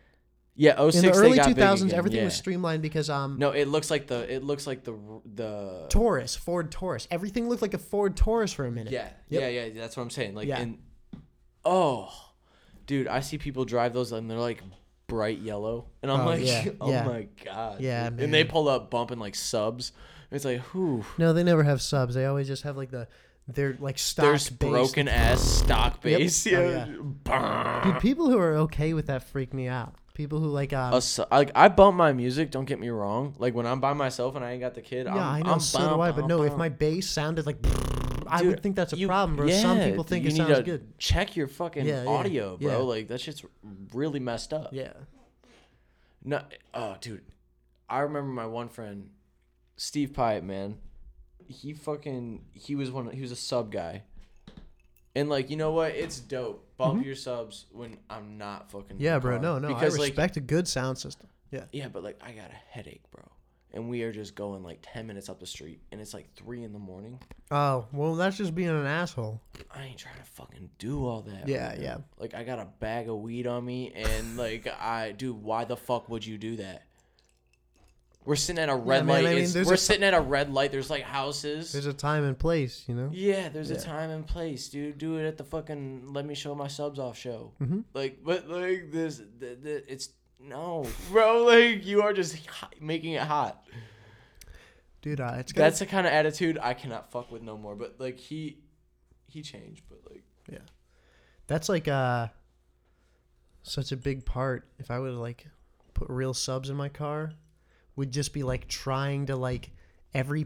Speaker 1: Yeah, 06
Speaker 2: in the early 2000s, everything
Speaker 1: yeah.
Speaker 2: was streamlined because um
Speaker 1: No, it looks like the it looks like the the
Speaker 2: Taurus, Ford Taurus, everything looked like a Ford Taurus for a minute.
Speaker 1: Yeah,
Speaker 2: Yep.
Speaker 1: yeah, yeah. That's what I'm saying. Like,
Speaker 2: Yeah.
Speaker 1: and oh, dude, I see people drive those and they're like bright yellow, and I'm
Speaker 2: Oh,
Speaker 1: like,
Speaker 2: yeah,
Speaker 1: oh
Speaker 2: yeah.
Speaker 1: my god.
Speaker 2: Yeah,
Speaker 1: dude. And they pull up bumping like subs. It's like, whew.
Speaker 2: No, they never have subs. They always just have like the they're like stock
Speaker 1: There's
Speaker 2: based.
Speaker 1: broken ass stock
Speaker 2: Yep.
Speaker 1: base.
Speaker 2: Oh,
Speaker 1: Yeah.
Speaker 2: yeah. Dude, people who are okay with that freak me out. People who like um
Speaker 1: A su- like I bump my music. Don't get me wrong. Like when I'm by myself and I ain't got the kid.
Speaker 2: yeah,
Speaker 1: I'm,
Speaker 2: I know
Speaker 1: I'm
Speaker 2: so do I, but no, if my bass sounded like I
Speaker 1: Dude,
Speaker 2: would think that's a
Speaker 1: you-
Speaker 2: problem, bro. Some people think
Speaker 1: you
Speaker 2: it
Speaker 1: need
Speaker 2: sounds
Speaker 1: to
Speaker 2: good.
Speaker 1: Check your fucking
Speaker 2: Yeah, yeah,
Speaker 1: audio, bro.
Speaker 2: yeah.
Speaker 1: Like that shit's really messed up.
Speaker 2: Yeah.
Speaker 1: No, oh, dude, I remember my one friend, Steve Pyatt, man. He fucking he was one. He was a sub guy, and like you know what? It's dope. Bump your subs when I'm not fucking. in
Speaker 2: Mm-hmm. Yeah,
Speaker 1: the
Speaker 2: bro.
Speaker 1: car.
Speaker 2: No, no.
Speaker 1: Because
Speaker 2: I
Speaker 1: like
Speaker 2: respect a good sound system. Yeah.
Speaker 1: yeah, but like I got a headache, bro, and we are just going like ten minutes up the street, and it's like three in the morning.
Speaker 2: Oh, well, that's just being an asshole.
Speaker 1: I ain't trying to fucking do all that.
Speaker 2: Yeah,
Speaker 1: right
Speaker 2: yeah.
Speaker 1: Like I got a bag of weed on me, and like I, dude, why the fuck would you do that? We're sitting at a red
Speaker 2: man,
Speaker 1: light.
Speaker 2: I mean,
Speaker 1: we're
Speaker 2: a
Speaker 1: sitting at a red light. There's like houses.
Speaker 2: There's a time and place, you know?
Speaker 1: yeah, there's
Speaker 2: Yeah.
Speaker 1: a time and place, dude. Do it at the fucking let me show my subs off show.
Speaker 2: Mhm.
Speaker 1: Like, but like this, the, the, it's no, bro. Like you are just hot, making it hot.
Speaker 2: dude. Uh, it's
Speaker 1: That's the kind of attitude I cannot fuck with no more. But like he, he changed. But like yeah,
Speaker 2: that's like uh such a big part. If I would like put real subs in my car, would just be like trying to like every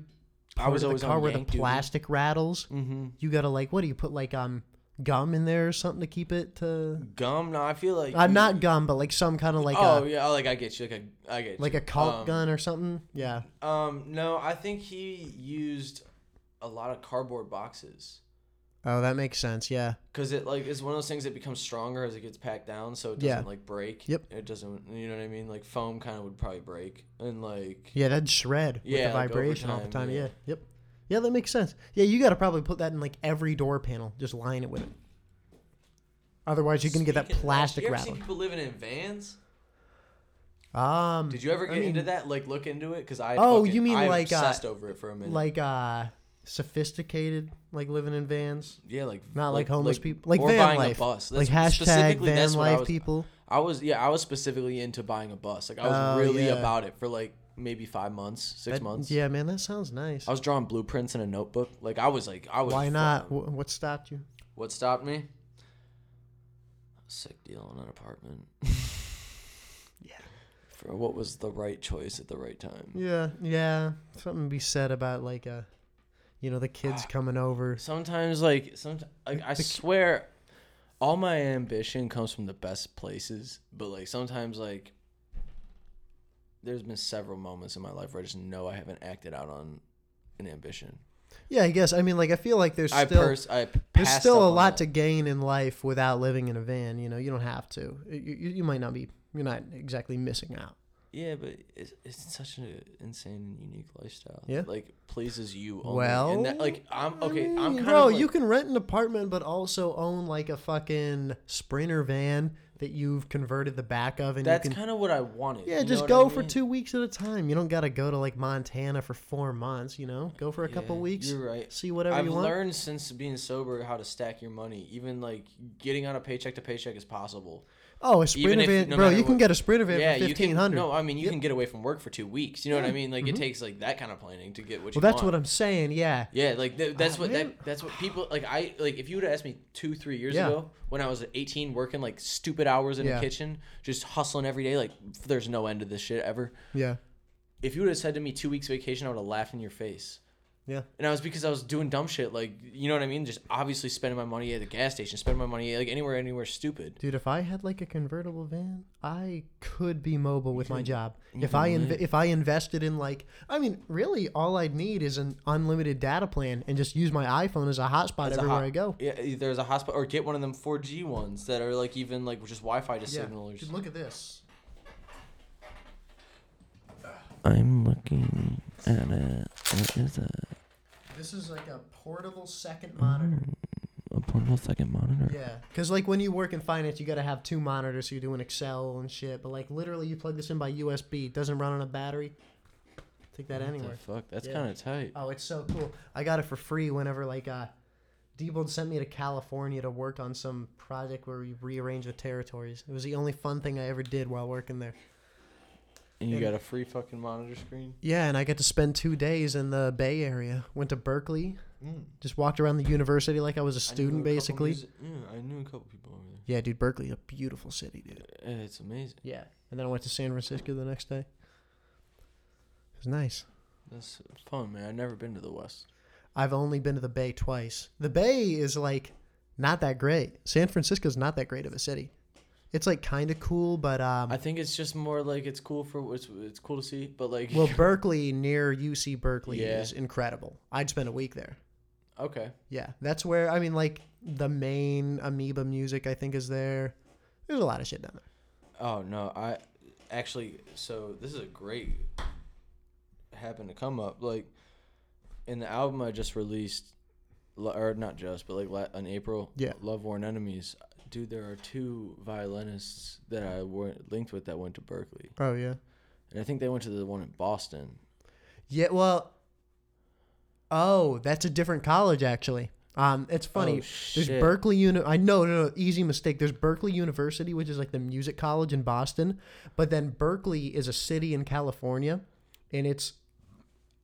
Speaker 1: I
Speaker 2: part
Speaker 1: was
Speaker 2: of
Speaker 1: always
Speaker 2: the car
Speaker 1: on
Speaker 2: where
Speaker 1: Yank
Speaker 2: the
Speaker 1: duty.
Speaker 2: plastic rattles.
Speaker 1: mm-hmm.
Speaker 2: You gotta like what do you put like um gum in there or something to keep it to
Speaker 1: gum. No, I feel like
Speaker 2: uh, not gum but like some kind of like
Speaker 1: oh
Speaker 2: a
Speaker 1: yeah, oh, like I get you. Like a, I get
Speaker 2: like
Speaker 1: you.
Speaker 2: a caulk
Speaker 1: Um,
Speaker 2: gun or something. Yeah.
Speaker 1: Um, no, I think he used a lot of cardboard boxes
Speaker 2: Oh, that makes sense. Yeah.
Speaker 1: because it like is one of those things that becomes stronger as it gets packed down, so it doesn't
Speaker 2: Yeah.
Speaker 1: like break.
Speaker 2: Yep.
Speaker 1: It doesn't. You know what I mean? Like foam kind of would probably break, and like
Speaker 2: Yeah, that'd shred
Speaker 1: Yeah,
Speaker 2: with the
Speaker 1: like
Speaker 2: vibration all the
Speaker 1: time,
Speaker 2: time.
Speaker 1: yeah.
Speaker 2: Yeah. Yep. Yeah, that makes sense. Yeah, you got to probably put that in like every door panel. Just line it with it. Otherwise, you're gonna get that
Speaker 1: Speaking of
Speaker 2: plastic
Speaker 1: you ever
Speaker 2: rattle.
Speaker 1: see people living in vans?
Speaker 2: Um,
Speaker 1: Did you ever
Speaker 2: I
Speaker 1: get
Speaker 2: mean,
Speaker 1: into that? Like look into it? Because I
Speaker 2: Oh,
Speaker 1: fucking-
Speaker 2: you mean
Speaker 1: I
Speaker 2: like, uh,
Speaker 1: obsessed over it for a minute?
Speaker 2: like uh sophisticated, like living in vans,
Speaker 1: yeah, like
Speaker 2: not like, homeless people, like
Speaker 1: or
Speaker 2: van
Speaker 1: buying
Speaker 2: life,
Speaker 1: a bus.
Speaker 2: like hashtag
Speaker 1: specifically-
Speaker 2: van
Speaker 1: that's what I
Speaker 2: life
Speaker 1: was-
Speaker 2: people.
Speaker 1: I was yeah, I was specifically into buying a bus. Like I was
Speaker 2: Oh,
Speaker 1: really
Speaker 2: yeah.
Speaker 1: about it for like maybe five months, six
Speaker 2: That-
Speaker 1: months.
Speaker 2: Yeah, man, that sounds nice.
Speaker 1: I was drawing blueprints in a notebook. Like I was like I was.
Speaker 2: Why not?
Speaker 1: fucking-
Speaker 2: Wh- What stopped you?
Speaker 1: What stopped me? Sick deal on an apartment.
Speaker 2: Yeah.
Speaker 1: For what was the right choice at the right time.
Speaker 2: Yeah, yeah. Something to be said about like uh, you know, the kids coming over.
Speaker 1: Sometimes like sometimes like I swear, all my ambition comes from the best places. But like sometimes like. There's been several moments in my life where I just know I haven't acted out on an ambition.
Speaker 2: Yeah, I guess. I mean, like, I feel like there's
Speaker 1: I
Speaker 2: still
Speaker 1: pers- I
Speaker 2: there's still a lot to gain in life without living in a van. You know, you don't have to. You, you, you might not be. You're not exactly missing out.
Speaker 1: Yeah, but it's, it's such an insane and unique lifestyle.
Speaker 2: Yeah.
Speaker 1: like pleases you. Only.
Speaker 2: Well,
Speaker 1: and that, like I'm okay. I'm kind
Speaker 2: bro.
Speaker 1: of like,
Speaker 2: you can rent an apartment, but also own like a fucking sprinter van that you've converted the back of, and
Speaker 1: That's kind of what I wanted.
Speaker 2: Yeah,
Speaker 1: you
Speaker 2: just go
Speaker 1: I
Speaker 2: for two weeks at a time. You don't got to go to like Montana for four months. You know, go for a couple weeks.
Speaker 1: You're right.
Speaker 2: See whatever
Speaker 1: I've
Speaker 2: you want.
Speaker 1: learned since being sober how to stack your money. Even like getting on a paycheck to paycheck is possible.
Speaker 2: Oh, a sprinter van,
Speaker 1: no
Speaker 2: bro. You can
Speaker 1: what-
Speaker 2: get a sprinter van
Speaker 1: yeah,
Speaker 2: for fifteen hundred.
Speaker 1: No, I mean you
Speaker 2: Yep.
Speaker 1: can get away from work for two weeks. You know what I mean? Like
Speaker 2: mhm.
Speaker 1: it takes like that kind of planning to get what you want.
Speaker 2: Well, that's
Speaker 1: want.
Speaker 2: what I'm saying. Yeah.
Speaker 1: Yeah, like th- that's what
Speaker 2: man.
Speaker 1: that that's what people like. I like if you would have asked me two three years
Speaker 2: Yeah.
Speaker 1: ago when I was 18 working like stupid hours in
Speaker 2: Yeah.
Speaker 1: the kitchen, just hustling every day. Like there's no end to this shit ever.
Speaker 2: Yeah.
Speaker 1: If you would have said to me two weeks vacation, I would have laughed in your face.
Speaker 2: Yeah.
Speaker 1: And I was because I was doing dumb shit, like you know what I mean. Just obviously spending my money at the gas station, spending my money like anywhere, anywhere stupid.
Speaker 2: Dude, if I had like a convertible van, I could be mobile with my job. If I inv- if I invested in like, I mean, really, all I'd need is an unlimited data plan and just use my iPhone as a hotspot
Speaker 1: As a
Speaker 2: everywhere
Speaker 1: hot-
Speaker 2: I go.
Speaker 1: Yeah, there's a hotspot, or get one of them 4G ones that are like even like just Wi-Fi to signalers.
Speaker 2: Dude, look at this.
Speaker 1: I'm looking at it. What is it?
Speaker 2: This is like a portable second monitor.
Speaker 1: A portable second monitor.
Speaker 2: Yeah, because like when you work in finance, you got to have two monitors. So you're doing Excel and shit. But like literally, you plug this in by USB. It doesn't run on a battery. Take that
Speaker 1: What
Speaker 2: anywhere.
Speaker 1: the fuck? That's
Speaker 2: Yeah.
Speaker 1: kind of tight.
Speaker 2: Oh, it's so cool. I got it for free whenever like uh Diebold sent me to California to work on some project where we rearranged the territories. It was the only fun thing I ever did while working there.
Speaker 1: And you
Speaker 2: and-
Speaker 1: got a free fucking monitor screen.
Speaker 2: Yeah, and I got to spend two days in the Bay Area. Went to Berkeley, mm. just walked around the university like I was a student, basically.
Speaker 1: yeah, I knew a couple people over there.
Speaker 2: Yeah, dude, Berkeley, a beautiful city, dude.
Speaker 1: It's amazing.
Speaker 2: Yeah, and then I went to San Francisco the next day. It was nice.
Speaker 1: That's fun, man. I've never been to the West.
Speaker 2: I've only been to the Bay twice. The Bay is like not that great. San Francisco's not that great of a city. It's like kind of cool, but um,
Speaker 1: I think it's just more like it's cool for it's it's cool to see, but like
Speaker 2: well, Berkeley near UC Berkeley
Speaker 1: Yeah.
Speaker 2: is incredible. I'd spend a week there.
Speaker 1: okay.
Speaker 2: Yeah, that's where I mean, like the main Amoeba music I think is there. There's a lot of shit down there.
Speaker 1: Oh no, I actually so this is a great happened to come up like in the album I just released or not just but like la- in April
Speaker 2: Yeah.
Speaker 1: Love Worn Enemies dude there are two violinists that I were linked with that went to Berkeley
Speaker 2: Oh yeah.
Speaker 1: and I think they went to the one in Boston
Speaker 2: Yeah, well, oh, that's a different college actually. Um, it's funny.
Speaker 1: Oh,
Speaker 2: There's
Speaker 1: shit.
Speaker 2: Berkeley Uni. I know, no, no, easy mistake. There's Berklee University, which is like the music college in Boston, but then Berkeley is a city in California, and it's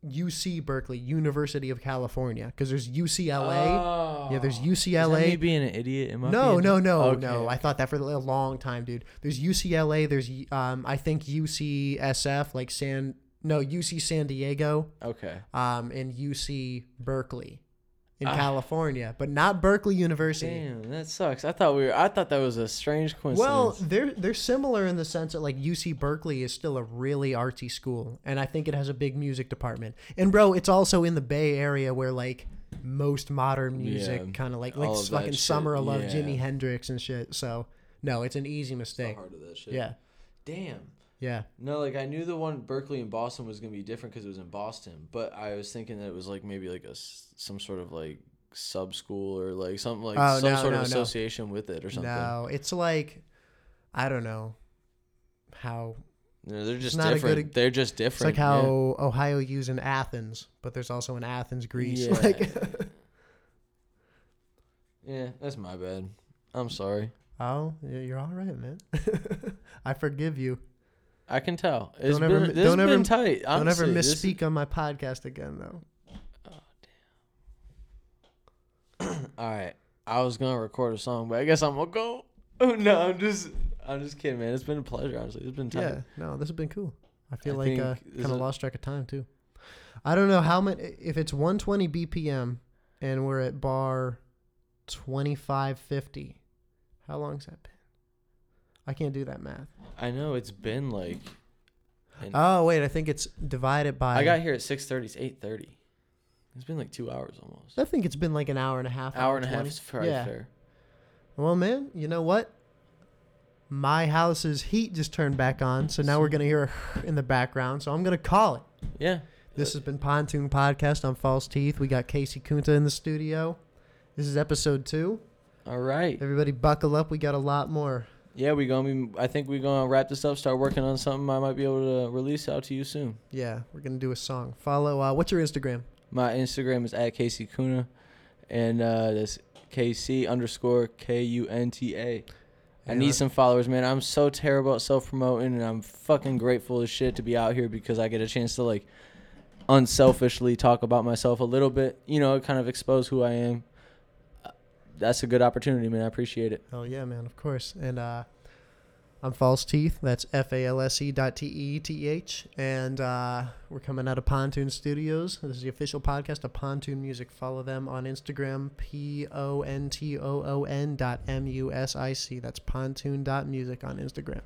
Speaker 2: UC Berkeley, University of California, because there's UCLA.
Speaker 1: Oh.
Speaker 2: yeah, there's UCLA.
Speaker 1: Is that me being an idiot? Am I
Speaker 2: No, no, no,
Speaker 1: Okay.
Speaker 2: no. I thought that for a long time, dude. There's UCLA. There's um, I think UCSF, like San. No, UC San Diego.
Speaker 1: Okay.
Speaker 2: Um, and UC Berkeley, in
Speaker 1: Ah.
Speaker 2: California, but not Berkeley University.
Speaker 1: Damn, that sucks. I thought we were. I thought that was a strange coincidence.
Speaker 2: Well, they're they're similar in the sense that like UC Berkeley is still a really artsy school, and I think it has a big music department. And bro, it's also in the Bay Area where like most modern music
Speaker 1: Yeah,
Speaker 2: kind of like like
Speaker 1: of
Speaker 2: fucking Summer of Love,
Speaker 1: yeah.
Speaker 2: Jimi Hendrix and shit. So no, it's an easy mistake.
Speaker 1: heart of that shit.
Speaker 2: Yeah,
Speaker 1: Damn.
Speaker 2: Yeah.
Speaker 1: No, like I knew the one Berkeley and Boston was gonna be different because it was in Boston, but I was thinking that it was like maybe like a some sort of like sub school or like something like
Speaker 2: Oh,
Speaker 1: some
Speaker 2: no,
Speaker 1: sort
Speaker 2: no,
Speaker 1: of
Speaker 2: no.
Speaker 1: association with it or something.
Speaker 2: No, it's like I don't know how
Speaker 1: No, they're just different.
Speaker 2: good-
Speaker 1: they're just different.
Speaker 2: it's like how Ohio U's in Athens, but there's also an Athens, Greece.
Speaker 1: Yeah.
Speaker 2: Like,
Speaker 1: yeah. yeah, that's my bad. I'm sorry.
Speaker 2: oh, you're all right, man. I forgive you.
Speaker 1: I can tell. It's
Speaker 2: Don't
Speaker 1: been,
Speaker 2: ever-
Speaker 1: this
Speaker 2: don't
Speaker 1: has
Speaker 2: ever-
Speaker 1: been tight.
Speaker 2: Don't ever
Speaker 1: honestly.
Speaker 2: Misspeak on my podcast again, though. Oh damn!
Speaker 1: All right. I was gonna record a song, but I guess I'm gonna go. Oh no, I'm just, I'm just kidding, man. It's been a pleasure, honestly. It's been tight.
Speaker 2: Yeah, no, this has been cool. I feel
Speaker 1: I
Speaker 2: like uh, kind of lost track of time too. I don't know how much if it's 120 BPM and we're at bar 2550. How long's that been? I can't do that math.
Speaker 1: I know it's been like. an-
Speaker 2: Oh wait, I think it's divided by.
Speaker 1: I got here at six thirty. It's eight thirty. It's been like two hours almost.
Speaker 2: I think it's been like an hour and a half.
Speaker 1: Hour and a half
Speaker 2: 20.
Speaker 1: is probably
Speaker 2: Yeah.
Speaker 1: fair.
Speaker 2: Well, man, you know what? My house's heat just turned back on, so now we're gonna hear a in the background. So I'm gonna call it.
Speaker 1: Yeah.
Speaker 2: This has been Pontoon Podcast on False Teeth. We got KC Kunta in the studio. This is episode two.
Speaker 1: All right.
Speaker 2: Everybody buckle up. We got a lot more.
Speaker 1: Yeah, we gonna be. I think we're gonna wrap this up. Start working on something. I might be able to release out to you soon.
Speaker 2: Yeah, we're gonna do a song. Follow. Uh, what's your Instagram?
Speaker 1: My Instagram is at KC Kunta, and uh, that's KC underscore K U N T A. I need some followers, man. I'm so terrible at self promoting, and I'm fucking grateful as shit to be out here because I get a chance to like unselfishly talk about myself a little bit. You know, kind of expose who I am. That's a good opportunity, man. I appreciate it.
Speaker 2: Oh yeah, man. Of course. And uh, I'm False Teeth. That's F A L S E dot T E T H. And uh, we're coming out of Pontoon Studios. This is the official podcast of Pontoon Music. Follow them on Instagram. P O N T O O N dot M U S I C. That's pontoon dot music on Instagram.